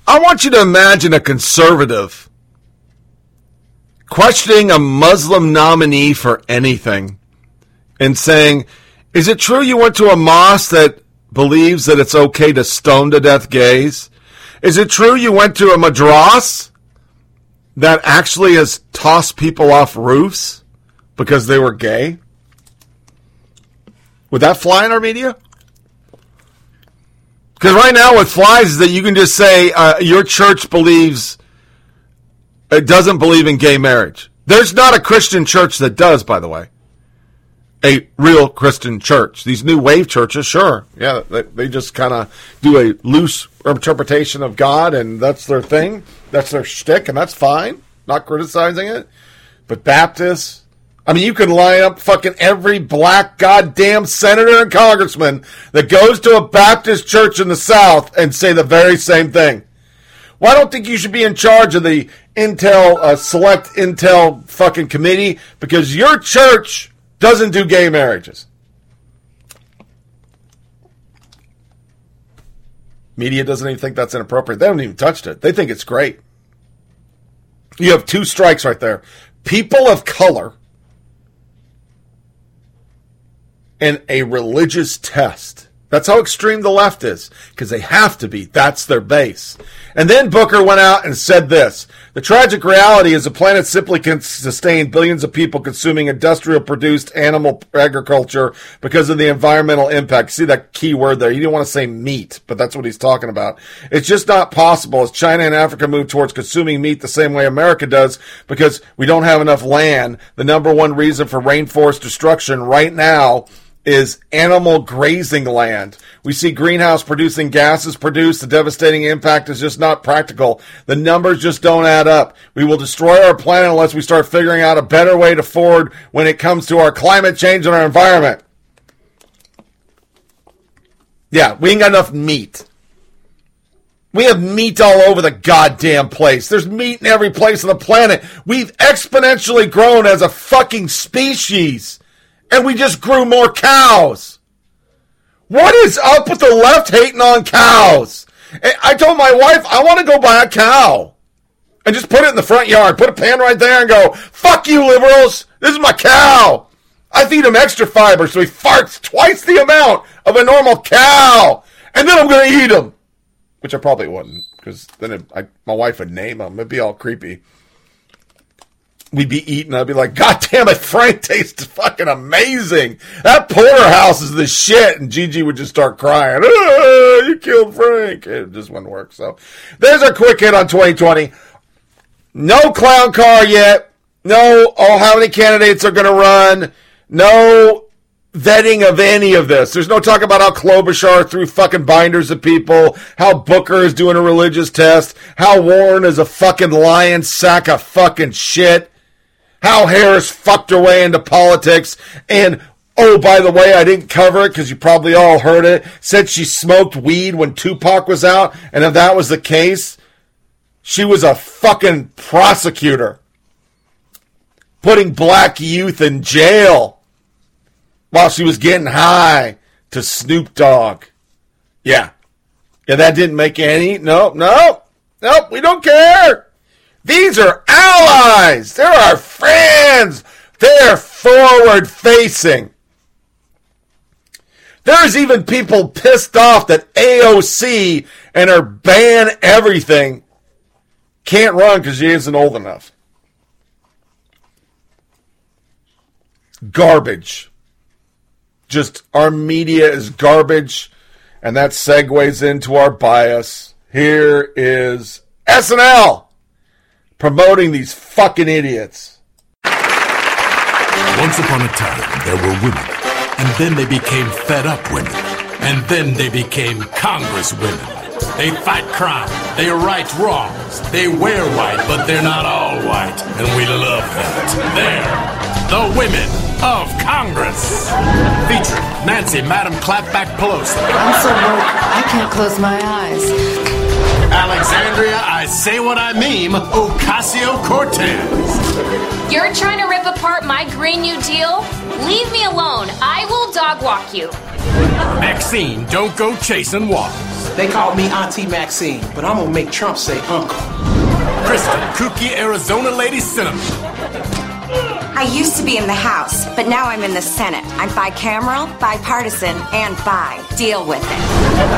I want you to imagine a conservative questioning a Muslim nominee for anything and saying, Is it true you went to a mosque that believes that it's okay to stone to death gays? Is it true you went to a madras that actually has tossed people off roofs because they were gay? Would that fly in our media? Because right now, what flies is that you can just say uh, your church believes it doesn't believe in gay marriage. There's not a Christian church that does, by the way. A real Christian church. These new wave churches, sure, yeah, they, they just kind of do a loose interpretation of God, and that's their thing. That's their shtick, and that's fine. Not criticizing it. But Baptists, I mean, you can line up fucking every black goddamn senator and congressman that goes to a Baptist church in the South and say the very same thing. Well, I don't think you should be in charge of the Intel, uh, select Intel fucking committee because your church doesn't do gay marriages. Media doesn't even think that's inappropriate. They haven't even touched it. They think it's great. You have two strikes right there. People of color and a religious test. That's how extreme the left is, because they have to be. That's their base. And then Booker went out and said this. The tragic reality is the planet simply can sustain billions of people consuming industrial produced animal agriculture because of the environmental impact. See that key word there? You didn't want to say meat, but that's what he's talking about. It's just not possible as China and Africa move towards consuming meat the same way America does because we don't have enough land. The number one reason for rainforest destruction right now is animal grazing land. We see greenhouse producing gases produced. The devastating impact is just not practical. The numbers just don't add up. We will destroy our planet unless we start figuring out a better way to forward when it comes to our climate change and our environment. Yeah, we ain't got enough meat. We have meat all over the goddamn place. There's meat in every place on the planet. We've exponentially grown as a fucking species and we just grew more cows. What is up with the left hating on cows? I told my wife I want to go buy a cow and just put it in the front yard, put a pan right there, and go, "Fuck you, liberals! This is my cow. I feed him extra fiber so he farts twice the amount of a normal cow, and then I'm going to eat him." Which I probably wouldn't, because then it, I, my wife would name him. It'd be all creepy we'd be eating. I'd be like, God damn it, Frank tastes fucking amazing. That porterhouse is the shit. And Gigi would just start crying. Ah, you killed Frank. It just wouldn't work. So there's a quick hit on 2020. No clown car yet. No, oh, how many candidates are going to run? No vetting of any of this. There's no talk about how Klobuchar threw fucking binders at people, how Booker is doing a religious test, how Warren is a fucking lion sack of fucking shit how Harris fucked her way into politics. And oh, by the way, I didn't cover it because you probably all heard it. Said she smoked weed when Tupac was out. And if that was the case, she was a fucking prosecutor putting black youth in jail while she was getting high to Snoop Dogg. Yeah. Yeah, that didn't make any. Nope, nope, nope, we don't care. These are allies. They're our friends. They're forward facing. There's even people pissed off that AOC and her ban everything can't run because she isn't old enough. Garbage. Just our media is garbage, and that segues into our bias. Here is SNL promoting these fucking idiots. Once upon a time, there were women, and then they became fed up women, and then they became congresswomen. They fight crime, they right wrongs, they wear white, but they're not all white, and we love that. They're the women of Congress. Featuring Nancy Madam Clapback Pelosi. I'm so woke, I can't close my eyes. Alexandria, I say what I mean, Ocasio Cortez. You're trying to rip apart my Green New Deal? Leave me alone. I will dog walk you. Maxine, don't go chasing waffles. They call me Auntie Maxine, but I'm gonna make Trump say uncle. Kyrsten, kooky Arizona lady Sinema. I used to be in the House, but now I'm in the Senate. I'm bicameral, bipartisan, and bi. Deal with it.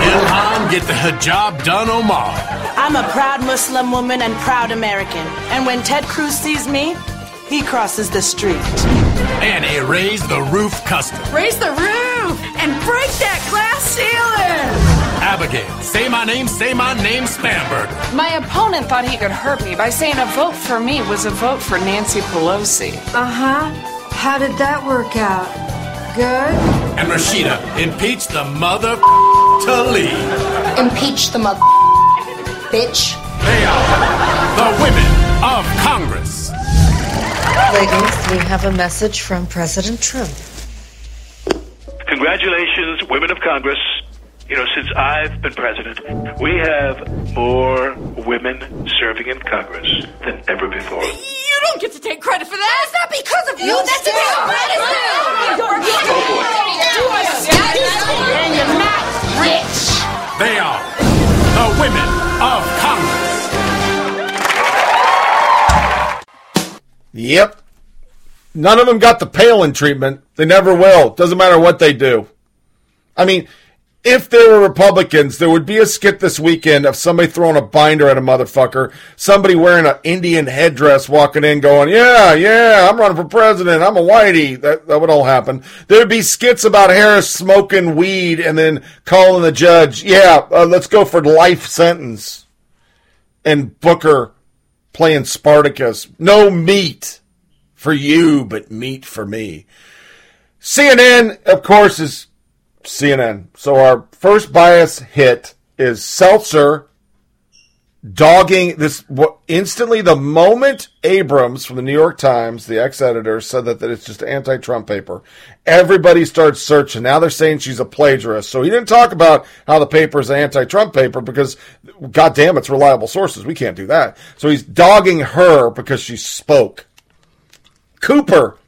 Ilhan, get the hijab done, Omar. I'm a proud Muslim woman and proud American. And when Ted Cruz sees me, he crosses the street. Annie, raise the roof Kuster. Raise the roof and break that glass ceiling. Abigail, say my name, say my name, Spanberger. My opponent thought he could hurt me by saying a vote for me was a vote for Nancy Pelosi. Uh huh. How did that work out? Good? And Rashida, impeach the mother to leave. Impeach the mother bitch. They are the women of Congress. Ladies, we have a message from President Trump. Congratulations, women of Congress you know, since I've been president, we have more women serving in Congress than ever before. You don't get to take credit for that. That's not because of you. you that's because of Madison. And you're not rich. They are the women of Congress. Yep. None of them got the Palin treatment. They never will. Doesn't matter what they do. I mean, if there were Republicans, there would be a skit this weekend of somebody throwing a binder at a motherfucker, somebody wearing an Indian headdress walking in going, yeah, yeah, I'm running for president. I'm a whitey. That, that would all happen. There'd be skits about Harris smoking weed and then calling the judge, yeah, uh, let's go for life sentence. And Booker playing Spartacus. No meat for you, but meat for me. CNN, of course, is CNN. So our first bias hit is Stelter dogging this instantly the moment Abrams from the New York Times, the ex-editor, said that, that it's just anti-Trump paper. Everybody starts searching. Now they're saying she's a plagiarist. So he didn't talk about how the paper is an anti-Trump paper because goddamn, it's reliable sources. We can't do that. So he's dogging her because she spoke. Cooper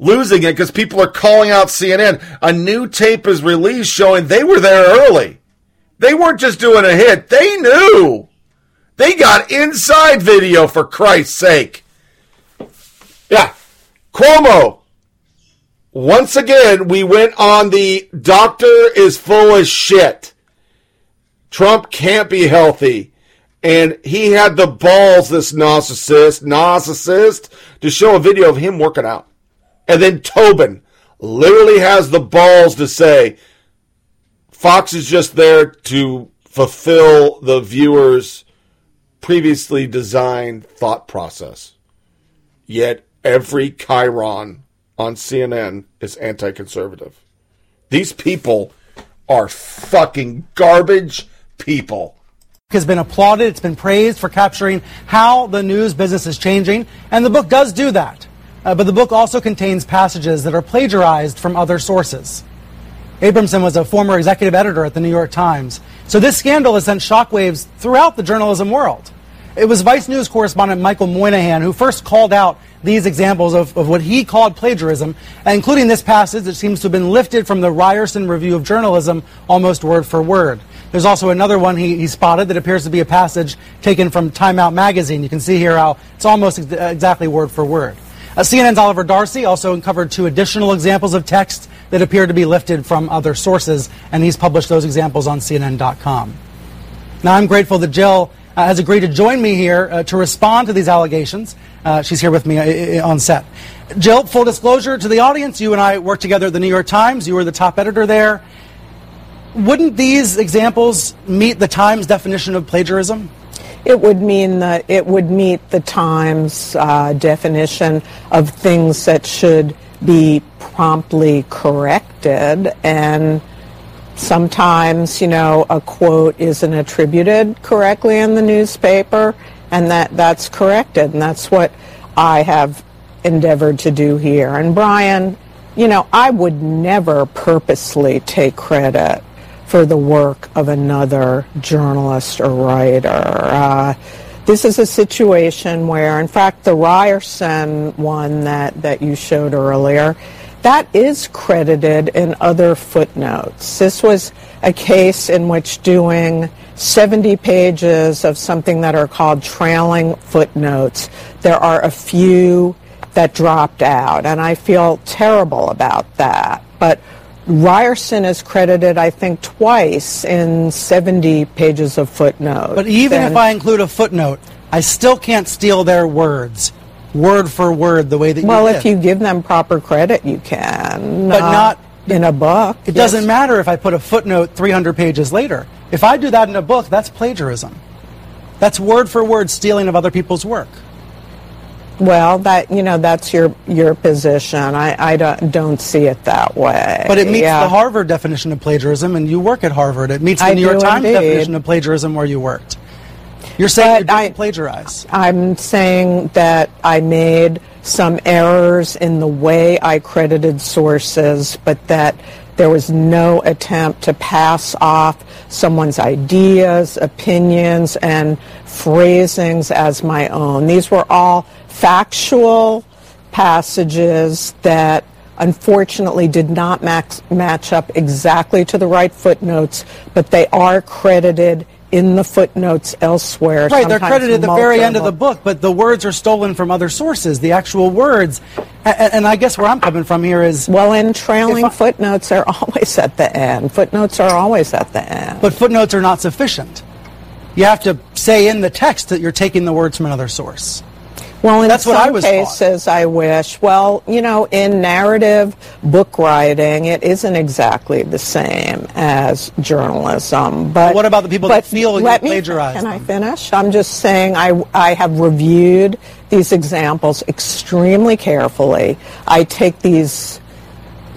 losing it because people are calling out CNN. A new tape is released showing they were there early. They weren't just doing a hit, they knew. They got inside video for Christ's sake. Yeah. Cuomo. Once again, we went on the doctor is full of shit. Trump can't be healthy. And he had the balls, this narcissist, narcissist, to show a video of him working out. And then Toobin literally has the balls to say Fox is just there to fulfill the viewer's previously designed thought process. Yet every Chiron on CNN is anti conservative. These people are fucking garbage people. Has been applauded, it's been praised for capturing how the news business is changing, and the book does do that. Uh, but the book also contains passages that are plagiarized from other sources. Abramson was a former executive editor at the New York Times. So this scandal has sent shockwaves throughout the journalism world. It was Vice News correspondent Michael Moynihan who first called out these examples of, of what he called plagiarism, including this passage that seems to have been lifted from the Ryerson Review of Journalism almost word for word. There's also another one he, he spotted that appears to be a passage taken from Time Out magazine. You can see here how it's almost ex- exactly word for word. Uh, CNN's Oliver Darcy also uncovered two additional examples of text that appear to be lifted from other sources, and he's published those examples on CNN.com. Now, I'm grateful that Jill uh, has agreed to join me here uh, to respond to these allegations. Uh, she's here with me uh, on set. Jill, full disclosure to the audience, you and I worked together at the New York Times. You were the top editor there. Wouldn't these examples meet the Times definition of plagiarism? It would mean that it would meet the Times uh, definition of things that should be promptly corrected. And sometimes you know a quote isn't attributed correctly in the newspaper and that that's corrected. And that's what I have endeavored to do here. And Brian you know I would never purposely take credit for the work of another journalist or writer. Uh, this is a situation where, in fact, the Ryerson one that, that you showed earlier, that is credited in other footnotes. This was a case in which doing 70 pages of something that are called trailing footnotes, there are a few that dropped out, and I feel terrible about that. But Ryerson is credited, I think, twice in 70 pages of footnotes. But even and if I include a footnote, I still can't steal their words, word for word, the way that well, you Well, if you give them proper credit, you can. But uh, not in a book. It yes. doesn't matter if I put a footnote 300 pages later. If I do that in a book, that's plagiarism. That's word for word stealing of other people's work. Well, that you know, that's your your position. I, I don't, don't see it that way. But it meets yeah. the Harvard definition of plagiarism, and you work at Harvard. It meets the I New York Times indeed. definition of plagiarism where you worked. You're saying but you didn't I, plagiarize. I'm saying that I made some errors in the way I credited sources, but that there was no attempt to pass off someone's ideas, opinions, and phrasings as my own. These were all factual passages that unfortunately did not match, match up exactly to the right footnotes, but they are credited in the footnotes elsewhere. Right, they're credited at the very end of the book, but the words are stolen from other sources, the actual words. And, and I guess where I'm coming from here is. Well, in trailing footnotes, they're always at the end. Footnotes are always at the end. But footnotes are not sufficient. You have to say in the text that you're taking the words from another source. Well, in That's some what I was taught. cases, I wish. Well, you know, in narrative book writing, it isn't exactly the same as journalism. But what about the people that feel you let me- plagiarized Can I finish? I'm just saying I, I have reviewed these examples extremely carefully. I take these,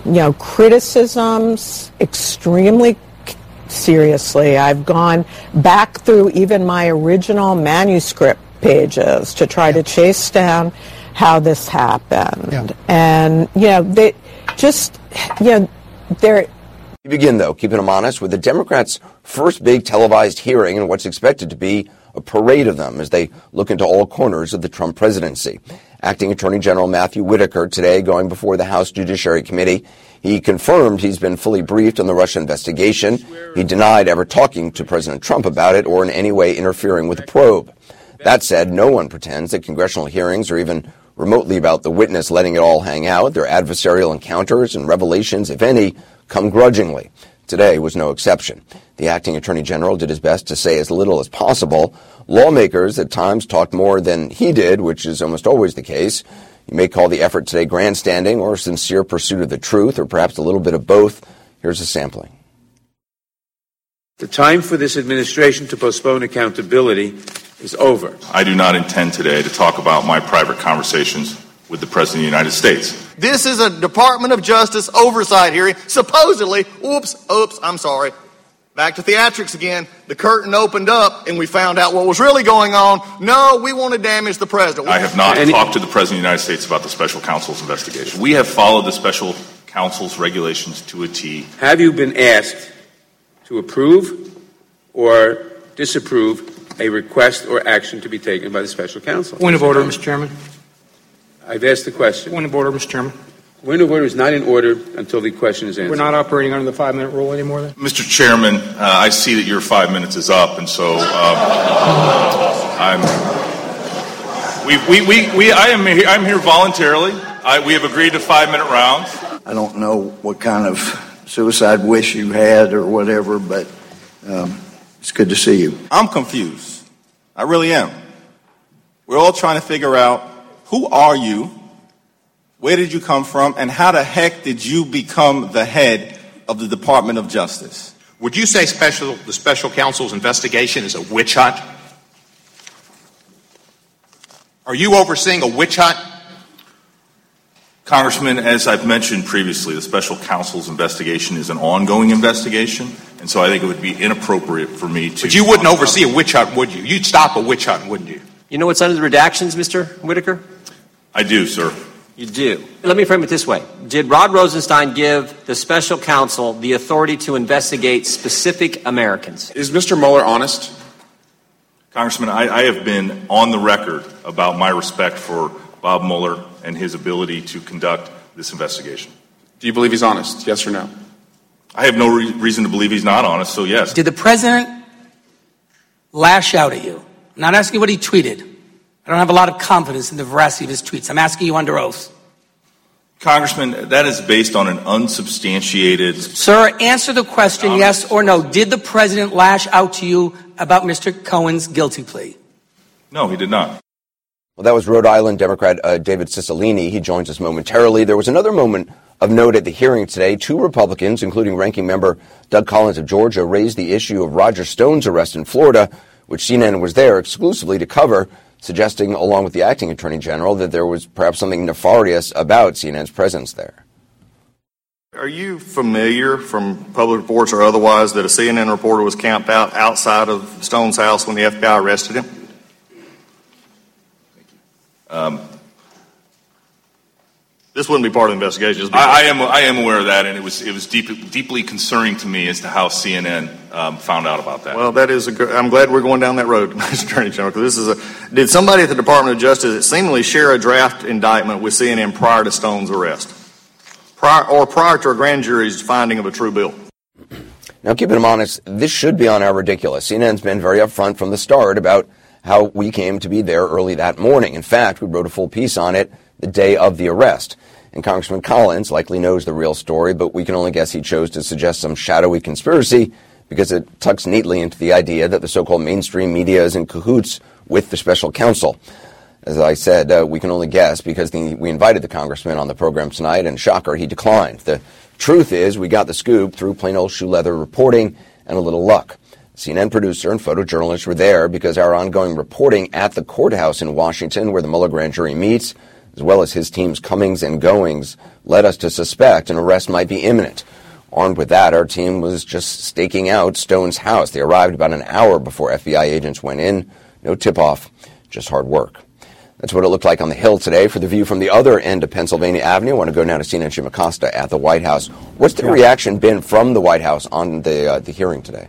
you know, criticisms extremely seriously. I've gone back through even my original manuscript pages to try to chase down how this happened. And, you know, they just, you know, they're, We begin, though, keeping them honest, with the Democrats' first big televised hearing and what's expected to be a parade of them as they look into all corners of the Trump presidency. Acting Attorney General Matthew Whitaker today going before the House Judiciary Committee. He confirmed he's been fully briefed on the Russia investigation. He denied ever talking to President Trump about it or in any way interfering with the probe. That said, no one pretends that congressional hearings are even remotely about the witness letting it all hang out. Their adversarial encounters and revelations, if any, come grudgingly. Today was no exception. The acting attorney general did his best to say as little as possible. Lawmakers at times talked more than he did, which is almost always the case. You may call the effort today grandstanding or sincere pursuit of the truth, or perhaps a little bit of both. Here's a sampling. The time for this administration to postpone accountability is over. I do not intend today to talk about my private conversations with the President of the United States. This is a Department of Justice oversight hearing. Supposedly, oops, oops, I'm sorry. Back to theatrics again. The curtain opened up and we found out what was really going on. No, we want to damage the president. I have not talked to the President of the United States about the special counsel's investigation. We have followed the special counsel's regulations to a T. Have you been asked to approve or disapprove a request or action to be taken by the special counsel? Point of order, Mr. Chairman. I've asked the question. Point of order, Mr. Chairman. Point of order is not in order until the question is answered. We're not operating under the five-minute rule anymore then? Mr. Chairman, uh, I see that your five minutes is up, and so um, I'm. We, we, we, we, I am here, I'm here voluntarily. I, we have agreed to five minute rounds. I don't know what kind of suicide wish you had or whatever, but um, it's good to see you. I'm confused. I really am. We're all trying to figure out who are you, where did you come from, and how the heck did you become the head of the Department of Justice? Would you say special, the special counsel's investigation is a witch hunt? Are you overseeing a witch hunt? Congressman, as I've mentioned previously, the special counsel's investigation is an ongoing investigation, and so I think it would be inappropriate for me to. But you wouldn't oversee a witch hunt, would you? You'd stop a witch hunt, wouldn't you? You know what's under the redactions, Mr. Whitaker? I do, sir. You do. Let me frame it this way. Did Rod Rosenstein give the special counsel the authority to investigate specific Americans? Is Mr. Mueller honest? Congressman, I, I have been on the record about my respect for Bob Mueller and his ability to conduct this investigation. Do you believe he's honest? Yes or no? I have no re- reason to believe he's not honest, so yes. Did the president lash out at you? I'm not asking what he tweeted. I don't have a lot of confidence in the veracity of his tweets. I'm asking you under oath. Congressman, that is based on an unsubstantiated. Sir, answer the question yes or no. Did the president lash out to you about Mr. Cohen's guilty plea? No, he did not. Well, that was Rhode Island Democrat uh, David Cicilline. He joins us momentarily. There was another moment of note at the hearing today. Two Republicans, including ranking member Doug Collins of Georgia, raised the issue of Roger Stone's arrest in Florida, which CNN was there exclusively to cover, suggesting, along with the acting attorney general, that there was perhaps something nefarious about CNN's presence there. Are you familiar from public reports or otherwise that a CNN reporter was camped out outside of Stone's house when the FBI arrested him? Um, This wouldn't be part of the investigation. This would be- I, I am I am aware of that, and it was it was deep, deeply concerning to me as to how CNN um, found out about that. Well, that is a good, I'm glad we're going down that road, Mr. Attorney General, because this is a, did somebody at the Department of Justice seemingly share a draft indictment with CNN prior to Stone's arrest? Prior, or prior to a grand jury's finding of a true bill? Now, keeping them honest, this should be on our ridiculous. CNN's been very upfront from the start about how we came to be there early that morning. In fact, we wrote a full piece on it the day of the arrest. And Congressman Collins likely knows the real story, but we can only guess he chose to suggest some shadowy conspiracy because it tucks neatly into the idea that the so-called mainstream media is in cahoots with the special counsel. As I said, uh, we can only guess because the, we invited the congressman on the program tonight, and shocker, he declined. The truth is, we got the scoop through plain old shoe leather reporting and a little luck. CNN producer and photojournalists were there because our ongoing reporting at the courthouse in Washington, where the Mueller grand jury meets, as well as his team's comings and goings, led us to suspect an arrest might be imminent. Armed with that, our team was just staking out Stone's house. They arrived about an hour before FBI agents went in. No tip off, just hard work. That's what it looked like on the Hill today. For the view from the other end of Pennsylvania Avenue, I want to go now to CNN Jim Acosta at the White House. What's the yeah. reaction been from the White House on the, uh, the hearing today?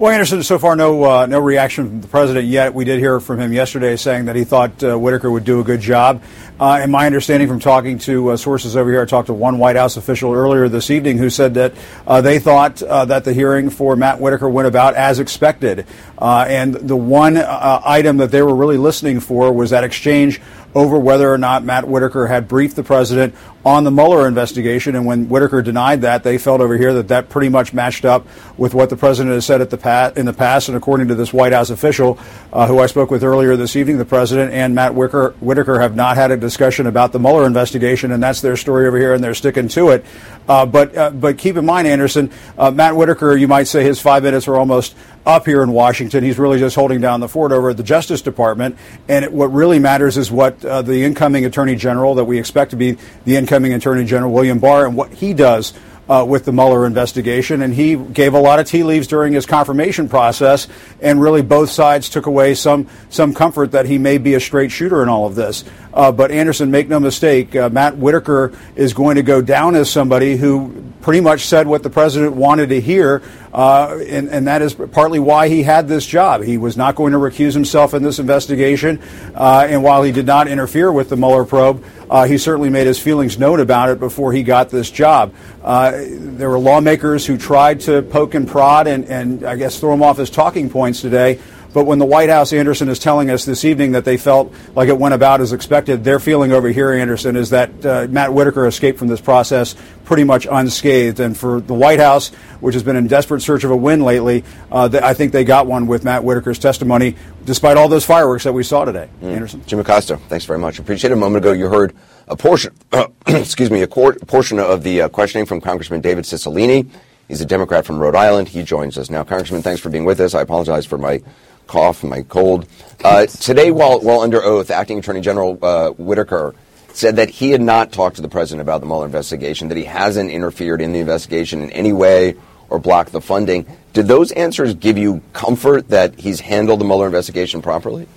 Well, Anderson, so far no uh, no reaction from the president yet. We did hear from him yesterday saying that he thought uh, Whitaker would do a good job. Uh, and my understanding from talking to uh, sources over here, I talked to one White House official earlier this evening who said that uh, they thought uh, that the hearing for Matt Whitaker went about as expected. and the one item that they were really listening for was that exchange over whether or not Matt Whitaker had briefed the president on the Mueller investigation. And when Whitaker denied that, they felt over here that that pretty much matched up with what the president has said the in the past. And according to this White House official uh, who I spoke with earlier this evening, the president and Matt Whitaker, Whitaker have not had a discussion about the Mueller investigation, and that's their story over here, and they're sticking to it. Uh, but uh, but keep in mind, Anderson, uh, Matt Whitaker, you might say his five minutes are almost up here in Washington. He's really just holding down the fort over at the Justice Department. And it, what really matters is what uh, the incoming Attorney General, that we expect to be the incoming Attorney General, William Barr, and what he does uh, with the Mueller investigation, and he gave a lot of tea leaves during his confirmation process, and really both sides took away some some comfort that he may be a straight shooter in all of this. Uh, but Anderson, make no mistake, uh, Matt Whitaker is going to go down as somebody who pretty much said what the president wanted to hear, uh, and, and, that is partly why he had this job. He was not going to recuse himself in this investigation, uh, and while he did not interfere with the Mueller probe, uh, he certainly made his feelings known about it before he got this job. Uh, there were lawmakers who tried to poke and prod and, and I guess throw him off his talking points today. But when the White House, Anderson, is telling us this evening that they felt like it went about as expected, their feeling over here, Anderson, is that uh, Matt Whitaker escaped from this process pretty much unscathed. And for the White House, which has been in desperate search of a win lately, uh, th- I think they got one with Matt Whitaker's testimony, despite all those fireworks that we saw today. Mm. Anderson, Jim Acosta, thanks very much. Appreciate it. A moment ago, you heard a portion, uh, excuse me, a cor- portion of the uh, questioning from Congressman David Cicilline. He's a Democrat from Rhode Island. He joins us now. Congressman, thanks for being with us. I apologize for my cough and my cold. Uh, today, while, while under oath, Acting Attorney General uh, Whitaker said that he had not talked to the president about the Mueller investigation, that he hasn't interfered in the investigation in any way or blocked the funding. Did those answers give you comfort that he's handled the Mueller investigation properly?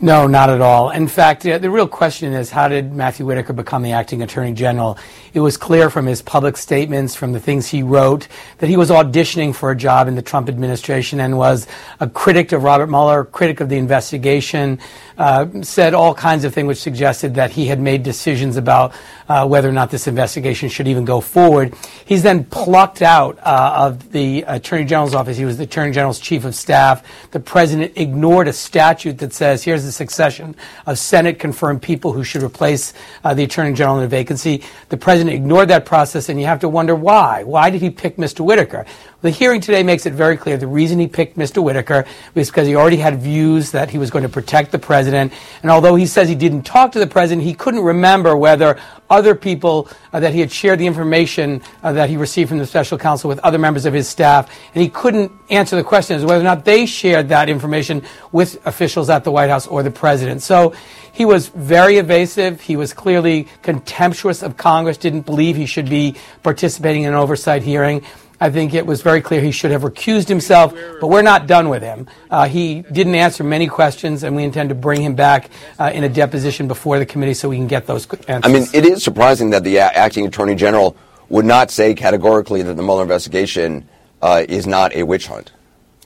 No, not at all. In fact, the real question is how did Matthew Whitaker become the acting attorney general? It was clear from his public statements, from the things he wrote, that he was auditioning for a job in the Trump administration and was a critic of Robert Mueller, critic of the investigation, uh, said all kinds of things which suggested that he had made decisions about uh, whether or not this investigation should even go forward. He's then plucked out uh, of the attorney general's office. He was the attorney general's chief of staff. The president ignored a statute that says here's the succession of Senate confirmed people who should replace uh, the Attorney General in a vacancy. The President ignored that process, and you have to wonder why. Why did he pick Mr. Whitaker? The hearing today makes it very clear the reason he picked Mr. Whitaker was because he already had views that he was going to protect the president. And although he says he didn't talk to the president, he couldn't remember whether other people uh, that he had shared the information uh, that he received from the special counsel with other members of his staff. And he couldn't answer the question as whether or not they shared that information with officials at the White House or the president. So he was very evasive. He was clearly contemptuous of Congress, didn't believe he should be participating in an oversight hearing. I think it was very clear he should have recused himself, but we're not done with him. Uh, he didn't answer many questions, and we intend to bring him back uh, in a deposition before the committee so we can get those answers. I mean, it is surprising that the acting attorney general would not say categorically that the Mueller investigation uh, is not a witch hunt.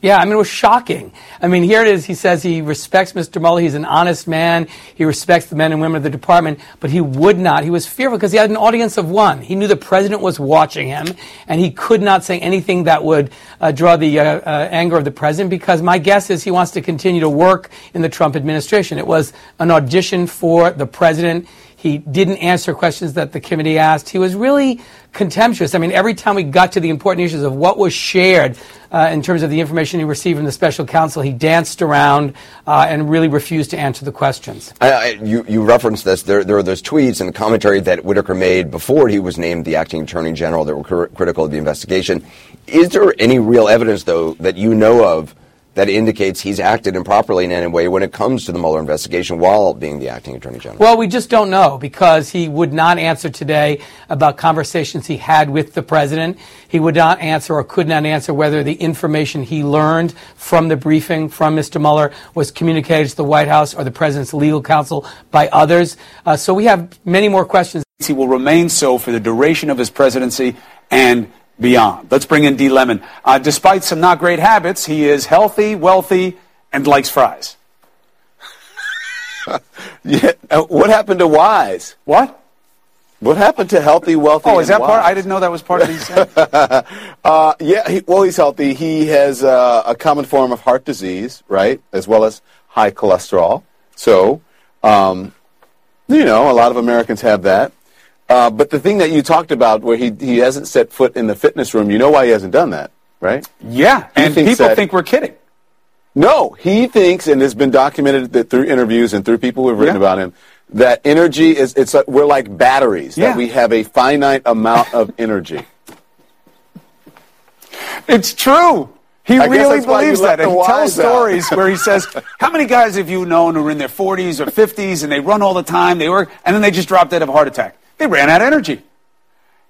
Yeah, I mean, it was shocking. I mean, here it is. He says he respects Mr. Mueller. He's an honest man. He respects the men and women of the department, but he would not. He was fearful because he had an audience of one. He knew the president was watching him, and he could not say anything that would uh, draw the uh, uh, anger of the president because my guess is he wants to continue to work in the Trump administration. It was an audition for the president. He didn't answer questions that the committee asked. He was really contemptuous. I mean, every time we got to the important issues of what was shared uh, in terms of the information he received from the special counsel, he danced around uh, and really refused to answer the questions. I, I, you, you referenced this. There, there are those tweets and commentary that Whitaker made before he was named the acting attorney general that were cr- critical of the investigation. Is there any real evidence, though, that you know of that indicates he's acted improperly in any way when it comes to the Mueller investigation while being the acting attorney general? Well, we just don't know because he would not answer today about conversations he had with the president. He would not answer or could not answer whether the information he learned from the briefing from Mr. Mueller was communicated to the White House or the president's legal counsel by others. Uh, so we have many more questions. He will remain so for the duration of his presidency and beyond. Let's bring in D. Lemon. Uh, despite some not great habits, he is healthy, wealthy, and likes fries. yeah. Uh, what happened to wise? What? What happened to healthy, wealthy? Oh, is that wise? part? I didn't know that was part of these. uh, yeah. He, well, he's healthy. He has uh, a common form of heart disease, right, as well as high cholesterol. So, um, you know, a lot of Americans have that. Uh, but the thing that you talked about, where he, he hasn't set foot in the fitness room, you know why he hasn't done that, right? Yeah, He and people that- think we're kidding. No, he thinks, and it's been documented that through interviews and through people who have written Yeah. about him, that energy is it's like, we're like batteries. Yeah. That we have a finite amount of energy. It's true. He I really that's why you believes that. And he tells out. stories where he says, How many guys have you known who are in their 40s or 50s and they run all the time, they work, and then they just drop dead of a heart attack? They ran out of energy.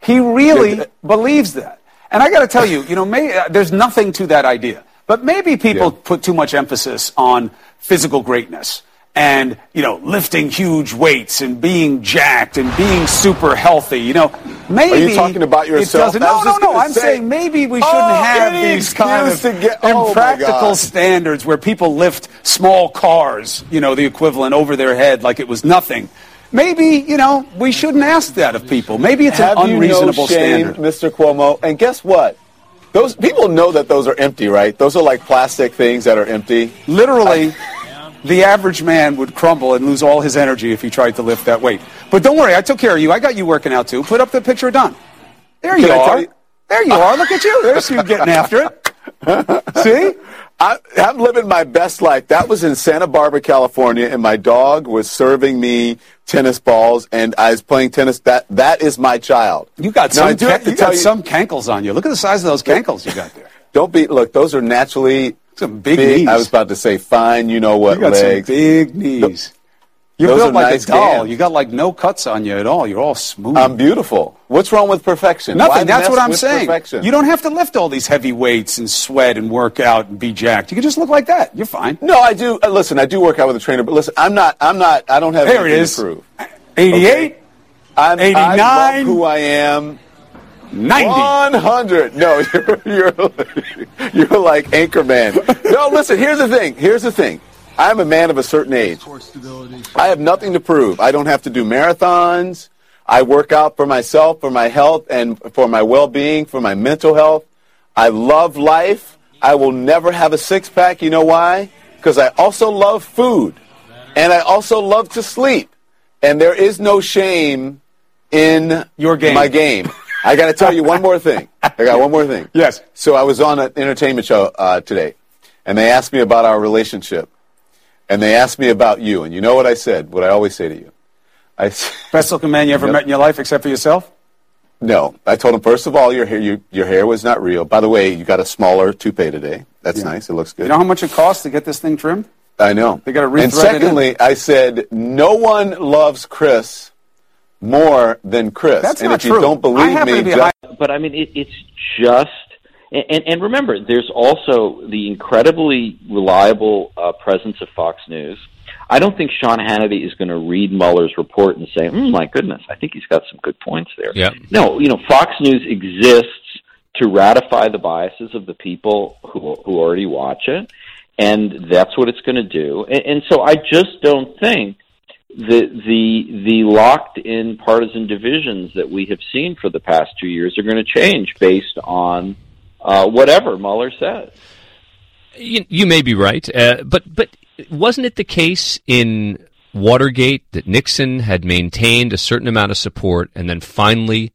He really believes that. And I got to tell you, you know, may, uh, there's nothing to that idea. But maybe people Yeah. put too much emphasis on physical greatness and, you know, lifting huge weights and being jacked and being super healthy. You know, maybe. talking about it yourself? doesn't- No, no, no. I'm say- saying maybe we shouldn't Oh, have these kind of get- oh, impractical standards where people lift small cars, you know, the equivalent over their head like it was nothing. Maybe, you know, we shouldn't ask that of people. Maybe it's have an you unreasonable no shame, standard. Mr. Cuomo? And guess what? Those people know that those are empty, right? Those are like plastic things that are empty. Literally, the average man would crumble and lose all his energy if he tried to lift that weight. But don't worry, I took care of you. I got you working out too. Put up the picture of Don. There you Can I tell are. you- There you are. Look at you. There's you getting after it. See? I, I'm living my best life. That was in Santa Barbara, California, and my dog was serving me tennis balls, and I was playing tennis. That that is my child. You got Now, some, do you got some cankles on you. Look at the size of those cankles you got there. Don't be. Look, those are naturally Some big knees. I was about to say fine. You know what? You got legs. some big knees. You're built like nice a doll. You got like no cuts on you at all. You're all smooth. I'm beautiful. What's wrong with perfection? Why Nothing. That's what I'm saying. Perfection? You don't have to lift all these heavy weights and sweat and work out and be jacked. You can just look like that. You're fine. No, I do. Uh, listen, I do work out with a trainer, but listen, I'm not. I'm not. I don't have There it anything is. to prove. 88, I'm, I 89, love who I am. 90. 100. No, you're, you're, you're like Anchorman. No, listen, here's the thing. Here's the thing. I'm a man of a certain age. I have nothing to prove. I don't have to do marathons. I work out for myself, for my health, and for my well-being, for my mental health. I love life. I will never have a six-pack. You know why? Because I also love food. And I also love to sleep. And there is no shame in Your game. my game. I got to tell you one more thing. I got one more thing. Yes. So I was on an entertainment show uh, today, and they asked me about our relationship, and they asked me about you. And you know what I said? What I always say to you. I s- Best looking man you ever Yep. met in your life, except for yourself? no. I told him first of all, your hair you, your hair was not real. By the way, you got a smaller toupee today. That's Yeah. nice. It looks good. You know how much it costs to get this thing trimmed? I know. They gotta And re-thread it secondly, I said no one loves Chris more than Chris. That's and not if you true. don't I believe happen me, to be just- high- but I mean, it, it's just. And, and, remember, there's also the incredibly reliable uh, presence of Fox News. I don't think Sean Hannity is going to read Mueller's report and say, "Hmm, my goodness, I think he's got some good points there." No, you know, Fox News exists to to ratify the biases of the people who who already watch it, and that's what it's going to do. And, and so I just don't think the the the locked in partisan divisions that we have seen for the past two years are going to change based on uh, whatever Mueller says. You, you may be right, uh, but but wasn't it the case in Watergate that Nixon had maintained a certain amount of support, and then finally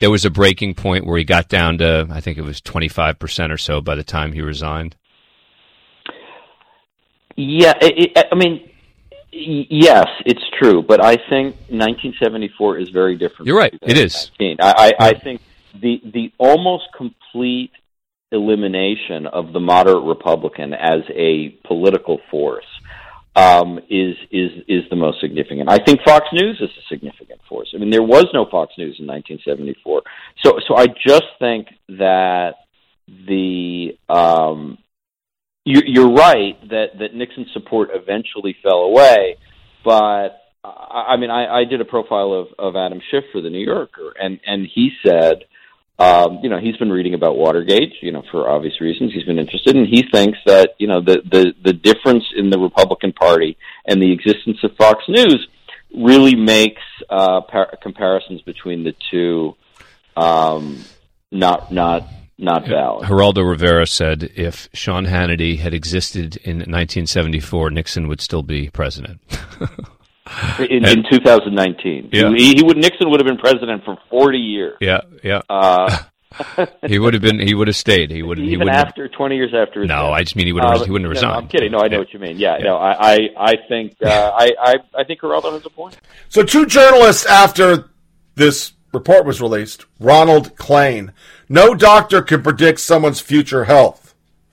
there was a breaking point where he got down to I think it was twenty five percent or so by the time he resigned. Yeah, it, it, I mean, yes, it's true, but I think 1974 is very different. You're right. It is. I, I, I think the the almost complete elimination of the moderate Republican as a political force um, is is is the most significant. I think Fox News is a significant force. I mean, there was no Fox News in 1974, so so I just think that the um, you, you're right that that Nixon's support eventually fell away, but I, I mean, I, I did a profile of of Adam Schiff for the New Yorker, and and he said um, you know, he's been reading about Watergate, you know, for obvious reasons. He's been interested, and he thinks that you know the the the difference in the Republican Party and the existence of Fox News really makes uh, par- comparisons between the two um, not not not valid. Geraldo Rivera said if Sean Hannity had existed in 1974, Nixon would still be president. in, in 2019. Yeah. He, he would Nixon would have been president for 40 years. Yeah, yeah. Uh, he would have been. He would have stayed. He would. He even wouldn't. have- after 20 years after. his No, death. I just mean he would have- Uh, he wouldn't have no, no, resigned. I'm kidding. No, I know Yeah. what you mean. Yeah, Yeah. no, I, I, I think, uh, I, I, I think Geraldo has a point. So, two journalists after this report was released, Ronald Klain, no doctor can predict someone's future health.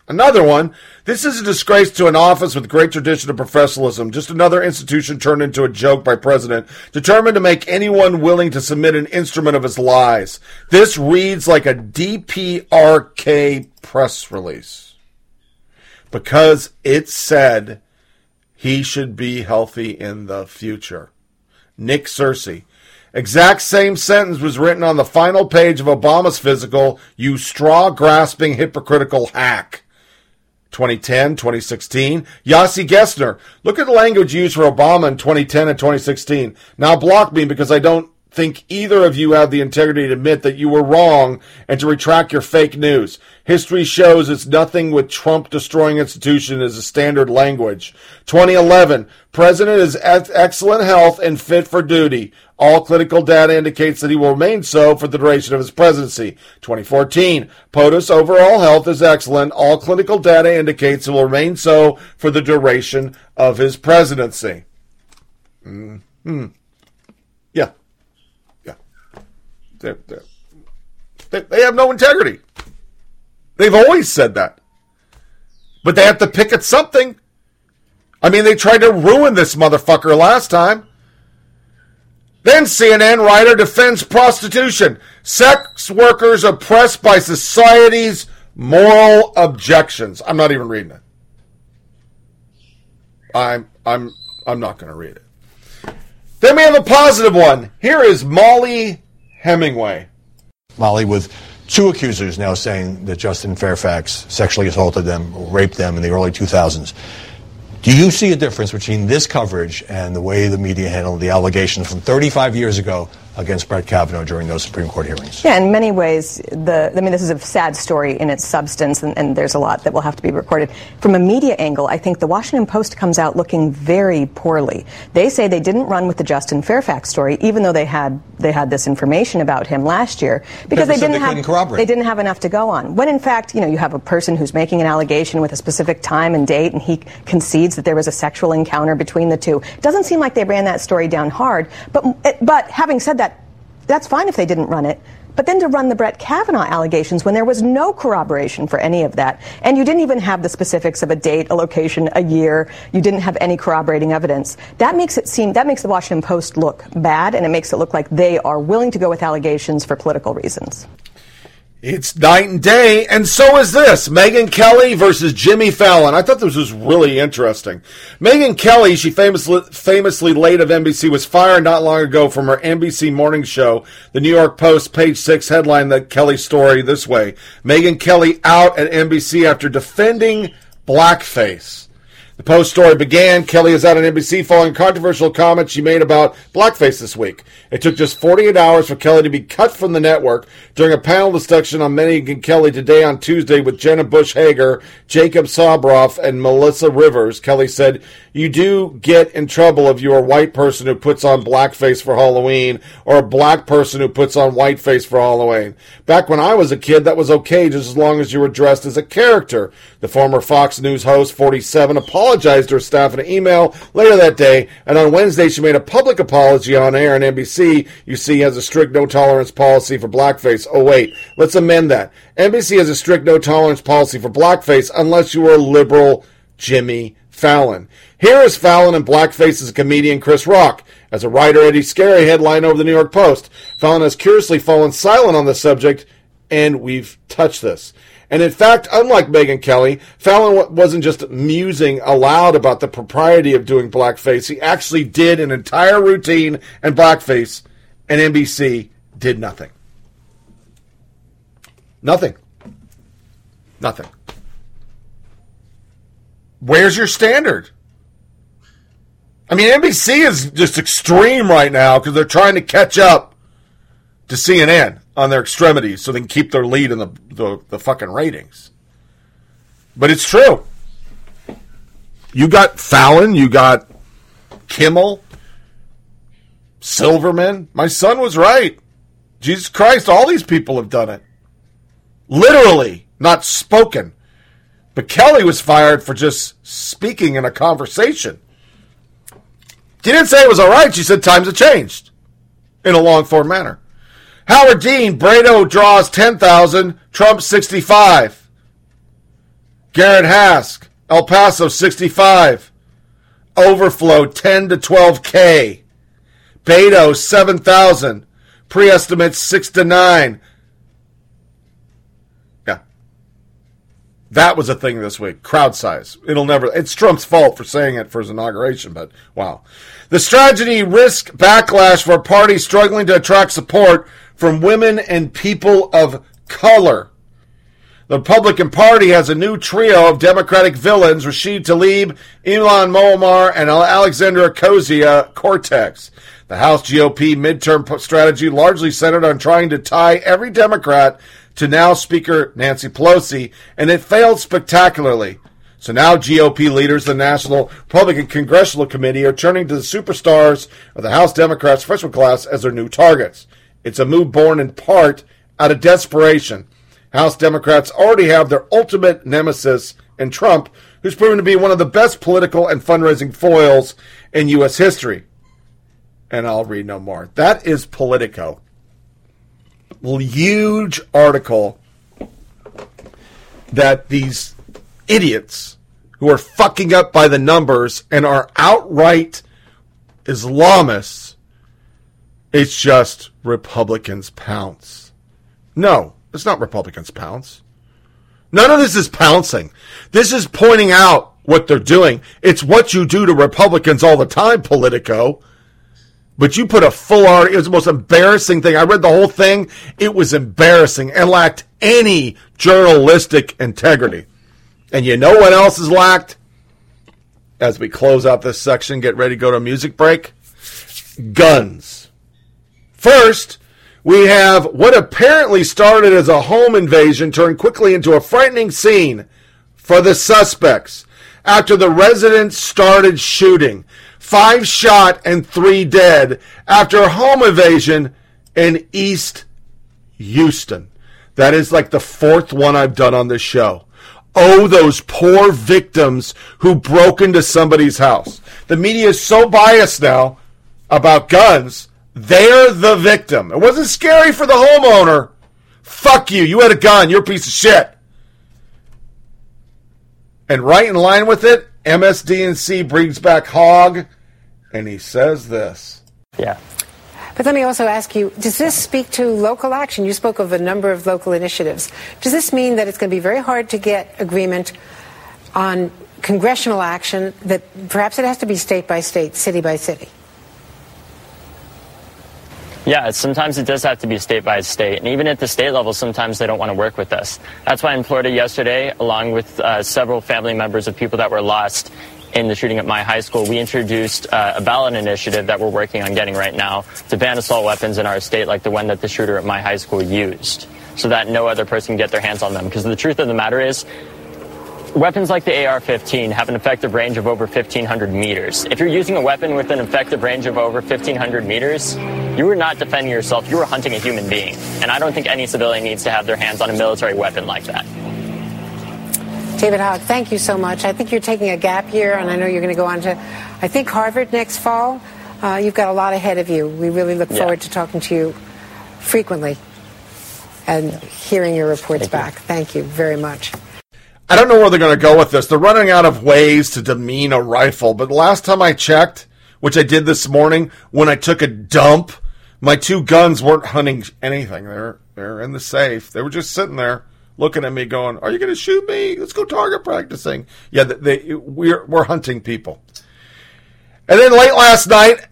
Another one, this is a disgrace to an office with great tradition of professionalism, just another institution turned into a joke by president, determined to make anyone willing to submit an instrument of his lies. This reads like a DPRK press release. Because it said he should be healthy in the future. Nick Searcy. Exact same sentence was written on the final page of Obama's physical, you straw grasping hypocritical hack. 2010, 2016. Yossi Gessner. Look at the language used for Obama in 2010 and 2016. Now block me because I don't think either of you have the integrity to admit that you were wrong and to retract your fake news. History shows it's nothing with Trump destroying institution as a standard language. 2011. President is at excellent health and fit for duty. All clinical data indicates that he will remain so for the duration of his presidency. 2014. POTUS overall health is excellent. All clinical data indicates he will remain so for the duration of his presidency. Hmm. Yeah. Yeah. They, they have no integrity. They've always said that. But they have to pick at something. I mean, they tried to ruin this motherfucker last time. Then CNN writer defends prostitution. Sex workers oppressed by society's moral objections. I'm not even reading it. I'm I'm I'm not going to read it. Then we have a positive one. Here is Mollie Hemingway. Mollie, with two accusers now saying that Justin Fairfax sexually assaulted them raped them in the early 2000s. Do you see a difference between this coverage and the way the media handled the allegations from 35 years ago against Brett Kavanaugh during those Supreme Court hearings? Yeah, in many ways, the I mean, this is a sad story in its substance, and, and there's a lot that will have to be recorded. From a media angle, I think the Washington Post comes out looking very poorly. They say they didn't run with the Justin Fairfax story, even though they had they had this information about him last year, because they they didn't they have corroborate. they didn't have enough to go on. When in fact, you know, you have a person who's making an allegation with a specific time and date, and he concedes that there was a sexual encounter between the two. It doesn't seem like they ran that story down hard. But but having said that, that's fine if they didn't run it. But then to run the Brett Kavanaugh allegations when there was no corroboration for any of that, and you didn't even have the specifics of a date, a location, a year, you didn't have any corroborating evidence, that makes it seem, that makes the Washington Post look bad, and it makes it look like they are willing to go with allegations for political reasons. It's night and day, and so is this. Megyn Kelly versus Jimmy Fallon. I thought this was really interesting. Megyn Kelly, she famously, famously late of NBC, was fired not long ago from her NBC morning show. The New York Post, page six headline the Kelly story this way. Megyn Kelly out at NBC after defending blackface. The Post story began. Kelly is out on NBC following controversial comments she made about blackface this week. It took just 48 hours for Kelly to be cut from the network. During a panel discussion on Megyn Kelly today on Tuesday with Jenna Bush Hager, Jacob Soboroff, and Melissa Rivers, Kelly said, You do get in trouble if you're a white person who puts on blackface for Halloween or a black person who puts on whiteface for Halloween. Back when I was a kid, that was okay just as long as you were dressed as a character. The former Fox News host, 47, apologized to her staff in an email later that day, and on Wednesday she made a public apology on air on NBC. You see has a strict no tolerance policy for blackface. Oh wait, let's amend that. NBC has a strict no tolerance policy for blackface unless you are a liberal Jimmy Fallon. Here is Fallon in blackface as a comedian Chris Rock. As a writer, Eddie Scary headline over the New York Post. Fallon has curiously fallen silent on the subject, and we've touched this. And in fact, unlike Megyn Kelly, Fallon wasn't just musing aloud about the propriety of doing blackface. He actually did an entire routine and blackface, and NBC did nothing. Nothing. Nothing. Where's your standard? I mean, NBC is just extreme right now because they're trying to catch up to CNN on their extremities so they can keep their lead in the, the, the fucking ratings. But it's true. You got Fallon, you got Kimmel, Silverman. My son was right. Jesus Christ, all these people have done it. Literally, not spoken. But Kelly was fired for just speaking in a conversation. She didn't say it was all right. She said times have changed in a long form manner. Howard Dean, Brado draws 10,000, Trump 65. Garrett Hask, El Paso 65. Overflow 10 to 12K. Beto 7,000. Pre-estimates 6 to 9. Yeah. That was a thing this week. Crowd size. It'll never, it's Trump's fault for saying it for his inauguration, but wow. The strategy risk backlash for a party struggling to attract support from women and people of color. The Republican Party has a new trio of Democratic villains Rashida Tlaib, Ilhan Omar, and Alexandra Ocasio Cortez. The House GOP midterm strategy largely centered on trying to tie every Democrat to now Speaker Nancy Pelosi, and it failed spectacularly. So now GOP leaders, the National Republican Congressional Committee, are turning to the superstars of the House Democrats freshman class as their new targets. It's a move born in part out of desperation. House Democrats already have their ultimate nemesis in Trump, who's proven to be one of the best political and fundraising foils in U.S. history. And I'll read no more. That is Politico. Huge article that these idiots who are fucking up by the numbers and are outright Islamists it's just Republicans pounce. No, it's not Republicans pounce. None of this is pouncing. This is pointing out what they're doing. It's what you do to Republicans all the time, Politico. But you put a full article. It was the most embarrassing thing. I read the whole thing. It was embarrassing and lacked any journalistic integrity. And you know what else is lacked? As we close out this section, get ready to go to a music break. Guns. First, we have what apparently started as a home invasion turned quickly into a frightening scene for the suspects after the residents started shooting. Five shot and three dead after a home invasion in East Houston. That is like the fourth one I've done on this show. Oh, those poor victims who broke into somebody's house. The media is so biased now about guns they're the victim. It wasn't scary for the homeowner. Fuck you. You had a gun. You're a piece of shit. And right in line with it, MSDNC brings back Hogg, and he says this. Yeah. But let me also ask you, does this speak to local action? You spoke of a number of local initiatives. Does this mean that it's going to be very hard to get agreement on congressional action that perhaps it has to be state by state, city by city? Yeah, sometimes it does have to be state by state. And even at the state level, sometimes they don't want to work with us. That's why in Florida yesterday, along with uh, several family members of people that were lost in the shooting at my high school, we introduced uh, a ballot initiative that we're working on getting right now to ban assault weapons in our state, like the one that the shooter at my high school used, so that no other person can get their hands on them. Because the truth of the matter is, Weapons like the AR-15 have an effective range of over 1,500 meters. If you're using a weapon with an effective range of over 1,500 meters, you are not defending yourself. You are hunting a human being. And I don't think any civilian needs to have their hands on a military weapon like that. David Hogg, thank you so much. I think you're taking a gap year, and I know you're going to go on to, I think, Harvard next fall. Uh, you've got a lot ahead of you. We really look Yeah. forward to talking to you frequently and hearing your reports back. Thank you very much. I don't know where they're going to go with this. They're running out of ways to demean a rifle. But last time I checked, which I did this morning when I took a dump, my two guns weren't hunting anything. They're they're in the safe. They were just sitting there looking at me, going, "Are you going to shoot me? Let's go target practicing." Yeah, they, they we're we're hunting people. And then late last night,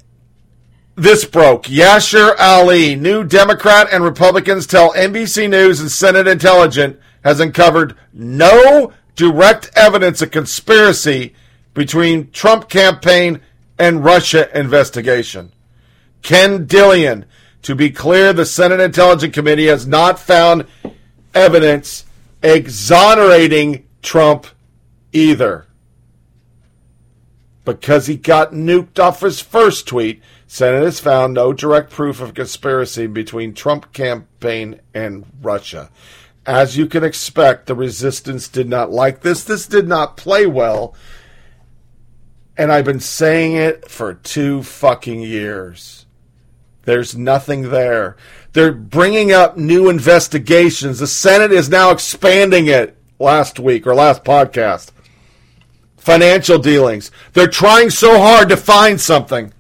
this broke. Yashar Ali, new Democrat and Republicans tell NBC News and Senate Intelligence has uncovered no direct evidence of conspiracy between Trump campaign and Russia investigation. Ken Dilanian, to be clear, the Senate Intelligence Committee has not found evidence exonerating Trump either because he got nuked off his first tweet. Senate has found no direct proof of conspiracy between Trump campaign and Russia. As you can expect, the resistance did not like this. This did not play well. And I've been saying it for two fucking years. There's nothing there. They're bringing up new investigations. The Senate is now expanding it last week or last podcast financial dealings. They're trying so hard to find something.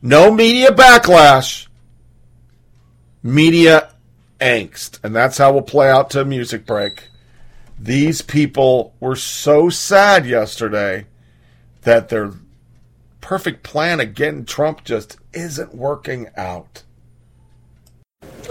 No media backlash, media angst. And that's how we'll play out to a music break. These people were so sad yesterday that their perfect plan getting Trump just isn't working out.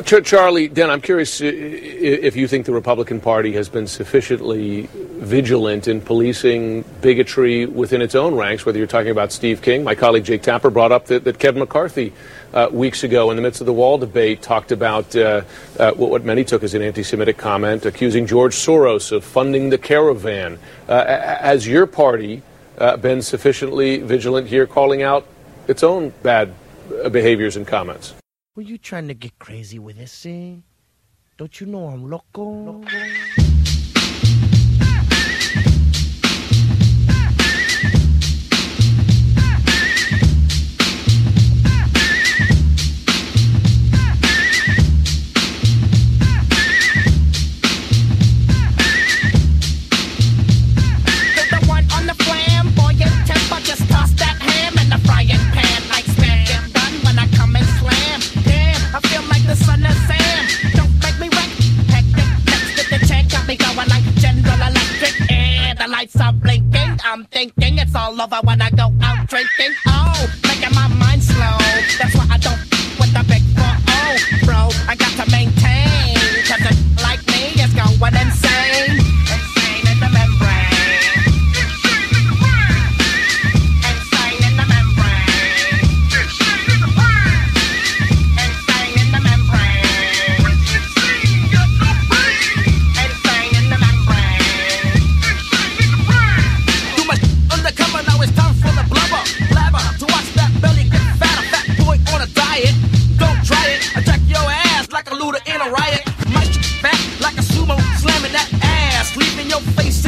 Ch- Charlie, Dan, I'm curious i- if you think the Republican Party has been sufficiently vigilant in policing bigotry within its own ranks, whether you're talking about Steve King. My colleague Jake Tapper brought up that, that Kevin McCarthy uh, weeks ago in the midst of the wall debate talked about uh, uh, what, many took as an anti Semitic comment, accusing George Soros of funding the caravan. Uh, has your party uh, been sufficiently vigilant here, calling out its own bad uh, behaviors and comments? Were you trying to get crazy with this, eh? Don't you know I'm loco? the lights are blinking. I'm thinking it's all over when I go out drinking. Oh,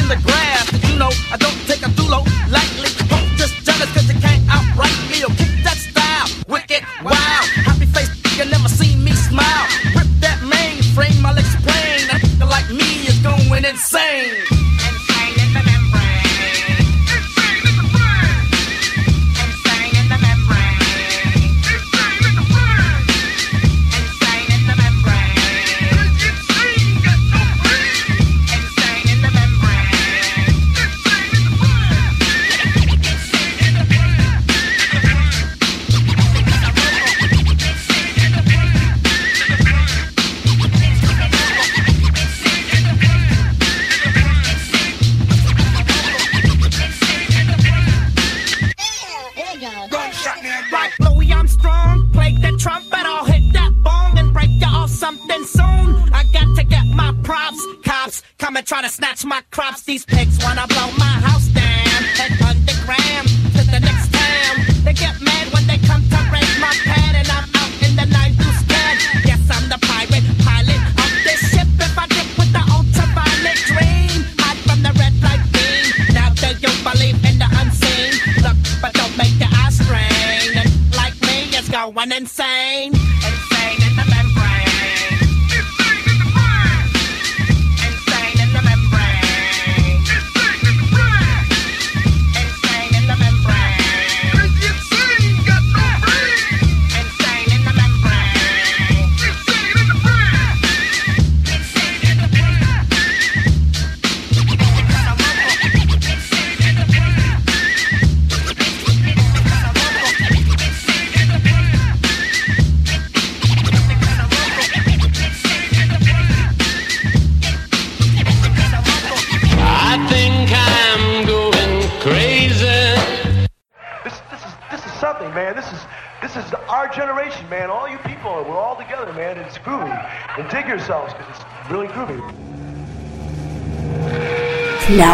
the grass. You know I don't take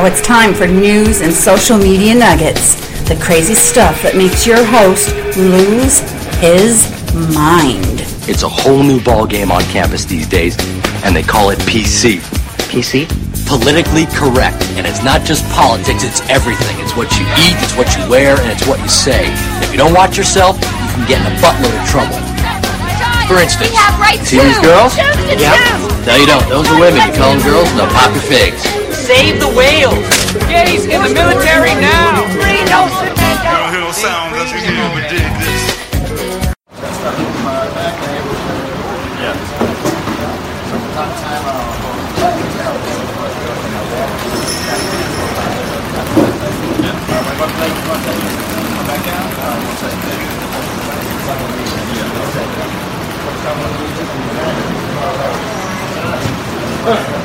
Now it's time for news and social media nuggets. The crazy stuff that makes your host lose his mind. It's a whole new ball game on campus these days, and they call it PC. PC? Politically correct. And it's not just politics, it's everything. It's what you eat, it's what you wear, and it's what you say. If you don't watch yourself, you can get in a buttload of trouble. For instance, We have rights see these girls? Yeah. No, you don't. Those are women. You call them girls, and they'll pop your figs. Save the whales. Gays in the military now. Free Nelson Y'all hear those sounds? That's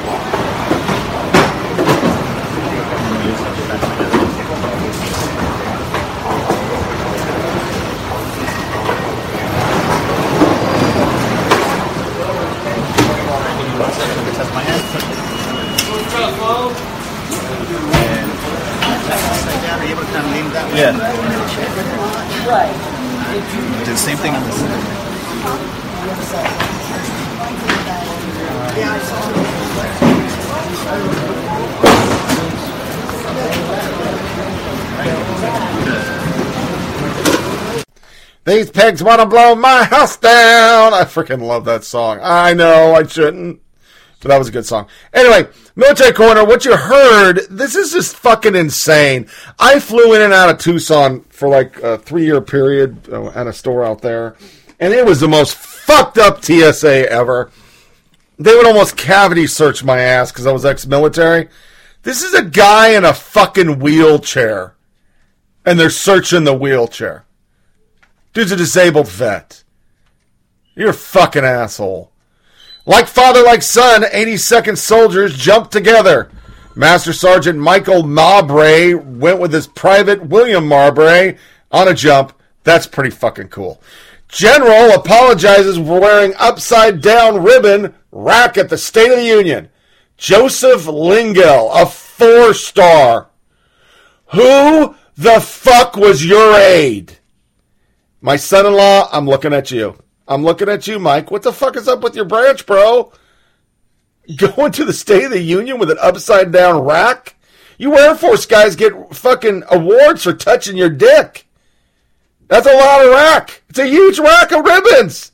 but dig this. Yeah. Do the same thing on this. These pigs want to blow my house down. I freaking love that song. I know I shouldn't, but that was a good song. Anyway, Military Corner, what you heard, this is just fucking insane. I flew in and out of Tucson for like a three year period uh, at a store out there, and it was the most fucked up TSA ever. They would almost cavity search my ass because I was ex military. This is a guy in a fucking wheelchair, and they're searching the wheelchair. Dude's a disabled vet. You're a fucking asshole. Like father, like son, 82nd soldiers jumped together. Master Sergeant Michael Mabray went with his private William Marbray on a jump. That's pretty fucking cool. General apologizes for wearing upside down ribbon rack at the State of the Union. Joseph Lengyel, a four star. Who the fuck was your aide? My son in law, I'm looking at you. I'm looking at you, Mike. What the fuck is up with your branch, bro? going to the State of the Union with an upside down rack? You Air Force guys get fucking awards for touching your dick. That's a lot of rack. It's a huge rack of ribbons.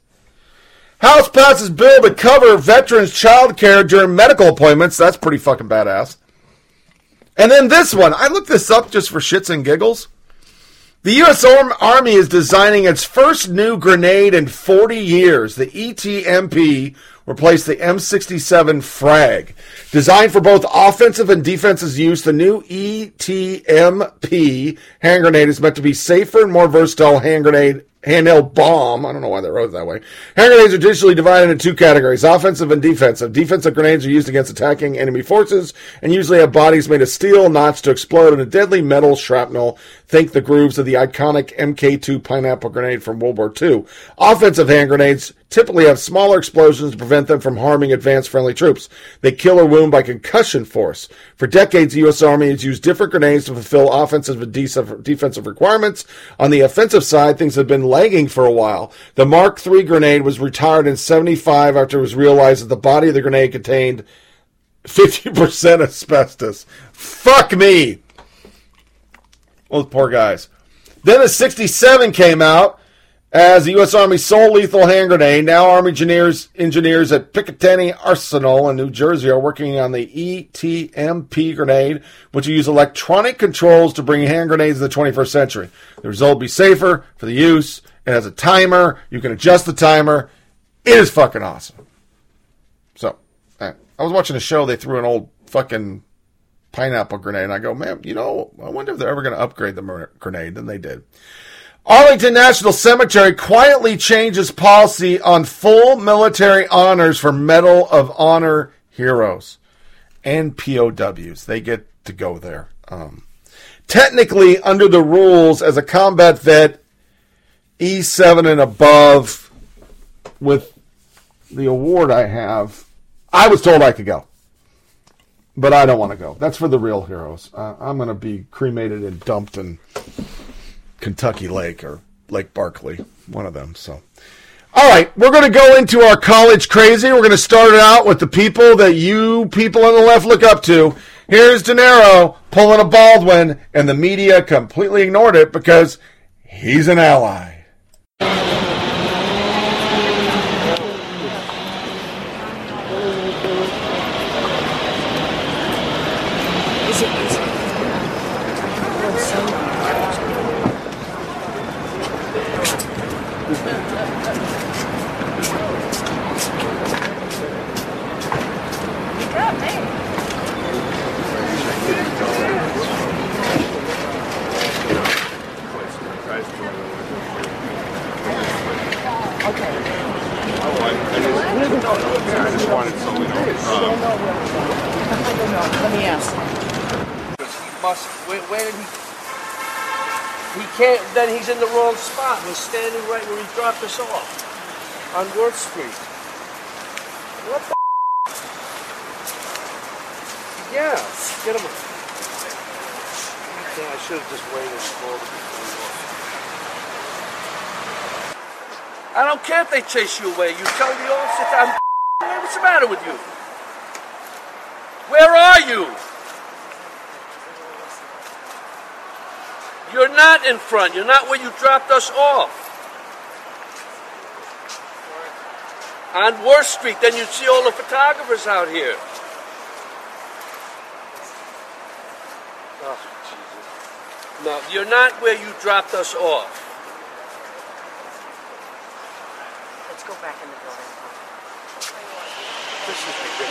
House passes bill to cover veterans' child care during medical appointments. That's pretty fucking badass. And then this one. I looked this up just for shits and giggles. The U.S. Army is designing its first new grenade in 40 years. The ETMP replaced the M67 Frag. Designed for both offensive and defensive use, the new ETMP hand grenade is meant to be safer and more versatile hand grenade handheld bomb. I don't know why they wrote it that way. Hand grenades are traditionally divided into two categories, offensive and defensive. Defensive grenades are used against attacking enemy forces and usually have bodies made of steel notched to explode in a deadly metal shrapnel. Think the grooves of the iconic MK2 pineapple grenade from World War II. Offensive hand grenades typically have smaller explosions to prevent them from harming advanced friendly troops. They kill or wound by concussion force. For decades, the U.S. Army has used different grenades to fulfill offensive and defensive requirements. On the offensive side, things have been lagging for a while. The Mark III grenade was retired in 75 after it was realized that the body of the grenade contained 50% asbestos. Fuck me! Those poor guys. Then the 67 came out as the U.S. Army sole lethal hand grenade. Now Army engineers, engineers at Picatinny Arsenal in New Jersey are working on the ETMP grenade, which will use electronic controls to bring hand grenades in the 21st century. The result will be safer for the use. It has a timer. You can adjust the timer. It is fucking awesome. So, eh, I was watching a show. They threw an old fucking pineapple grenade. And I go, man, you know, I wonder if they're ever going to upgrade the grenade. And they did. Arlington National Cemetery quietly changes policy on full military honors for Medal of Honor heroes and POWs. They get to go there. Um, technically, under the rules, as a combat vet, E7 and above, with the award I have, I was told I could go. But I don't want to go. That's for the real heroes. Uh, I'm going to be cremated and dumped in Kentucky Lake or Lake Barkley, one of them. So, all right, we're going to go into our college crazy. We're going to start it out with the people that you people on the left look up to. Here's De Niro pulling a Baldwin, and the media completely ignored it because he's an ally. Spot. We're standing right where he dropped us off on Worth Street. What the? Yeah, get him. Yeah, I should have just waited for him. I don't care if they chase you away. You tell the officer, I'm. What's the matter with you? Where are you? You're not in front. You're not where you dropped us off. On Worth Street, then you'd see all the photographers out here. Oh, Jesus. No, you're not where you dropped us off. Let's go back in the building. This is ridiculous.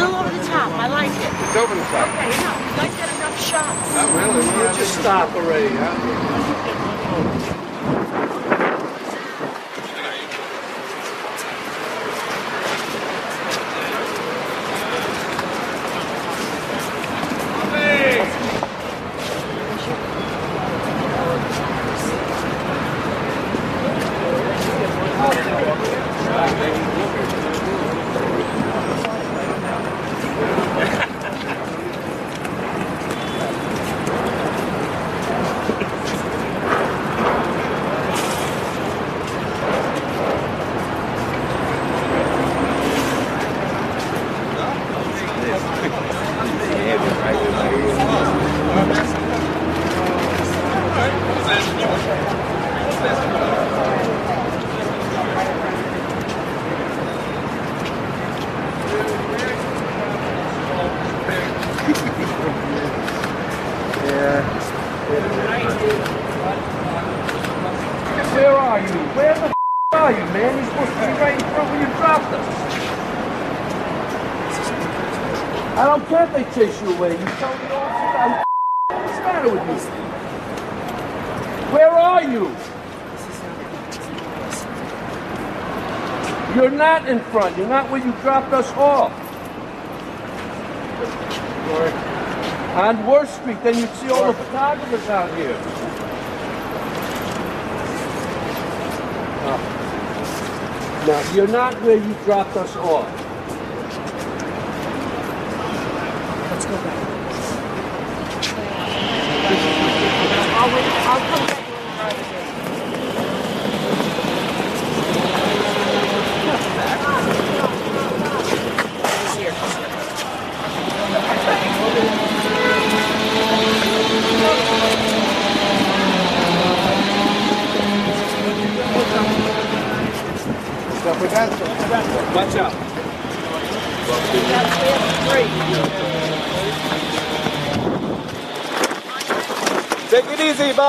Little over the top. I like it. It's over the top. Okay, no, you guys got enough shots. Not really. You just stop already, huh? Not where you dropped us off. On Worth Street, then you'd see all the photographers out here. No. No, you're not where you dropped us off. Let's go back. I'll wait. I'll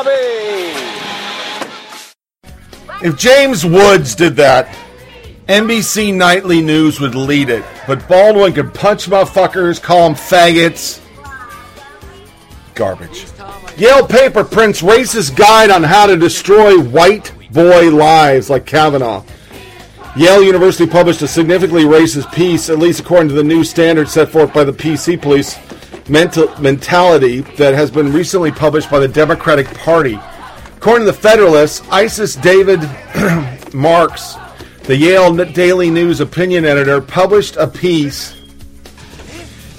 Bobby. If James Woods did that, NBC Nightly News would lead it. But Baldwin could punch motherfuckers, call them faggots. Garbage. Yale paper prints racist guide on how to destroy white boy lives like Kavanaugh. Yale University published a significantly racist piece, at least according to the new standards set forth by the PC police mental, mentality that has been recently published by the Democratic Party. According to the Federalist, ISIS David Marks, the Yale Daily News opinion editor, published a piece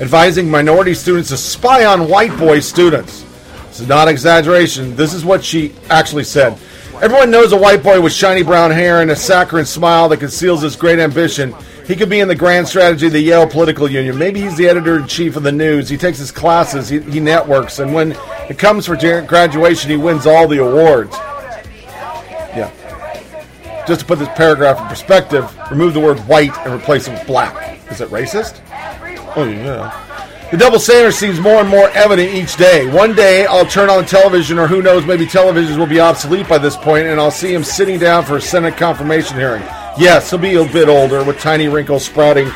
advising minority students to spy on white boy students. This is not exaggeration. This is what she actually said. Everyone knows a white boy with shiny brown hair and a saccharine smile that conceals his great ambition. He could be in the grand strategy of the Yale Political Union. Maybe he's the editor in chief of the news. He takes his classes, he, he networks, and when it comes for graduation, he wins all the awards. Yeah. Just to put this paragraph in perspective, remove the word white and replace it with black. Is it racist? Oh, yeah. The double standard seems more and more evident each day. One day, I'll turn on television, or who knows, maybe televisions will be obsolete by this point, and I'll see him sitting down for a Senate confirmation hearing. Yes, he'll be a bit older, with tiny wrinkles sprouting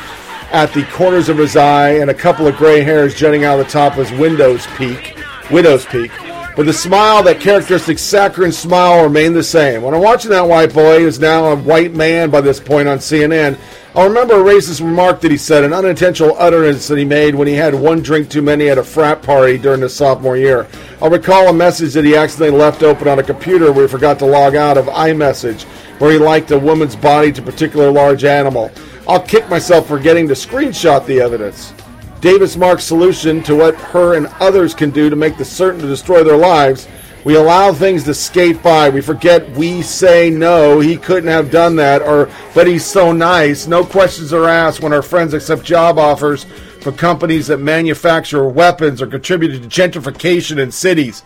at the corners of his eye and a couple of gray hairs jutting out of the top of his window's peak, widow's peak. But the smile, that characteristic saccharine smile, remained the same. When I'm watching that white boy, who's now a white man by this point on CNN, I'll remember a racist remark that he said, an unintentional utterance that he made when he had one drink too many at a frat party during his sophomore year. I'll recall a message that he accidentally left open on a computer where he forgot to log out of iMessage, where he liked a woman's body to particular large animal. I'll kick myself for getting to screenshot the evidence. Davis Mark's solution to what her and others can do to make the certain to destroy their lives. We allow things to skate by. We forget we say no, he couldn't have done that, or but he's so nice. No questions are asked when our friends accept job offers for companies that manufacture weapons or contribute to gentrification in cities.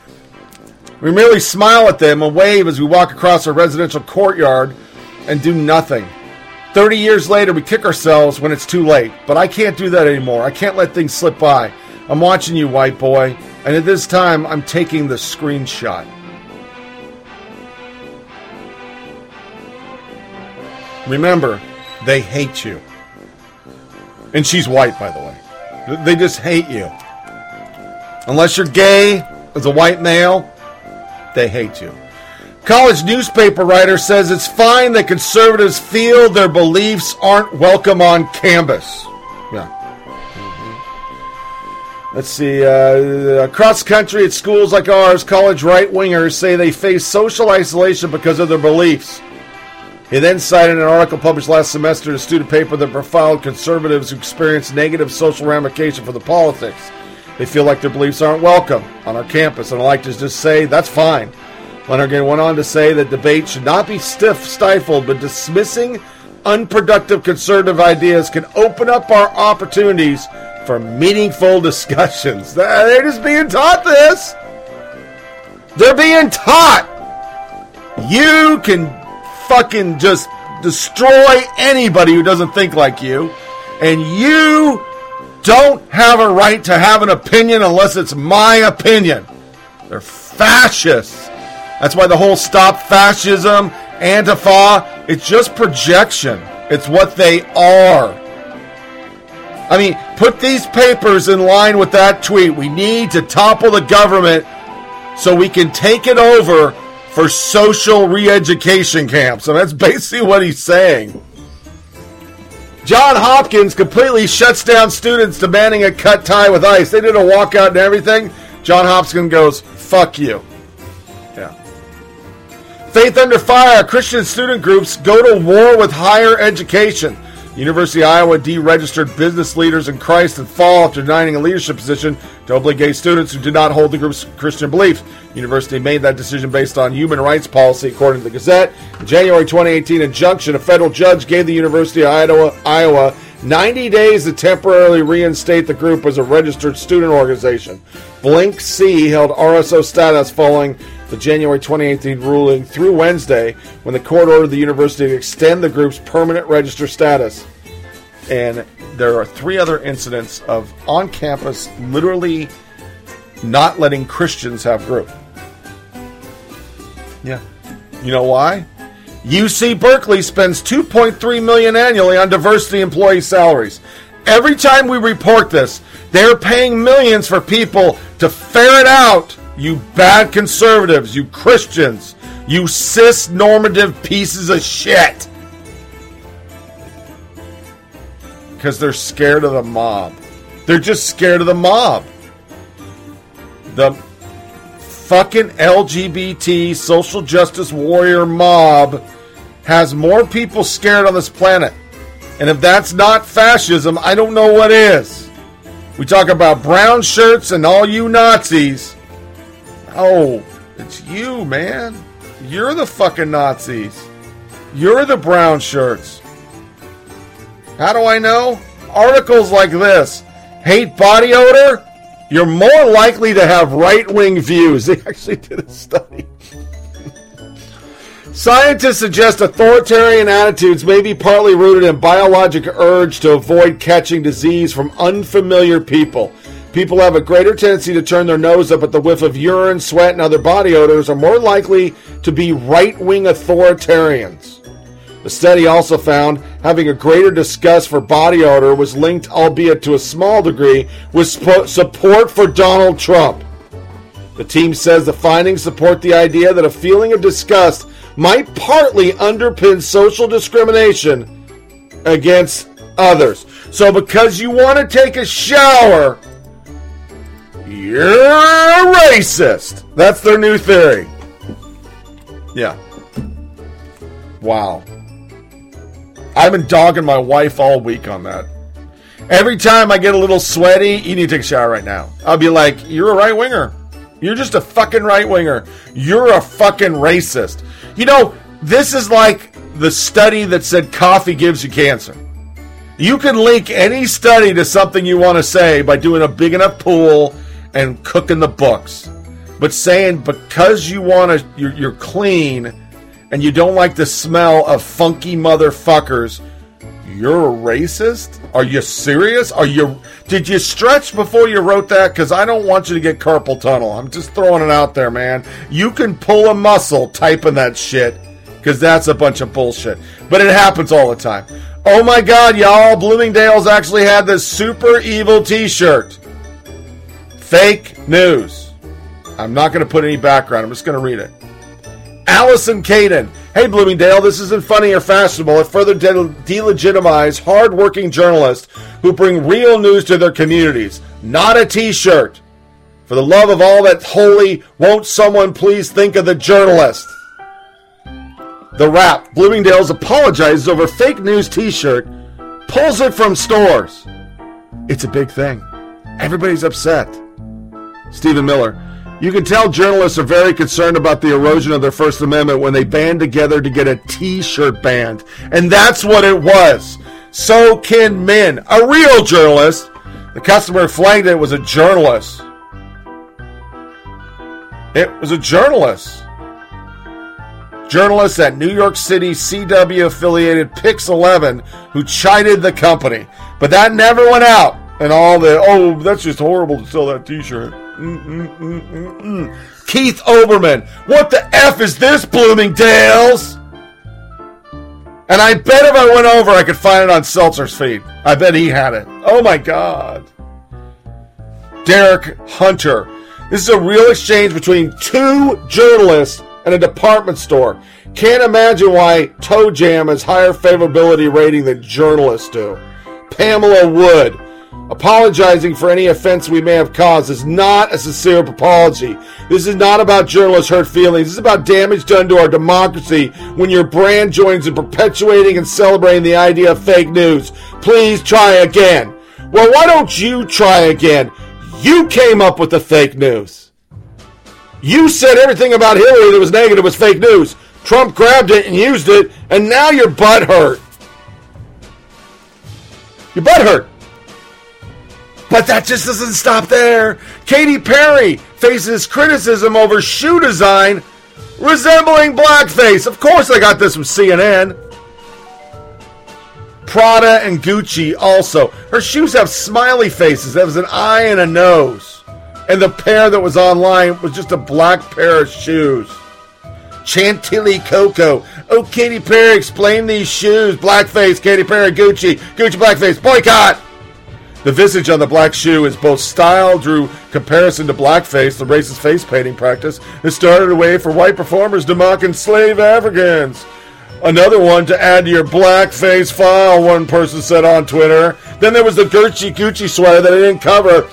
We merely smile at them and wave as we walk across a residential courtyard and do nothing. 30 years later, we kick ourselves when it's too late. But I can't do that anymore. I can't let things slip by. I'm watching you, white boy. And at this time, I'm taking the screenshot. Remember, they hate you. And she's white, by the way. They just hate you. Unless you're gay, as a white male, they hate you. College newspaper writer says it's fine that conservatives feel their beliefs aren't welcome on campus. Yeah. Let's see. Uh, across country at schools like ours, college right wingers say they face social isolation because of their beliefs. He then cited an article published last semester in a student paper that profiled conservatives who experienced negative social ramifications for the politics. They feel like their beliefs aren't welcome on our campus, and I like to just say that's fine. Lonergan went on to say that debate should not be stiff, stifled, but dismissing unproductive conservative ideas can open up our opportunities for meaningful discussions. They're just being taught this. They're being taught. You can fucking just destroy anybody who doesn't think like you, and you don't have a right to have an opinion unless it's my opinion. They're fascists. That's why the whole stop fascism, Antifa, it's just projection. It's what they are. I mean, put these papers in line with that tweet. We need to topple the government so we can take it over for social re education camps. And that's basically what he's saying. John Hopkins completely shuts down students demanding a cut tie with ice. They did a walkout and everything. John Hopkins goes, fuck you. Yeah. Faith Under Fire, Christian student groups go to war with higher education. University of Iowa deregistered business leaders in Christ in fall after denying a leadership position to obligate students who did not hold the group's Christian beliefs. University made that decision based on human rights policy, according to the Gazette. In January 2018 injunction, a federal judge gave the University of Iowa, Iowa 90 days to temporarily reinstate the group as a registered student organization. BLinC held RSO status following the January 2018 ruling through Wednesday when the court ordered the university to extend the group's permanent register status. And there are three other incidents of on campus literally not letting Christians have group. Yeah. You know why? UC Berkeley spends 2.3 million annually on diversity employee salaries. Every time we report this, they're paying millions for people to ferret out you bad conservatives, you Christians, you cis normative pieces of shit. Because they're scared of the mob. They're just scared of the mob. The fucking LGBT social justice warrior mob has more people scared on this planet. And if that's not fascism, I don't know what is. We talk about brown shirts and all you Nazis. Oh, it's you, man. You're the fucking Nazis. You're the brown shirts. How do I know? Articles like this hate body odor? You're more likely to have right wing views. They actually did a study. Scientists suggest authoritarian attitudes may be partly rooted in biologic urge to avoid catching disease from unfamiliar people. People have a greater tendency to turn their nose up at the whiff of urine, sweat, and other body odors, are more likely to be right wing authoritarians. The study also found having a greater disgust for body odor was linked, albeit to a small degree, with support for Donald Trump. The team says the findings support the idea that a feeling of disgust might partly underpin social discrimination against others. So, because you want to take a shower, you're a racist. That's their new theory. Yeah. Wow. I've been dogging my wife all week on that. Every time I get a little sweaty, you need to take a shower right now. I'll be like, you're a right winger. You're just a fucking right winger. You're a fucking racist. You know, this is like the study that said coffee gives you cancer. You can link any study to something you want to say by doing a big enough pool and cooking the books. But saying because you want to, you're, you're clean and you don't like the smell of funky motherfuckers, you're a racist? Are you serious? Are you? Did you stretch before you wrote that? Because I don't want you to get carpal tunnel. I'm just throwing it out there, man. You can pull a muscle typing that shit because that's a bunch of bullshit. But it happens all the time. Oh my God, y'all! Bloomingdale's actually had this super evil T-shirt. Fake news. I'm not going to put any background. I'm just going to read it. Allison Caden. Hey, Bloomingdale, this isn't funny or fashionable. It further de- delegitimizes hard-working journalists who bring real news to their communities, not a T-shirt. For the love of all that's holy, won't someone please think of the journalist? The Wrap. Bloomingdale's apologizes over fake news T-shirt, pulls it from stores. It's a big thing. Everybody's upset. Stephen Miller. You can tell journalists are very concerned about the erosion of their First Amendment when they band together to get a T-shirt banned, and that's what it was. So can men. A real journalist. The customer flagged it was a journalist. It was a journalist. Journalists at New York City CW affiliated Pix 11 who chided the company. But that never went out. And all the, oh, that's just horrible to sell that t shirt. Mm-mm-mm-mm-mm. Keith Olbermann, what the F is this, Bloomingdale's? And I bet if I went over, I could find it on Stelter's feed. I bet he had it. Oh my God. Derek Hunter. This is a real exchange between two journalists and a department store. Can't imagine why Toe Jam has higher favorability rating than journalists do. Pamela Wood. Apologizing for any offense we may have caused is not a sincere apology. This is not about journalists' hurt feelings. This is about damage done to our democracy when your brand joins in perpetuating and celebrating the idea of fake news. Please try again. Well, why don't you try again? You came up with the fake news. You said everything about Hillary that was negative was fake news. Trump grabbed it and used it, and now your butt hurt. Your butt hurt. But that just doesn't stop there. Katy Perry faces criticism over shoe design resembling blackface. Of course, I got this from CNN. Prada and Gucci also. Her shoes have smiley faces. That was an eye and a nose. And the pair that was online was just a black pair of shoes. Chantilly Coco. Oh, Katy Perry, explain these shoes. Blackface, Katy Perry, Gucci. Gucci, blackface. Boycott! The visage on the black shoe is both style drew comparison to blackface, the racist face painting practice that started a way for white performers to mock enslaved Africans. Another one to add to your blackface file, one person said on Twitter. Then there was the Gucci Gucci sweater that I didn't cover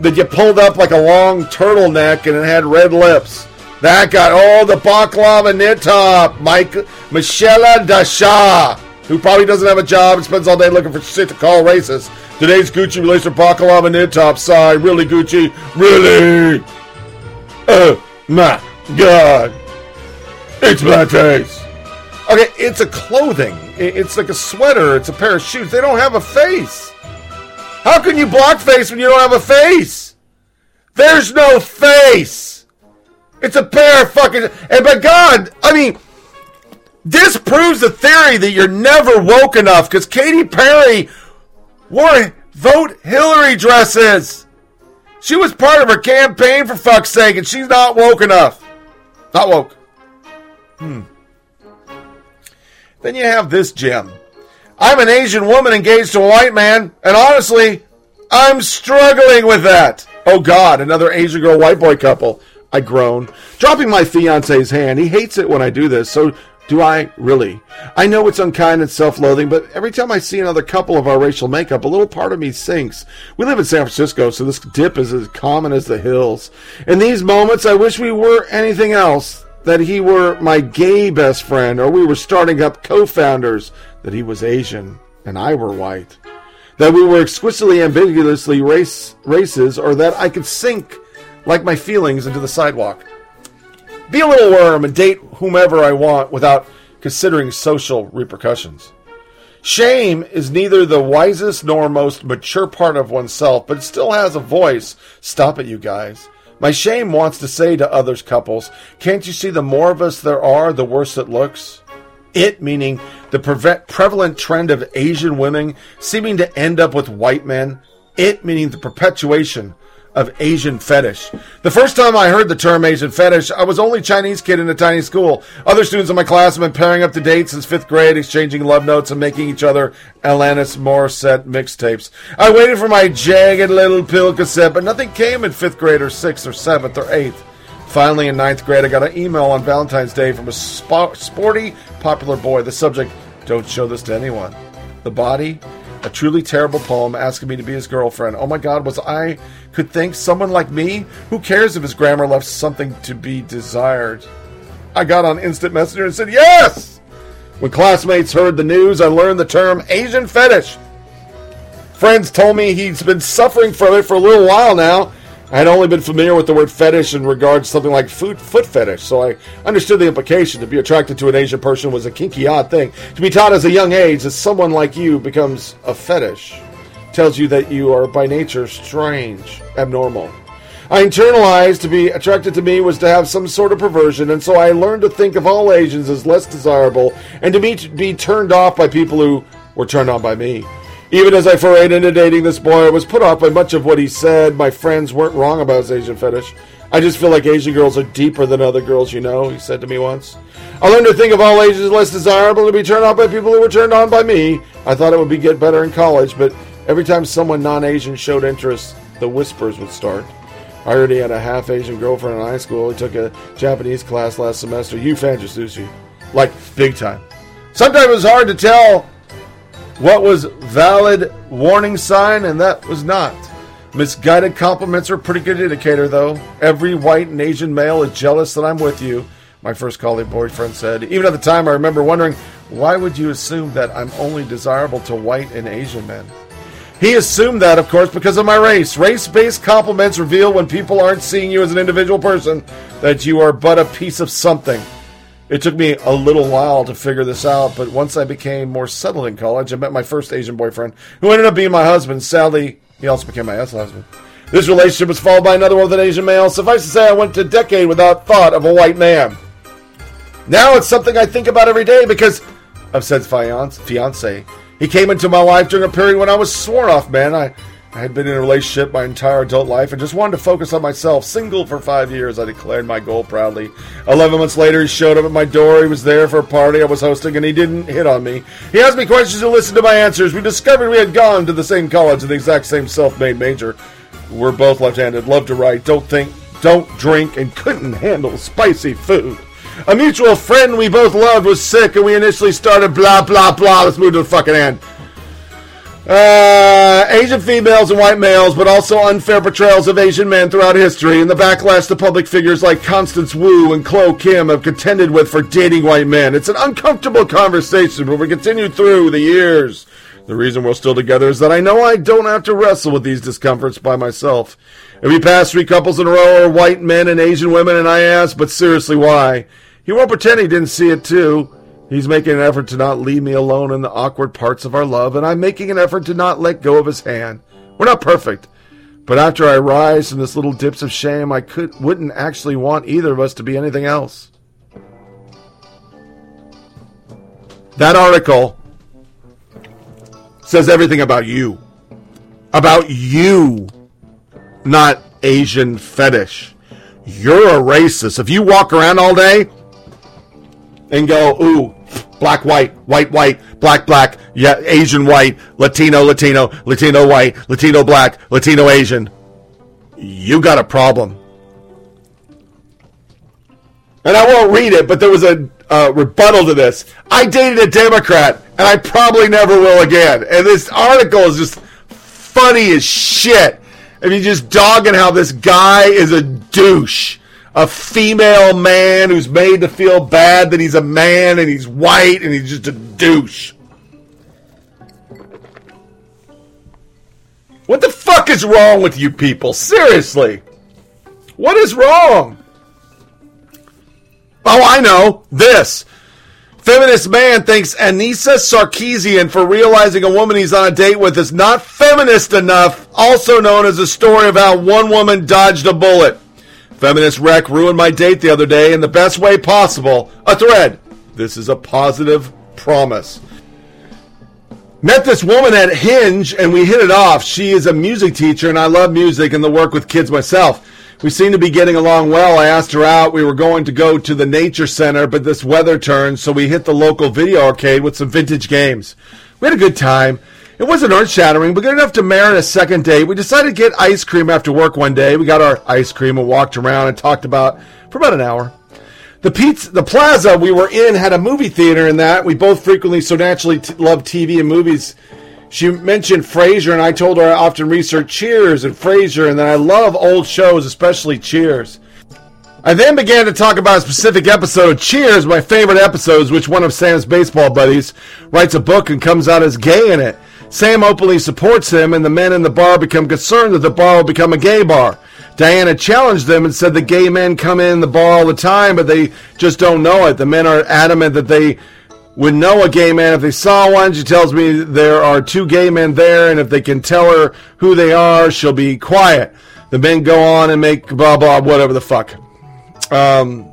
that you pulled up like a long turtleneck and it had red lips. That got all the balaclava knit top. Mike Michelle Dasha, who probably doesn't have a job and spends all day looking for shit to call racist. Today's Gucci released her balaclava knit top side. Really, Gucci? Really? Oh my god. It's blackface. Okay, it's a clothing. It's like a sweater. It's a pair of shoes. They don't have a face. How can you blackface when you don't have a face? There's no face. It's a pair of fucking. And by God, I mean, this proves the theory that you're never woke enough because Katy Perry wore vote Hillary dresses. She was part of her campaign for fuck's sake, and she's not woke enough. Not woke. Hmm. Then you have this gem. I'm an Asian woman engaged to a white man, and honestly, I'm struggling with that. Oh God, another Asian girl white boy couple. I groan, dropping my fiance's hand. He hates it when I do this, so do I really? I know it's unkind and self loathing, but every time I see another couple of our racial makeup, a little part of me sinks. We live in San Francisco, so this dip is as common as the hills. In these moments, I wish we were anything else. That he were my gay best friend, or we were starting up co founders, that he was Asian and I were white. That we were exquisitely ambiguously race, races, or that I could sink like my feelings into the sidewalk. Be a little worm and date whomever I want without considering social repercussions. Shame is neither the wisest nor most mature part of oneself, but it still has a voice. Stop it, you guys. My shame wants to say to others couples, can't you see the more of us there are, the worse it looks? It meaning the preve- prevalent trend of Asian women seeming to end up with white men. It meaning the perpetuation of Asian fetish. The first time I heard the term Asian fetish, I was only Chinese kid in a tiny school. Other students in my class have been pairing up to date since fifth grade, exchanging love notes and making each other Alanis Morissette mixtapes. I waited for my jagged little pill cassette, but nothing came in fifth grade or sixth or seventh or eighth. Finally, in ninth grade, I got an email on Valentine's Day from a spo- sporty, popular boy. The subject, don't show this to anyone. The body, a truly terrible poem asking me to be his girlfriend. Oh my god, was I could think someone like me? Who cares if his grammar left something to be desired? I got on instant messenger and said yes! When classmates heard the news, I learned the term Asian fetish. Friends told me he's been suffering from it for a little while now. I had only been familiar with the word fetish in regards to something like foot, foot fetish, so I understood the implication. To be attracted to an Asian person was a kinky, odd thing. To be taught as a young age that someone like you becomes a fetish tells you that you are by nature strange, abnormal. I internalized to be attracted to me was to have some sort of perversion, and so I learned to think of all Asians as less desirable and to be, to be turned off by people who were turned on by me. Even as I forayed into dating this boy, I was put off by much of what he said. My friends weren't wrong about his Asian fetish. I just feel like Asian girls are deeper than other girls, you know, he said to me once. I learned to think of all ages less desirable to be turned on by people who were turned on by me. I thought it would be get better in college, but every time someone non-Asian showed interest, the whispers would start. I already had a half Asian girlfriend in high school. He took a Japanese class last semester. You fans sushi. Like, big time. Sometimes it was hard to tell what was valid warning sign and that was not. Misguided compliments are a pretty good indicator, though. Every white and Asian male is jealous that I'm with you, my first college boyfriend said. Even at the time, I remember wondering, why would you assume that I'm only desirable to white and Asian men? He assumed that, of course, because of my race. Race based compliments reveal when people aren't seeing you as an individual person that you are but a piece of something. It took me a little while to figure this out, but once I became more settled in college, I met my first Asian boyfriend, who ended up being my husband. Sadly, he also became my ex-husband. This relationship was followed by another one with an Asian male. Suffice to say, I went a decade without thought of a white man. Now it's something I think about every day because of said fiance. He came into my life during a period when I was sworn off, man. I, I had been in a relationship my entire adult life and just wanted to focus on myself. Single for five years, I declared my goal proudly. Eleven months later, he showed up at my door. He was there for a party I was hosting, and he didn't hit on me. He asked me questions and listened to my answers. We discovered we had gone to the same college and the exact same self-made major. We're both left-handed, love to write, don't think, don't drink, and couldn't handle spicy food. A mutual friend we both loved was sick, and we initially started blah blah blah. Let's move to the fucking end. Uh, Asian females and white males, but also unfair portrayals of Asian men throughout history, and the backlash to public figures like Constance Wu and Chloe Kim have contended with for dating white men. It's an uncomfortable conversation, but we continue through the years. The reason we're still together is that I know I don't have to wrestle with these discomforts by myself. Every past three couples in a row are white men and Asian women, and I ask, but seriously, why? He won't pretend he didn't see it too. He's making an effort to not leave me alone in the awkward parts of our love, and I'm making an effort to not let go of his hand. We're not perfect. But after I rise from this little dips of shame, I could wouldn't actually want either of us to be anything else. That article says everything about you. About you, not Asian fetish. You're a racist. If you walk around all day and go, ooh, black, white, white, white, black, black, yeah, Asian, white, Latino, Latino, Latino, white, Latino, black, Latino, Asian, you got a problem. And I won't read it, but there was a uh, rebuttal to this. I dated a Democrat, and I probably never will again. And this article is just funny as shit. I mean, just dogging how this guy is a douche. A female man who's made to feel bad that he's a man and he's white and he's just a douche. What the fuck is wrong with you people? Seriously. What is wrong? Oh, I know. This. Feminist man thanks Anita Sarkeesian for realizing a woman he's on a date with is not feminist enough, also known as a story of how one woman dodged a bullet. Feminist wreck ruined my date the other day in the best way possible. A thread. This is a positive promise. Met this woman at Hinge and we hit it off. She is a music teacher and I love music and the work with kids myself. We seem to be getting along well. I asked her out. We were going to go to the nature center, but this weather turned, so we hit the local video arcade with some vintage games. We had a good time. It wasn't earth shattering, but good enough to merit a second date. We decided to get ice cream after work one day. We got our ice cream and walked around and talked about for about an hour. The pizza, the plaza we were in had a movie theater in that. We both frequently so naturally t- love TV and movies. She mentioned Frasier, and I told her I often research Cheers and Frasier, and that I love old shows, especially Cheers. I then began to talk about a specific episode of Cheers, my favorite episodes, which one of Sam's baseball buddies writes a book and comes out as gay in it. Sam openly supports him, and the men in the bar become concerned that the bar will become a gay bar. Diana challenged them and said the gay men come in the bar all the time, but they just don't know it. The men are adamant that they would know a gay man if they saw one. She tells me there are two gay men there, and if they can tell her who they are, she'll be quiet. The men go on and make blah blah whatever the fuck. Um,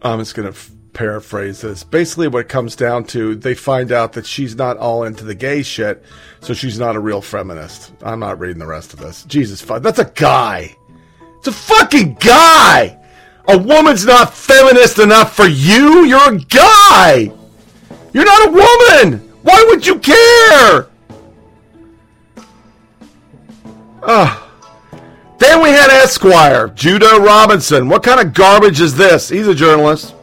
I'm just gonna paraphrase this. Basically, what it comes down to, they find out that she's not all into the gay shit, so she's not a real feminist. I'm not reading the rest of this. Jesus, fuck, that's a guy. It's a fucking guy. A woman's not feminist enough for you. You're a guy. You're not a woman. Why would you care? Ah. Then we had Esquire, Judah Robinson. What kind of garbage is this? He's a journalist.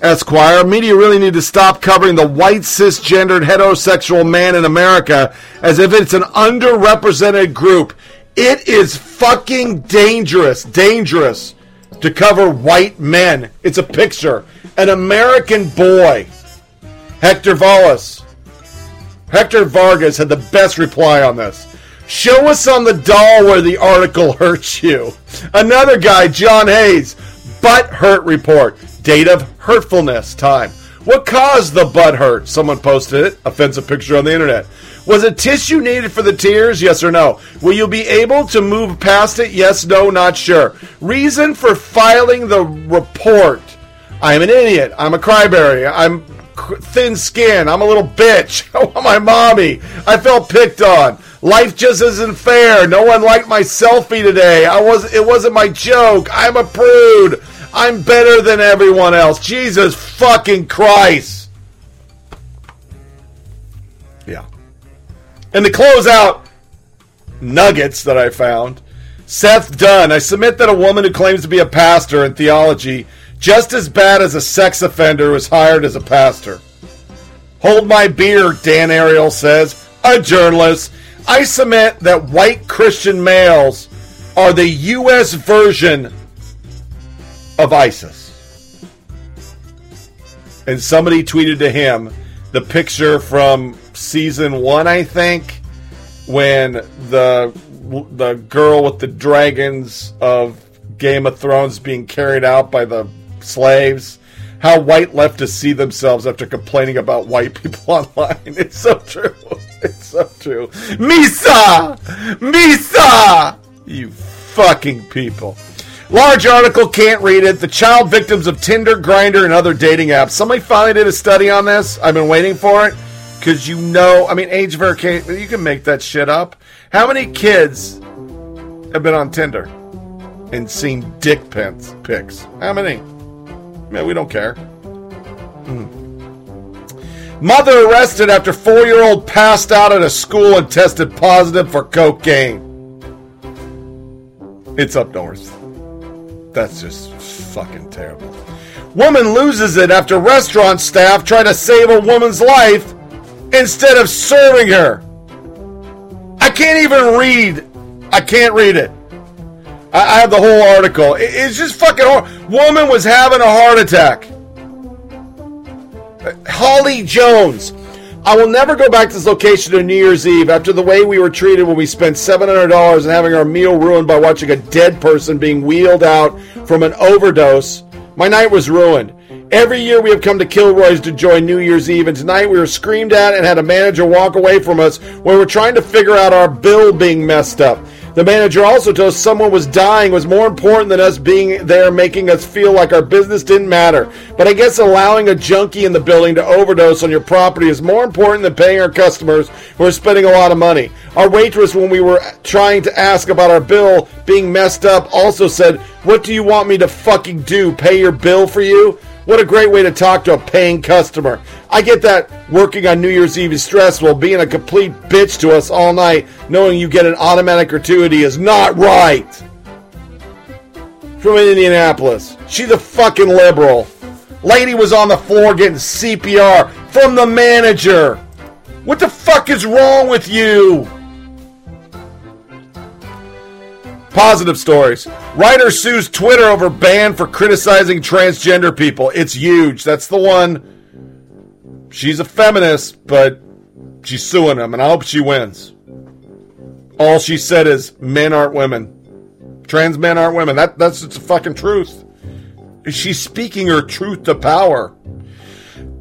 Esquire, media really need to stop covering the white cisgendered heterosexual man in America as if it's an underrepresented group. It is fucking dangerous, dangerous to cover white men. It's a picture. An American boy. Hector Valles. Hector Vargas had the best reply on this. Show us on the doll where the article hurts you. Another guy, John Hayes. Butt hurt report. Date of hurtfulness time. What caused the butt hurt? Someone posted it. Offensive picture on the internet. Was it tissue needed for the tears? Yes or no? Will you be able to move past it? Yes, no, not sure. Reason for filing the report. I'm an idiot. I'm a cryberry. I'm thin skin. I'm a little bitch. I want oh, my mommy. I felt picked on. Life just isn't fair. No one liked my selfie today. I was it wasn't my joke. I'm a prude. I'm better than everyone else. Jesus fucking Christ. Yeah. And to close out nuggets that I found, Seth Dunn. I submit that a woman who claims to be a pastor in theology just as bad as a sex offender was hired as a pastor. Hold my beer, Dan Arel says, a journalist. I submit that white Christian males are the U.S. version of ISIS. And somebody tweeted to him the picture from season one, I think, when the the girl with the dragons of Game of Thrones being carried out by the slaves. How white leftists see themselves after complaining about white people online. It's so true. It's so true. Mhysa! Mhysa! You fucking people. Large article, can't read it. The child victims of Tinder, Grindr, and other dating apps. Somebody finally did a study on this. I've been waiting for it. Because you know, I mean, age verification, you can make that shit up. How many kids have been on Tinder and seen dick pics? How many? Man, we don't care. Hmm. Mother arrested after four year old passed out at a school and tested positive for cocaine. It's up north. That's just fucking terrible. Woman loses it after restaurant staff try to save a woman's life instead of serving her. I can't even read. I can't read it. I, have the whole article. It's just fucking. Woman was having a heart attack. Uh, Holly Jones. I will never go back to this location on New Year's Eve after the way we were treated when we spent $700 and having our meal ruined by watching a dead person being wheeled out from an overdose. My night was ruined. Every year we have come to Kilroy's to join New Year's Eve, and tonight we were screamed at and had a manager walk away from us when we're trying to figure out our bill being messed up. The manager also told us someone was dying was more important than us being there, making us feel like our business didn't matter. But I guess allowing a junkie in the building to overdose on your property is more important than paying our customers who are spending a lot of money. Our waitress, when we were trying to ask about our bill being messed up, also said, What do you want me to fucking do? Pay your bill for you? What a great way to talk to a paying customer. I get that working on New Year's Eve is stressful. Being a complete bitch to us all night, knowing you get an automatic gratuity is not right. From Indianapolis. She's a fucking liberal. Lady was on the floor getting CPR from the manager. What the fuck is wrong with you? Positive stories. Writer sues Twitter over ban for criticizing transgender people. It's huge. That's the one. She's a feminist, but she's suing him, and I hope she wins. All she said is men aren't women. Trans men aren't women. That that's the fucking truth. She's speaking her truth to power.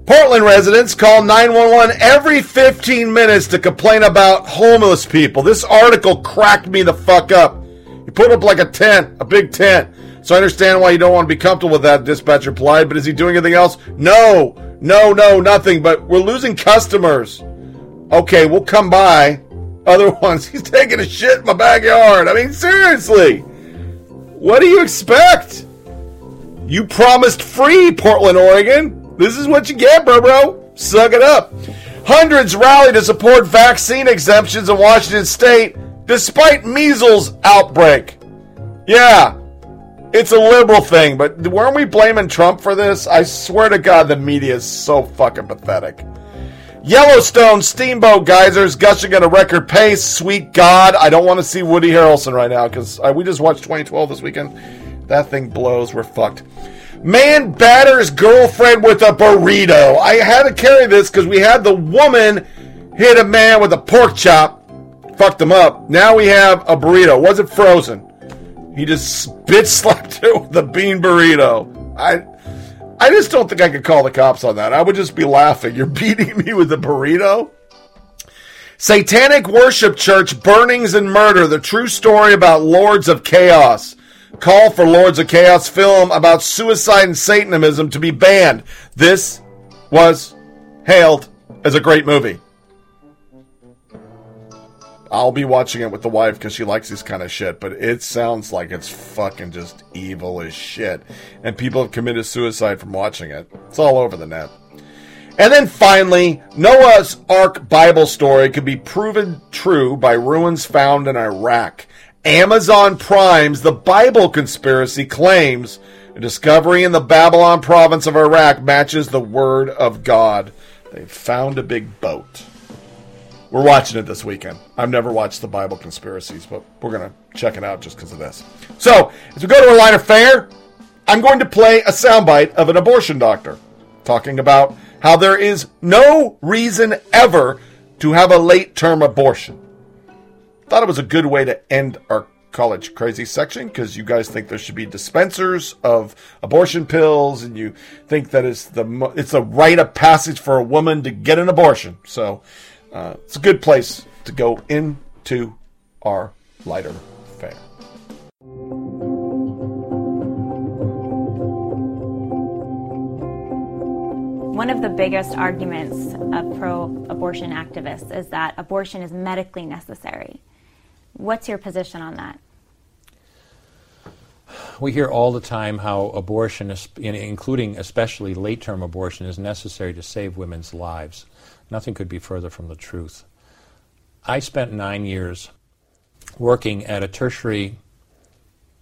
Portland residents call 911 every 15 minutes to complain about homeless people. This article cracked me the fuck up. He put up like a tent, a big tent. So I understand why you don't want to be comfortable with that, dispatcher replied, but is he doing anything else? No, no, no, nothing, but we're losing customers. Okay, we'll come by. Other ones, he's taking a shit in my backyard. I mean, seriously. What do you expect? You promised free, Portland, Oregon. This is what you get, bro, bro. Suck it up. Hundreds rally to support vaccine exemptions in Washington state despite measles outbreak. Yeah, it's a liberal thing, but weren't we blaming Trump for this? I swear to God, the media is so fucking pathetic. Yellowstone steamboat geysers gushing at a record pace. Sweet God, I don't want to see Woody Harrelson right now because we just watched 2012 this weekend. That thing blows. We're fucked. Man batters girlfriend with a burrito. I had to carry this because we had the woman hit a man with a pork chop, fucked him up. Now we have a burrito. Was it frozen? He just bitch slapped it with a bean burrito. I I just don't think I could call the cops on that. I would just be laughing. You're beating me with a burrito? Satanic Worship Church Burnings and Murder, the true story about Lords of Chaos. Call for Lords of Chaos film about suicide and Satanism to be banned. This was hailed as a great movie. I'll be watching it with the wife because she likes this kind of shit, but it sounds like it's fucking just evil as shit. And people have committed suicide from watching it. It's all over the net. And then finally, Noah's Ark Bible story could be proven true by ruins found in Iraq. Amazon Prime's The Bible Conspiracy claims a discovery in the Babylon province of Iraq matches the Word of God. They found a big boat. We're watching it this weekend. I've never watched the Bible conspiracies, but we're going to check it out just because of this. So, as we go to our line of fare, I'm going to play a soundbite of an abortion doctor talking about how there is no reason ever to have a late term abortion. Thought it was a good way to end our college crazy section because you guys think there should be dispensers of abortion pills and you think that it's the it's a rite of passage for a woman to get an abortion. So uh, it's a good place to go into our lighter fare. One of the biggest arguments of pro abortion activists is that abortion is medically necessary. What's your position on that? We hear all the time how abortion, including especially late term abortion, is necessary to save women's lives. Nothing could be further from the truth. I spent nine years working at a tertiary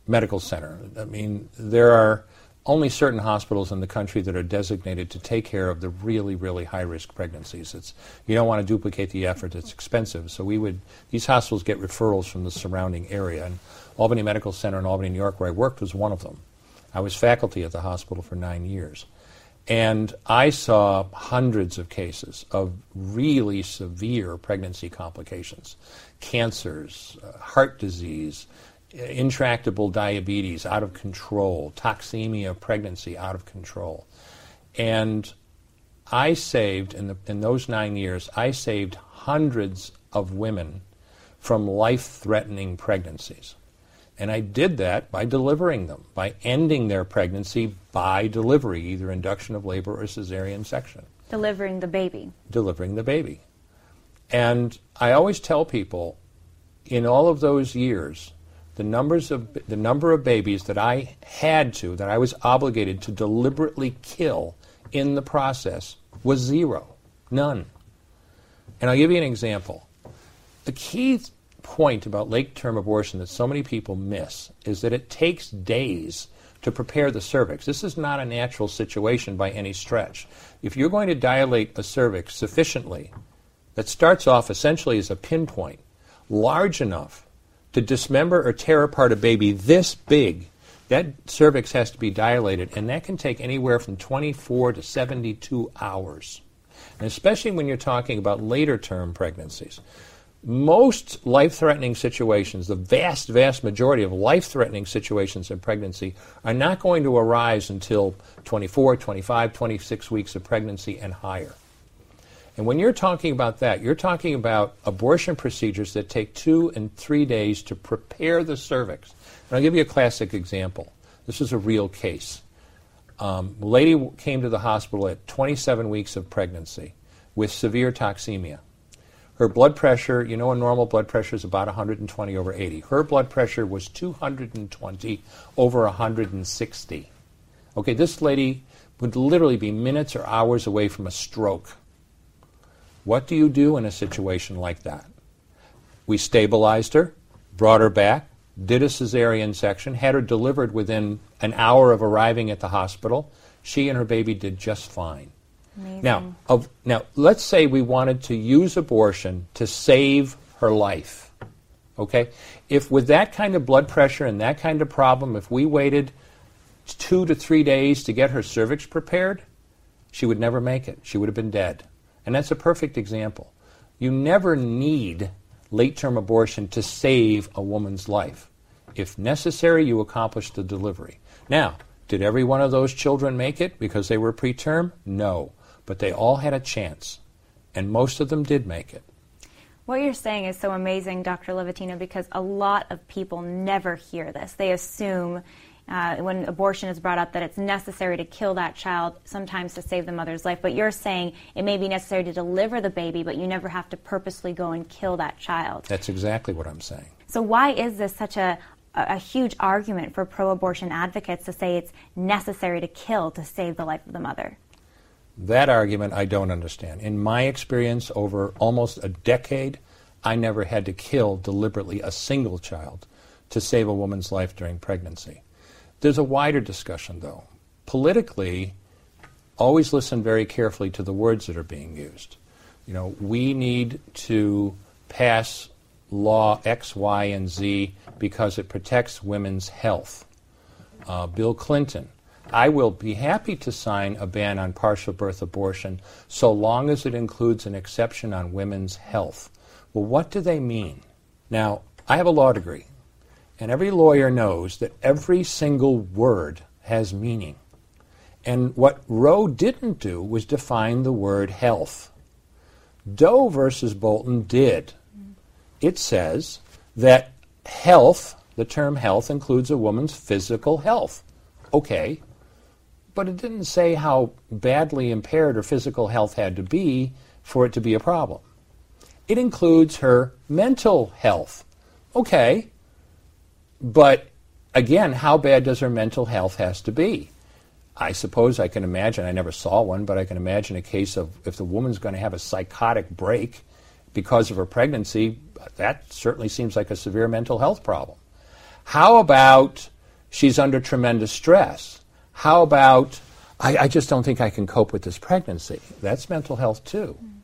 medical center. I mean, there are only certain hospitals in the country that are designated to take care of the really, really high risk pregnancies. It's you don't want to duplicate the effort; it's expensive. So we would these hospitals get referrals from the surrounding area, and Albany Medical Center in Albany, New York, where I worked, was one of them. I was faculty at the hospital for nine years. And I saw hundreds of cases of really severe pregnancy complications cancers, uh, heart disease, uh, intractable diabetes out of control, toxemia pregnancy out of control. And I saved, in, the, in those nine years, I saved hundreds of women from life threatening pregnancies. And I did that by delivering them, by ending their pregnancy by delivery, either induction of labor or cesarean section, Delivering the baby. delivering the baby. And I always tell people, in all of those years, the numbers of the number of babies that I had to, that I was obligated to deliberately kill in the process was zero, none. And I'll give you an example. The key point about late term abortion that so many people miss is that it takes days to prepare the cervix. This is not a natural situation by any stretch. If you're going to dilate a cervix sufficiently, that starts off essentially as a pinpoint, large enough to dismember or tear apart a baby this big, that cervix has to be dilated, and that can take anywhere from 24 to 72 hours. And especially when you're talking about later term pregnancies. Most life threatening situations, the vast, vast majority of life threatening situations in pregnancy, are not going to arise until 24, 25, 26 weeks of pregnancy and higher. And when you're talking about that, you're talking about abortion procedures that take two and three days to prepare the cervix. And I'll give you a classic example. This is a real case. Um, lady came to the hospital at 27 weeks of pregnancy with severe toxemia. Her blood pressure, you know, a normal blood pressure is about 120 over 80. Her blood pressure was 220 over 160. Okay, this lady would literally be minutes or hours away from a stroke. What do you do in a situation like that? We stabilized her, brought her back, did a cesarean section, had her delivered within an hour of arriving at the hospital. She and her baby did just fine. Amazing. Now, of, now, let's say we wanted to use abortion to save her life. Okay? If with that kind of blood pressure and that kind of problem, if we waited two to three days to get her cervix prepared, she would never make it. She would have been dead. And that's a perfect example. You never need late term abortion to save a woman's life. If necessary, you accomplish the delivery. Now, did every one of those children make it because they were preterm? No. But they all had a chance. And most of them did make it. What you're saying is so amazing, Dr. Levatino, because a lot of people never hear this. They assume uh, when abortion is brought up that it's necessary to kill that child, sometimes to save the mother's life. But you're saying it may be necessary to deliver the baby, but you never have to purposely go and kill that child. That's exactly what I'm saying. So why is this such a a huge argument for pro-abortion advocates to say it's necessary to kill to save the life of the mother? That argument I don't understand. In my experience over almost a decade, I never had to kill deliberately a single child to save a woman's life during pregnancy. There's a wider discussion, though. Politically, always listen very carefully to the words that are being used. You know, we need to pass law X, Y, and Z because it protects women's health. Uh, Bill Clinton, I will be happy to sign a ban on partial birth abortion so long as it includes an exception on women's health. Well, what do they mean? Now, I have a law degree, and every lawyer knows that every single word has meaning. And what Roe didn't do was define the word health. Doe versus Bolton did. It says that health, the term health, includes a woman's physical health. Okay, but it didn't say how badly impaired her physical health had to be for it to be a problem. It includes her mental health. Okay, but again, how bad does her mental health has to be? I suppose I can imagine, I never saw one, but I can imagine a case of if the woman's going to have a psychotic break because of her pregnancy, that certainly seems like a severe mental health problem. How about she's under tremendous stress? How about, I, I, just don't think I can cope with this pregnancy? That's mental health too. Mm.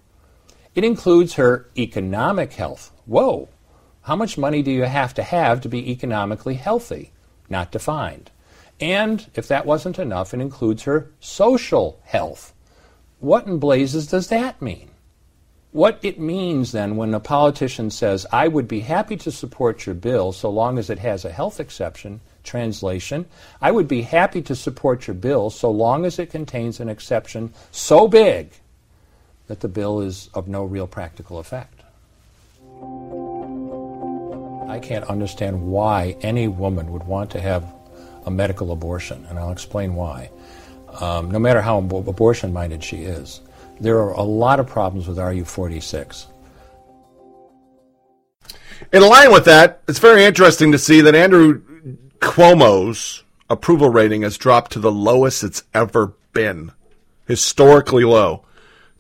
It includes her economic health. Whoa, how much money do you have to have to be economically healthy? Not defined. And if that wasn't enough, it includes her social health. What in blazes does that mean? What it means then when a politician says, I would be happy to support your bill so long as it has a health exception, translation, I would be happy to support your bill so long as it contains an exception so big that the bill is of no real practical effect. I can't understand why any woman would want to have a medical abortion, and I'll explain why. Um, no matter how abortion minded she is, there are a lot of problems with RU 46. In line with that, it's very interesting to see that Andrew Cuomo's approval rating has dropped to the lowest it's ever been, historically low,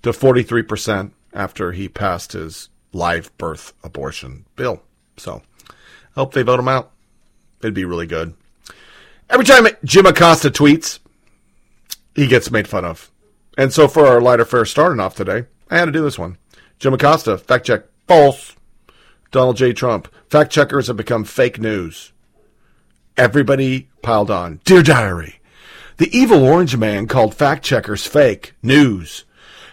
to 43% after he passed his live birth abortion bill. So, I hope they vote him out. It'd be really good. Every time Jim Acosta tweets, he gets made fun of. And so for our lighter fare starting off today, I had to do this one. Jim Acosta, fact check, false. Donald J. Trump, fact checkers have become fake news. Everybody piled on. Dear Diary, the evil orange man called fact checkers fake news.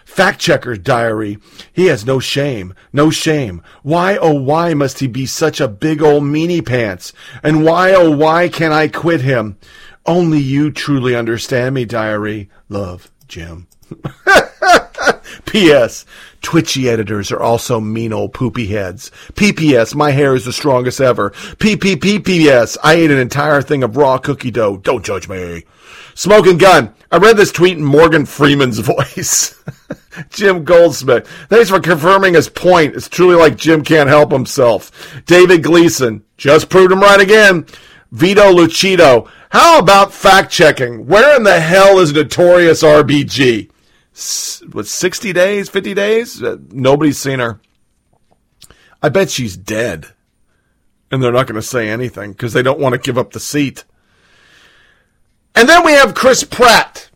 Fact checker diary. He has no shame. No shame. Why oh why must he be such a big old meanie pants? And why oh why can I quit him? Only you truly understand me, diary. Love, Jim. P.S. Twitchy editors are also mean old poopy heads. P.P.S. My hair is the strongest ever. P.P.P.P.S. I ate an entire thing of raw cookie dough. Don't judge me. Smoking gun. I read this tweet in Morgan Freeman's voice. Jim Goldsmith. Thanks for confirming his point. It's truly like Jim can't help himself. David Gleason. Just proved him right again. Vito Lucido. How about fact checking? Where in the hell is notorious RBG? What, 60 days, 50 days? Uh, nobody's seen her. I bet she's dead. And they're not going to say anything because they don't want to give up the seat. And then we have Chris Pratt.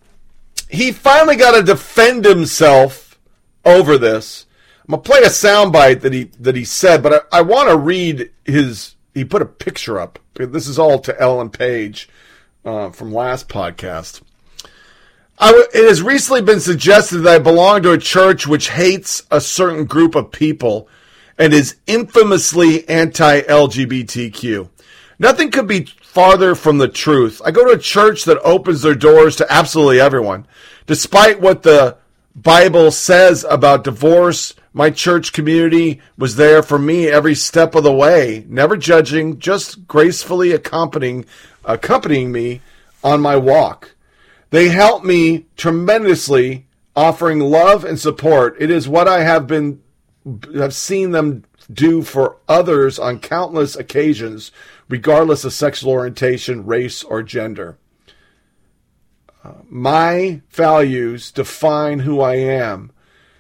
He finally got to defend himself over this. I'm gonna play a soundbite that he that he said, but I, I want to read his. He put a picture up. This is all to Ellen Page uh, from last podcast. It has recently been suggested that I belong to a church which hates a certain group of people and is infamously anti-LGBTQ. Nothing could be farther from the truth. I go to a church that opens their doors to absolutely everyone. Despite what the Bible says about divorce, my church community was there for me every step of the way, never judging, just gracefully accompanying accompanying me on my walk. They help me tremendously, offering love and support. It is what I have been have seen them do for others on countless occasions, regardless of sexual orientation, race, or gender. Uh, my values define who I am.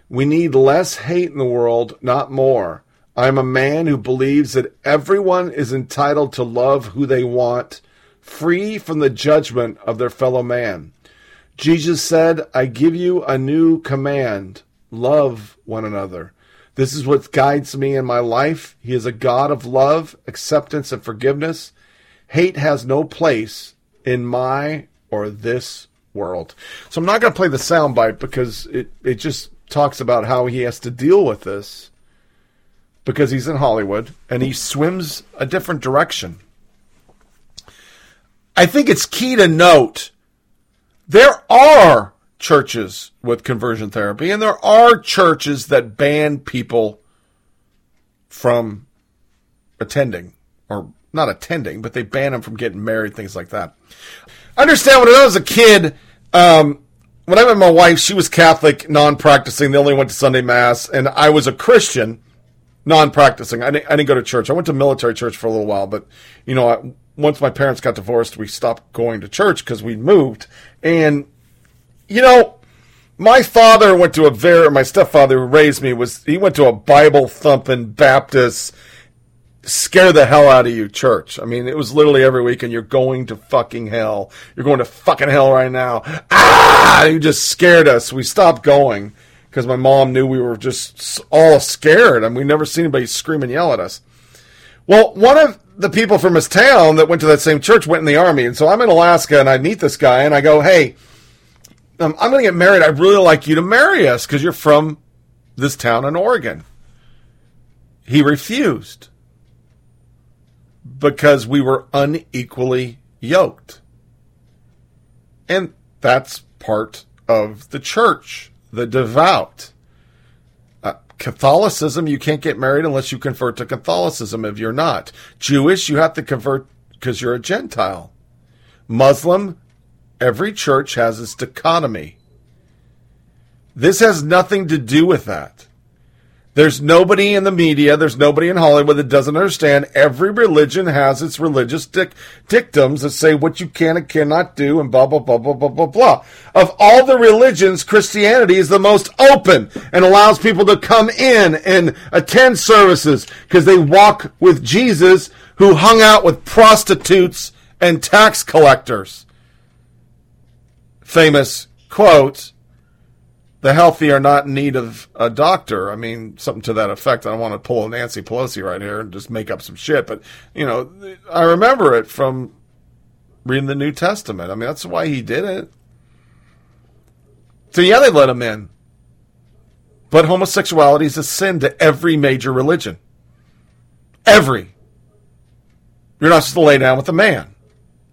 We need less hate in the world, not more. I'm a man who believes that everyone is entitled to love who they want, free from the judgment of their fellow man. Jesus said, I give you a new command love one another. This is what guides me in my life. He is a God of love, acceptance, and forgiveness. Hate has no place in my or this world. So I'm not going to play the soundbite because it, it just talks about how he has to deal with this because he's in Hollywood and he swims a different direction. I think it's key to note there are churches with conversion therapy, and there are churches that ban people from attending, or not attending, but they ban them from getting married, things like that. I understand when I was a kid, um, when I met my wife, she was Catholic, non practicing. They only went to Sunday Mass, and I was a Christian, non practicing. I didn't, I didn't go to church. I went to military church for a little while, but, you know, once my parents got divorced, we stopped going to church because we moved. And, you know, my father went to a very, my stepfather who raised me was, he went to a Bible thumping Baptist, scare the hell out of you church. I mean, it was literally every week and you're going to fucking hell. You're going to fucking hell right now. Ah! You just scared us. We stopped going because my mom knew we were just all scared and we never seen anybody scream and yell at us. Well, one of the people from his town that went to that same church went in the army. And so I'm in Alaska and I meet this guy and I go, hey, um, I'm going to get married. I'd really like you to marry us because you're from this town in Oregon. He refused because we were unequally yoked. And that's part of the church, the devout. Catholicism, you can't get married unless you convert to Catholicism if you're not. Jewish, you have to convert because you're a Gentile. Muslim, every church has its dichotomy. This has nothing to do with that. There's nobody in the media, there's nobody in Hollywood that doesn't understand every religion has its religious dic- dictums that say what you can and cannot do and blah, blah, blah, blah, blah, blah, blah. Of all the religions, Christianity is the most open and allows people to come in and attend services because they walk with Jesus who hung out with prostitutes and tax collectors. Famous quote the healthy are not in need of a doctor. I mean, something to that effect. I don't want to pull a Nancy Pelosi right here and just make up some shit, but you know, I remember it from reading the New Testament. I mean, that's why he did it. So yeah, they let him in. But homosexuality is a sin to every major religion. Every. You're not supposed to lay down with a man.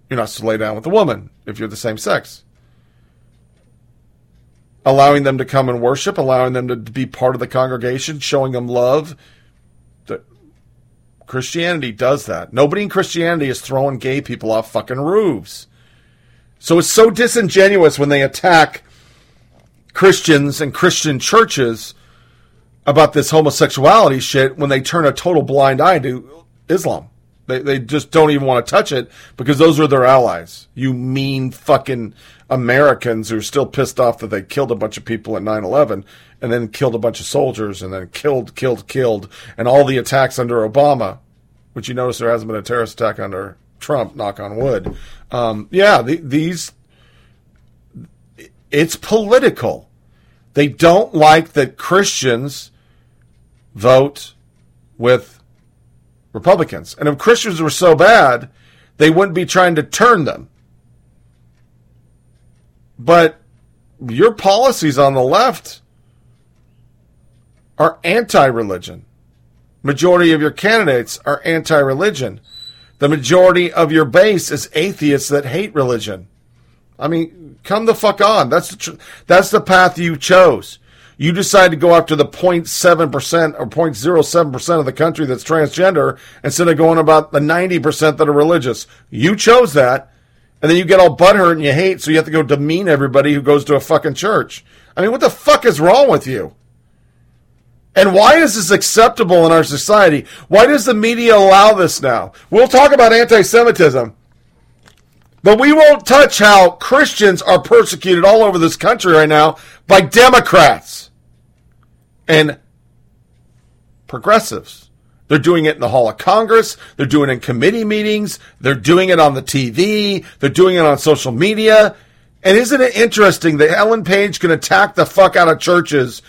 You're not supposed to lay down with a woman if you're the same sex. Allowing them to come and worship, allowing them to be part of the congregation, showing them love. Christianity does that. Nobody in Christianity is throwing gay people off fucking roofs. So it's so disingenuous when they attack Christians and Christian churches about this homosexuality shit when they turn a total blind eye to Islam. They, they just don't even want to touch it because those are their allies. You mean fucking Americans who are still pissed off that they killed a bunch of people at 9 11 and then killed a bunch of soldiers and then killed, killed, killed, and all the attacks under Obama, which you notice there hasn't been a terrorist attack under Trump, knock on wood. Um, yeah, the, these, it's political. They don't like that Christians vote with Republicans. And if Christians were so bad, they wouldn't be trying to turn them. But your policies on the left are anti religion. Majority of your candidates are anti religion. The majority of your base is atheists that hate religion. I mean, come the fuck on. That's the tr- that's the path you chose. You decide to go after the 0.7% or 0.07% of the country that's transgender instead of going about the 90% that are religious. You chose that. And then you get all butthurt and you hate, so you have to go demean everybody who goes to a fucking church. I mean, what the fuck is wrong with you? And why is this acceptable in our society? Why does the media allow this now? We'll talk about anti Semitism. But we won't touch how Christians are persecuted all over this country right now by Democrats and progressives. They're doing it in the Hall of Congress. They're doing it in committee meetings. They're doing it on the TV. They're doing it on social media. And isn't it interesting that Ellen Page can attack the fuck out of churches?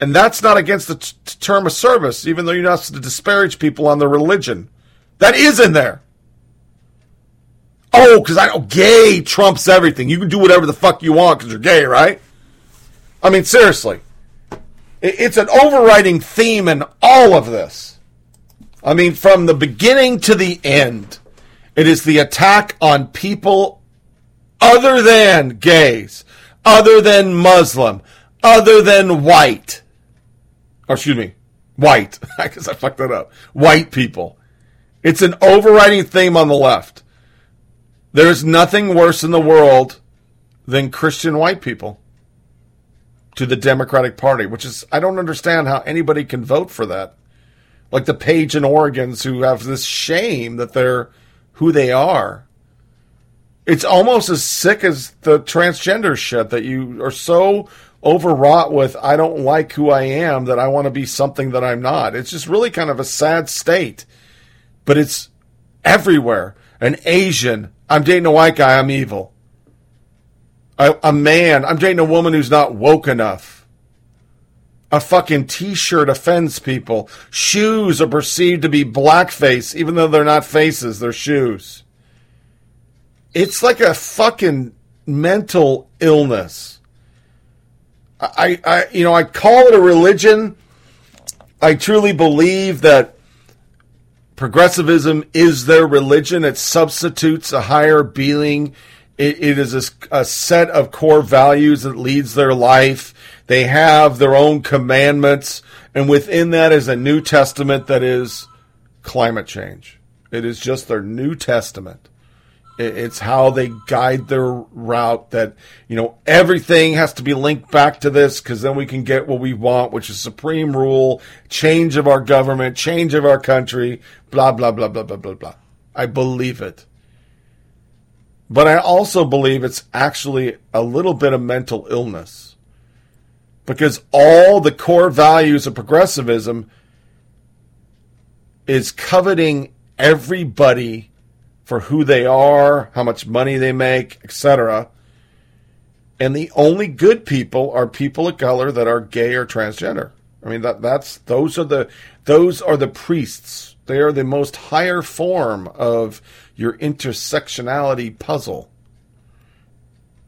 And that's not against the t- term of service, even though you're not supposed to disparage people on their religion. That is in there. Oh, because I know gay trumps everything. You can do whatever the fuck you want because you're gay, right? I mean, seriously. It's an overriding theme in all of this. I mean, from the beginning to the end, it is the attack on people other than gays, other than Muslim, other than white. Or excuse me, white. I guess I fucked that up. White people. It's an overriding theme on the left. There is nothing worse in the world than Christian white people to the Democratic Party, which is, I don't understand how anybody can vote for that. Like the Page and Oregons who have this shame that they're who they are. It's almost as sick as the transgender shit that you are so overwrought with, I don't like who I am, that I want to be something that I'm not. It's just really kind of a sad state. But it's everywhere. An Asian, I'm dating a white guy, I'm evil. A, a man, I'm dating a woman who's not woke enough. A fucking t-shirt offends people. Shoes are perceived to be blackface, even though they're not faces, they're shoes. It's like a fucking mental illness. I, I, you know, I call it a religion. I truly believe that progressivism is their religion. It substitutes a higher being. It, it is a, a set of core values that leads their life. They have their own commandments, and within that is a New Testament that is climate change. It is just their New Testament. It's how they guide their route that, you know, everything has to be linked back to this because then we can get what we want, which is supreme rule, change of our government, change of our country, blah, blah, blah, blah, blah, blah, blah. I believe it. But I also believe it's actually a little bit of mental illness because all the core values of progressivism is coveting everybody for who they are, how much money they make, etc. And the only good people are people of color that are gay or transgender. I mean that that's those are the those are the priests. They are the most higher form of your intersectionality puzzle.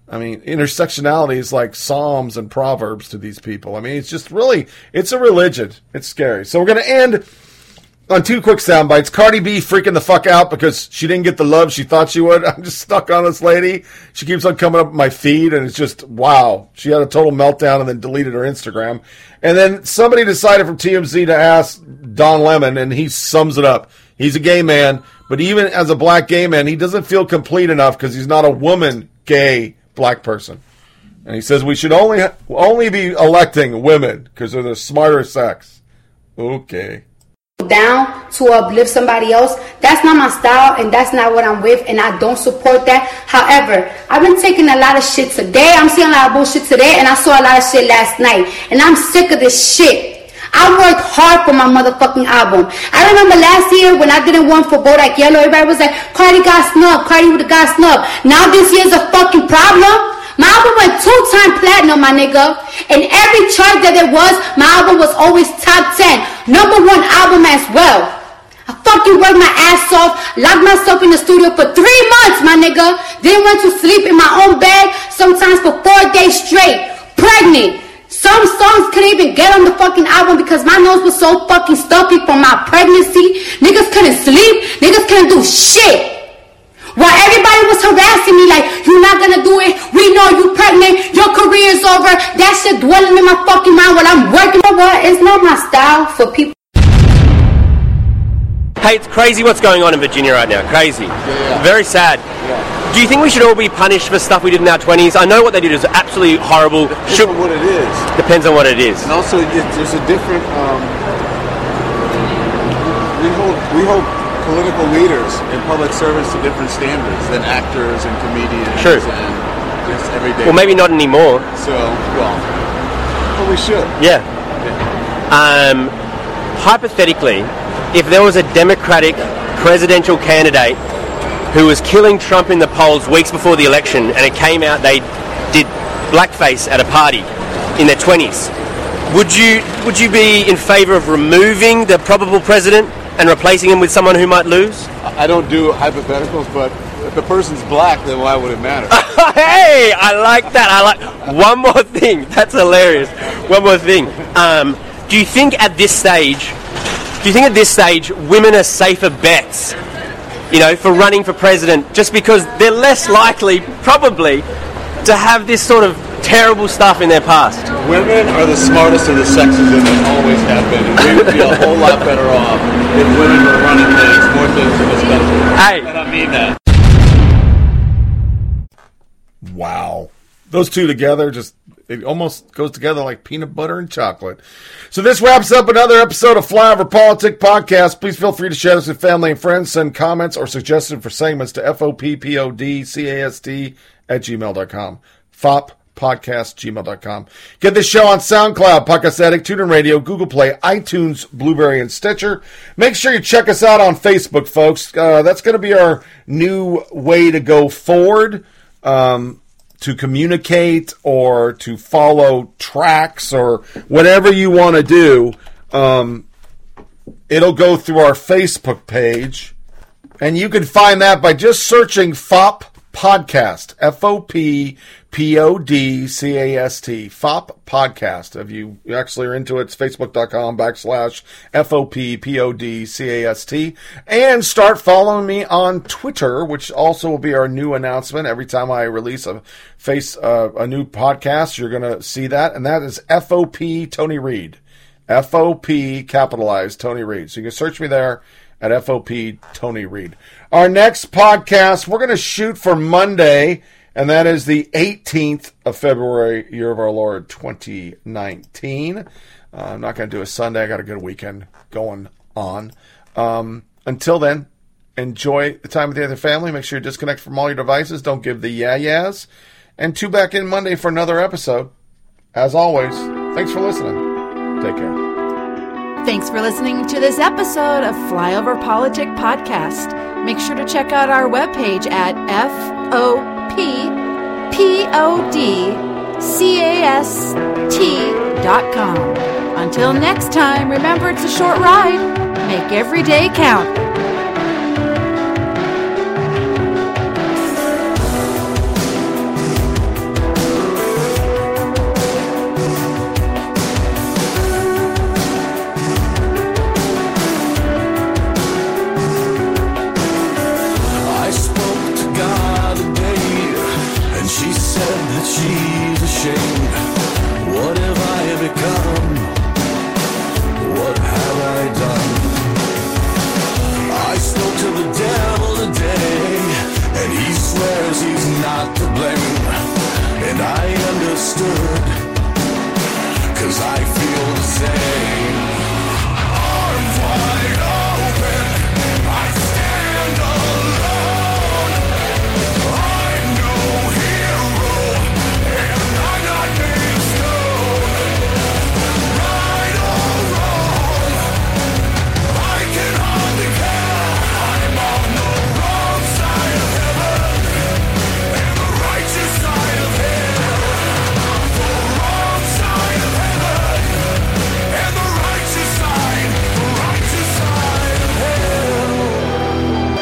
I mean, intersectionality is like Psalms and Proverbs to these people. I mean, it's just really, it's a religion. It's scary. So we're going to end on two quick sound bites. Cardi B freaking the fuck out because she didn't get the love she thought she would. I'm just stuck on this lady. She keeps on coming up my feed, and it's just wow. She had a total meltdown and then deleted her Instagram. And then somebody decided from TMZ to ask Don Lemon, and he sums it up. He's a gay man, but even as a black gay man, he doesn't feel complete enough because he's not a woman gay black person. And he says we should only only be electing women because they're the smarter sex. Okay. down to uplift somebody else. That's not my style and that's not what I'm with and I don't support that. However, I've been taking a lot of shit today. I'm seeing a lot of bullshit today and I saw a lot of shit last night. And I'm sick of this shit. I worked hard for my motherfucking album. I remember last year when I didn't want for Bodak Yellow, everybody was like, Cardi got snubbed, Cardi would have got snubbed. Now this year's a fucking problem. My album went two-time platinum, my nigga. And every chart that there was, my album was always top 10. Number one album as well. I fucking worked my ass off, locked myself in the studio for three months, my nigga. Then went to sleep in my own bed, sometimes for four days straight. Pregnant. Some songs couldn't even get on the fucking album because my nose was so fucking stuffy from my pregnancy. Niggas couldn't sleep. Niggas couldn't do shit. While everybody was harassing me like, you're not gonna do it. We know you pregnant. Your career is over. That shit dwelling in my fucking mind while I'm working. You know what? It's not my style for people. Hey, it's crazy what's going on in Virginia right now. Crazy. Very sad. Do you think we should all be punished for stuff we did in our 20s? I know what they did is absolutely horrible. Depends on what it is. Depends on what it is. And also, there's a different. Um, we hold we hold political leaders and public servants to different standards than actors and comedians. True. And just everyday. Well, maybe not anymore. So, well, but we should. Yeah. Um, hypothetically, if there was a Democratic presidential candidate who was killing Trump in the polls weeks before the election, and it came out they did blackface at a party in their twenties, would you would you be in favour of removing the probable president and replacing him with someone who might lose? I I don't do hypotheticals, but if the person's black, then why would it matter? hey, I like that. I like one more thing. That's hilarious. One more thing. Um, do you think at this stage, do you think at this stage women are safer bets? You know, for running for president, just because they're less likely, probably, to have this sort of terrible stuff in their past. Women are the smartest of the sexes and they always have been. And we would be a whole lot better off if women were running things, more things in this country. Hey. And I mean that. Wow. Those two together just it almost goes together like peanut butter and chocolate. So this wraps up another episode of Flyover Politic Podcast. Please feel free to share this with family and friends. Send comments or suggestions for segments to FOPPODCAST at gmail.com. FOP podcast gmail.com. Get this show on SoundCloud, Podcast Addict, TuneIn Radio, Google Play, iTunes, Blubrry, and Stitcher. Make sure you check us out on Facebook, folks. Uh, that's going to be our new way to go forward. Um, to communicate or to follow tracks or whatever you want to do, um, it'll go through our Facebook page. And you can find that by just searching FOP Podcast. F O P P O D C A S T. FOP Podcast. If you actually are into it, it's facebook.com backslash F O P P O D C A S T. And start following me on Twitter, which also will be our new announcement. Every time I release a face, uh, a new podcast, you're going to see that. And that is FOP Tony Reed. FOP capitalized Tony Reed. So you can search me there at FOP Tony Reed. Our next podcast, we're going to shoot for Monday, and that is the 18th of February, year of our Lord 2019. Uh, I'm not going to do a Sunday. I got a good weekend going on. Um, until then, enjoy the time with the other family. Make sure you disconnect from all your devices. Don't give the yeah yeahs. And two back in Monday for another episode. As always, thanks for listening. Take care. Thanks for listening to this episode of Flyover Politic Podcast. Make sure to check out our webpage at FOPPODCAST.com. Until next time, remember it's a short ride. Make every day count.